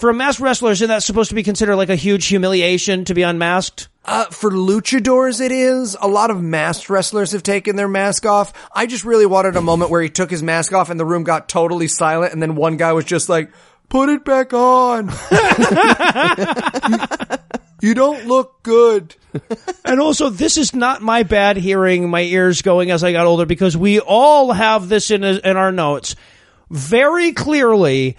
For a masked wrestler, isn't that supposed to be considered like a huge humiliation to be unmasked? Uh, for luchadors, it is. A lot of masked wrestlers have taken their mask off. I just really wanted a moment where he took his mask off and the room got totally silent, and then one guy was just like, "Put it back on." you, [LAUGHS] you don't look good. And also, this is not my bad hearing, my ears going as I got older, because we all have this in in our notes very clearly.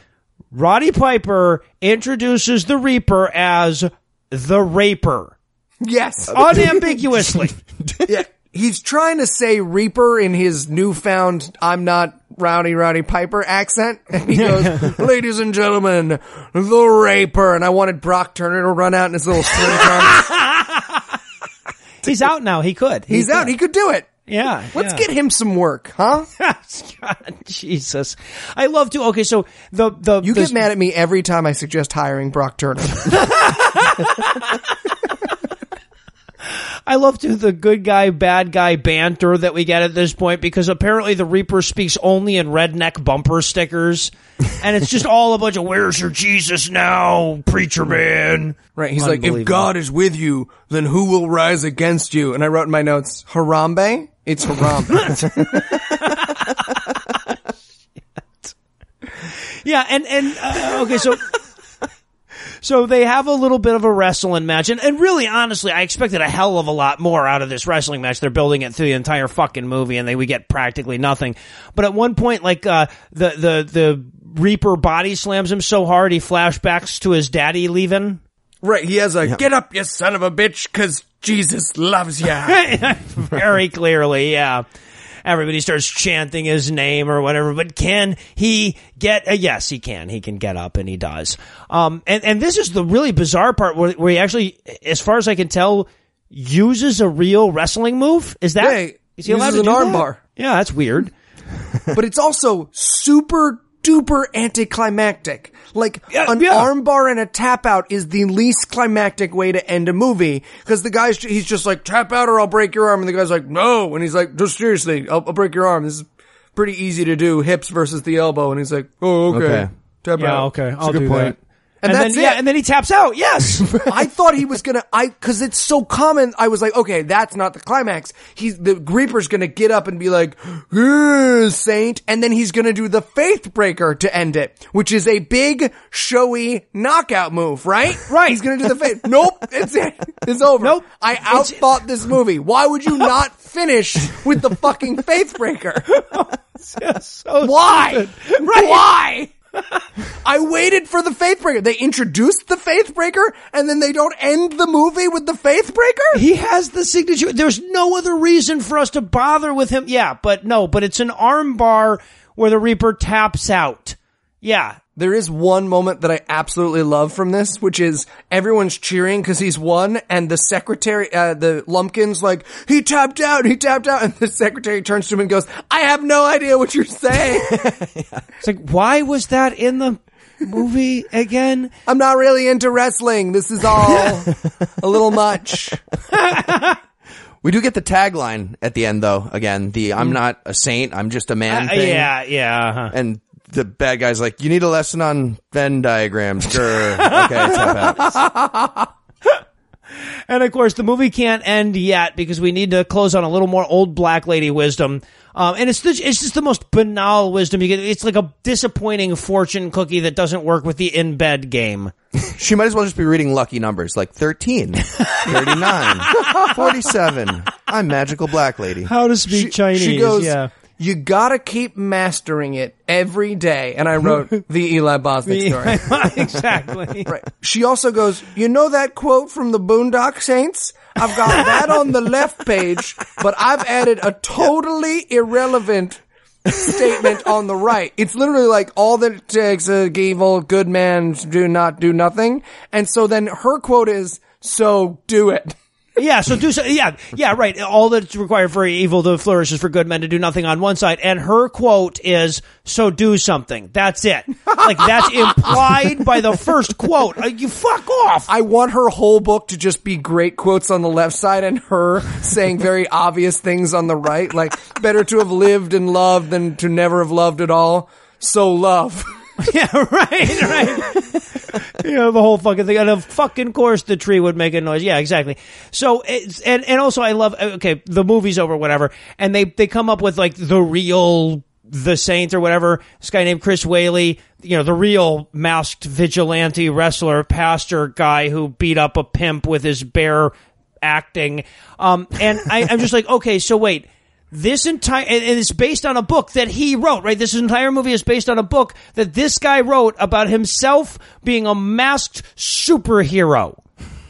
Roddy Piper introduces the Reaper as the Raper, Yes. unambiguously. [LAUGHS] yeah. He's trying to say Reaper in his newfound I'm not Rowdy Rowdy Piper accent. [LAUGHS] And he goes, ladies and gentlemen, the Raper. And I wanted Brock Turner to run out in his little sling [LAUGHS] trunks. He's out now. He could. He He's out. He could do it. Yeah. Let's yeah. get him some work, huh? [LAUGHS] God, Jesus. I love to. Okay, so the the You the- get mad at me every time I suggest hiring Brock Turner. [LAUGHS] [LAUGHS] I love to the good guy bad guy banter that we get at this point because apparently the Reaper speaks only in redneck bumper stickers, [LAUGHS] and it's just all a bunch of "Where's your Jesus now, preacher man?" Right. He's like, if God is with you, then who will rise against you? And I wrote in my notes, Harambe? It's Harambe. [LAUGHS] [LAUGHS] Yeah, and and uh, okay, so so they have a little bit of a wrestling match, and and really, honestly, I expected a hell of a lot more out of this wrestling match. They're building it through the entire fucking movie, and they we get practically nothing. But at one point, like uh, the the the Reaper body slams him so hard he flashbacks to his daddy leaving. right. He has a, get up, you son of a bitch, cause Jesus loves you. [LAUGHS] Very clearly, yeah. Everybody starts chanting his name or whatever, but can he get? Uh, yes, he can. He can get up, and he does. Um, and and this is the really bizarre part where, where he actually, as far as I can tell, uses a real wrestling move. Is that? Yeah, is he allowed to an do arm that? bar. Yeah, that's weird. [LAUGHS] but it's also super duper anticlimactic. Like Yeah, an yeah. armbar and a tap out is the least climactic way to end a movie because the guy's he's just like tap out or I'll break your arm, and the guy's like no, and he's like just seriously, I'll, I'll break your arm. This is pretty easy to do, hips versus the elbow, and he's like oh okay, Okay. tap Yeah, out. okay, It's a I'll good do point. that. And, And, that's then, it. yeah, and then he taps out. Yes. [LAUGHS] I thought he was gonna, I, cause it's so common, I was like, okay, that's not the climax. He's, the Reaper's gonna get up and be like, "Eh, Saint, and then he's gonna do the Faith Breaker to end it, which is a big, showy knockout move, right? [LAUGHS] Right. He's gonna do the Faith. nope, it's it. [LAUGHS] It's over. Nope. I outthought this movie. Why would you not finish with the fucking Faith Breaker? so Why? stupid. Why? I waited for the Faith Breaker. They introduced the Faith Breaker and then they don't end the movie with the Faith Breaker? He has the signature. There's no other reason for us to bother with him. Yeah, but no, but it's an arm bar where the Reaper taps out. Yeah. There is one moment that I absolutely love from this, which is everyone's cheering because he's won, and the secretary, uh, the Lumpkins, like, he tapped out, he tapped out, [LAUGHS] and the secretary turns to him and goes, I have no idea what you're saying. [LAUGHS] It's like, why was that in the movie again? I'm not really into wrestling. This is all a little much. [LAUGHS] We do get the tagline at the end, though. Again, the "I'm not a saint, I'm just a man" Uh, thing. yeah, yeah. uh-huh. And the bad guy's like, "You need a lesson on Venn diagrams." Grr. okay, tap out. [LAUGHS] And of course, the movie can't end yet because we need to close on a little more old black lady wisdom. Um, and it's the, it's just the most banal wisdom you get. It's like a disappointing fortune cookie that doesn't work with the in bed game. She might as well just be reading lucky numbers like 13, 39, 47. I'm magical black lady. How to speak Chinese? She goes, yeah. You gotta keep mastering it every day. And I wrote [LAUGHS] the Eli Bosnick story. [LAUGHS] exactly. [LAUGHS] Right. She also goes, you know that quote from the Boondock Saints? I've got that on the left page, but I've added a totally irrelevant statement on the right. It's literally like all that it takes a evil good man do not do nothing. And so then her quote is, so do it. Yeah, so do so. Yeah, yeah, right. All that's required for evil to flourish is for good men to do nothing on one side, and her quote is "so do something." That's it. Like that's implied by the first quote. Uh, you fuck off. I want her whole book to just be great quotes on the left side and her saying very obvious things on the right, like better to have lived and loved than to never have loved at all. So love. [LAUGHS] [LAUGHS] yeah, right, right. [LAUGHS] you know, the whole fucking thing. And of fucking course the tree would make a noise. Yeah, exactly. So, it's, and, and also I love, okay, the movie's over, whatever. And they, they come up with like the real, the saint or whatever. This guy named Chris Whaley, you know, the real masked vigilante wrestler, pastor guy who beat up a pimp with his bare acting. Um, and I, I'm just like, okay, so wait, this entire, and it's based on a book that he wrote, right? This entire movie is based on a book that this guy wrote about himself being a masked superhero.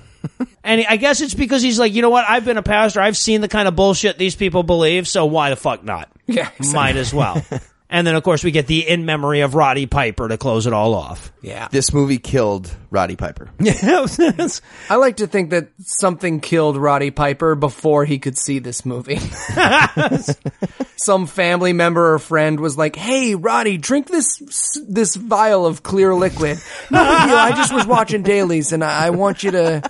[LAUGHS] and I guess it's because he's like, you know what? I've been a pastor. I've seen the kind of bullshit these people believe. So why the fuck not? Yeah, Might as well. [LAUGHS] and then, of course, we get the in memory of Roddy Piper to close it all off. Yeah. This movie killed Roddy Piper. [LAUGHS] I like to think that something killed Roddy Piper before he could see this movie. [LAUGHS] Some family member or friend was like, "Hey, Roddy, drink this this vial of clear liquid." No big deal. I just was watching dailies, and I, I want you to,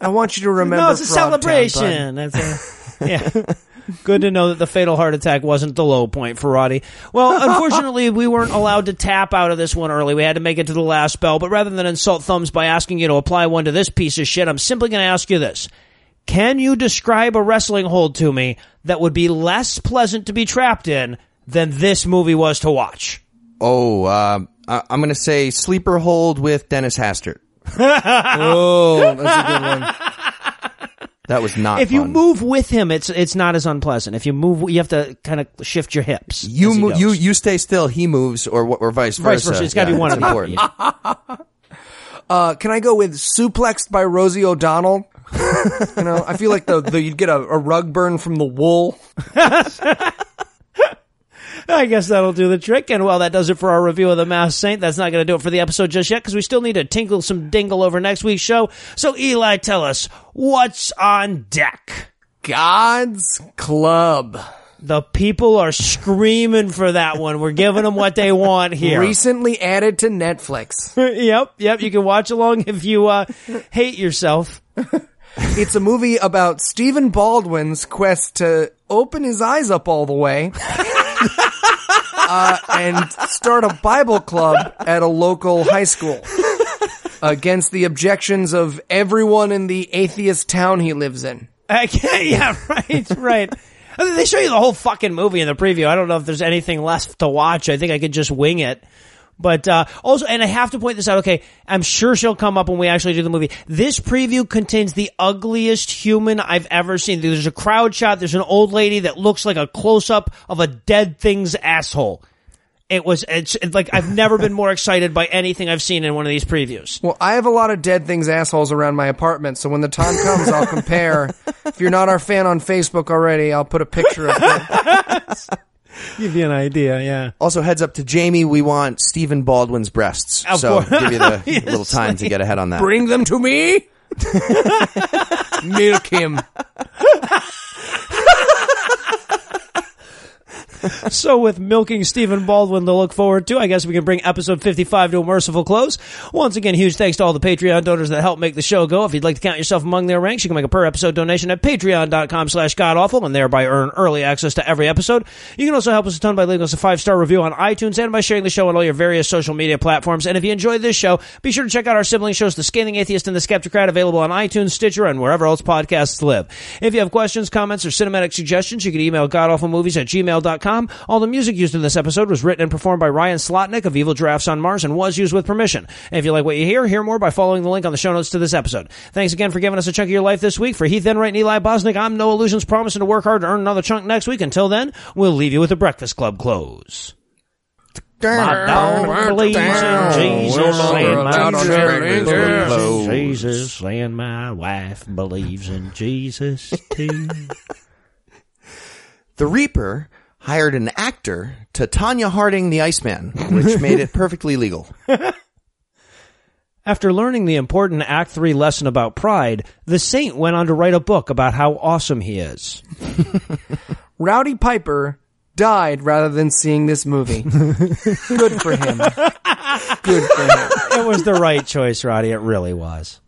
I want you to remember. no, it's a Frogtown, bud." celebration. That's a, yeah. Good to know that the fatal heart attack wasn't the low point for Roddy. Well, [LAUGHS] unfortunately, we weren't allowed to tap out of this one early. We had to make it to the last bell. But rather than insult thumbs by asking you to apply one to this piece of shit, I'm simply going to ask you this. Can you describe a wrestling hold to me that would be less pleasant to be trapped in than this movie was to watch? Oh, uh, I- I'm going to say sleeper hold with Dennis Hastert. [LAUGHS] Oh, that's a good one. [LAUGHS] That was not. If you move with him, it's it's not as unpleasant. If you move, you have to kind of shift your hips. you as he mo- you you stay still, he moves, or or vice versa. Vice versa. It's gotta be one of the- important. [LAUGHS] Uh, can I go with suplexed by Rosie O'Donnell? [LAUGHS] you know, I feel like the, the you'd get a, a rug burn from the wool. [LAUGHS] I guess that'll do the trick. And while that does it for our review of The Masked Saint. That's not going to do it for the episode just yet because we still need to tinkle some dingle over next week's show. So, Eli, tell us what's on deck. God's Club. The people are screaming for that one. We're giving them what they want here. Recently added to Netflix. [LAUGHS] yep, yep. You can watch along if you uh, hate yourself. It's a movie about Stephen Baldwin's quest to open his eyes up all the way [LAUGHS] uh, and start a Bible club at a local high school against the objections of everyone in the atheist town he lives in. Okay, [LAUGHS] yeah, right, right. I mean, they show you the whole fucking movie in the preview. I don't know if there's anything left to watch. I think I could just wing it. But uh, also, and I have to point this out. Okay, I'm sure she'll come up when we actually do the movie. This preview contains the ugliest human I've ever seen. There's a crowd shot. There's an old lady that looks like a close up of a dead thing's asshole. It was it's, it's like I've never been more excited by anything I've seen in one of these previews. Well, I have a lot of dead things assholes around my apartment, so when the time comes, I'll compare. if you're not our fan on Facebook already, I'll put a picture of it. [LAUGHS] Give you an idea, yeah. Also, heads up to Jamie. We want Stephen Baldwin's breasts. Of so course. give you the [LAUGHS] Yes, little time to get ahead on that. Bring them to me. [LAUGHS] Milk him. [LAUGHS] [LAUGHS] So with milking Stephen Baldwin to look forward to, I guess we can bring episode 55 to a merciful close. Once again, huge thanks to all the Patreon donors that help make the show go. If you'd like to count yourself among their ranks, you can make a per episode donation at patreon.com slash godawful and thereby earn early access to every episode. You can also help us a ton by leaving us a five star review on iTunes and by sharing the show on all your various social media platforms. And if you enjoyed this show, be sure to check out our sibling shows, The Scathing Atheist and The Skeptocrat, available on iTunes, Stitcher, and wherever else podcasts live. If you have questions, comments, or cinematic suggestions, you can email godawfulmovies at gmail.com. All the music used in this episode was written and performed by Ryan Slotnick of Evil Giraffes on Mars and was used with permission. And if you like what you hear, hear more by following the link on the show notes to this episode. Thanks again for giving us a chunk of your life this week. For Heath Enright and Eli Bosnick, I'm Noah Lugeons promising to work hard to earn another chunk next week. Until then, we'll leave you with the Breakfast Club close. My dog believes in Jesus, and my truck believes in Jesus, and my wife believes in Jesus too. [LAUGHS] The Reaper hired an actor to Tonya Harding the Iceman, which made it perfectly legal. [LAUGHS] After learning the important Act 3 lesson about pride, the saint went on to write a book about how awesome he is. [LAUGHS] Rowdy Piper died rather than seeing this movie. [LAUGHS] Good for him. Good for him. It was the right choice, Roddy. It really was.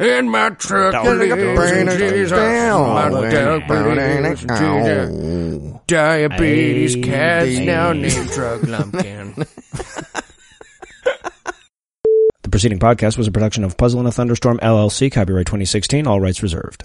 In my truck, Don't believes in burn it Jesus. My dog believes in Jesus. Diabetes cats now need drug lumpkin. [LAUGHS] The preceding podcast was a production of Puzzle in a Thunderstorm LLC, copyright 2016, all rights reserved.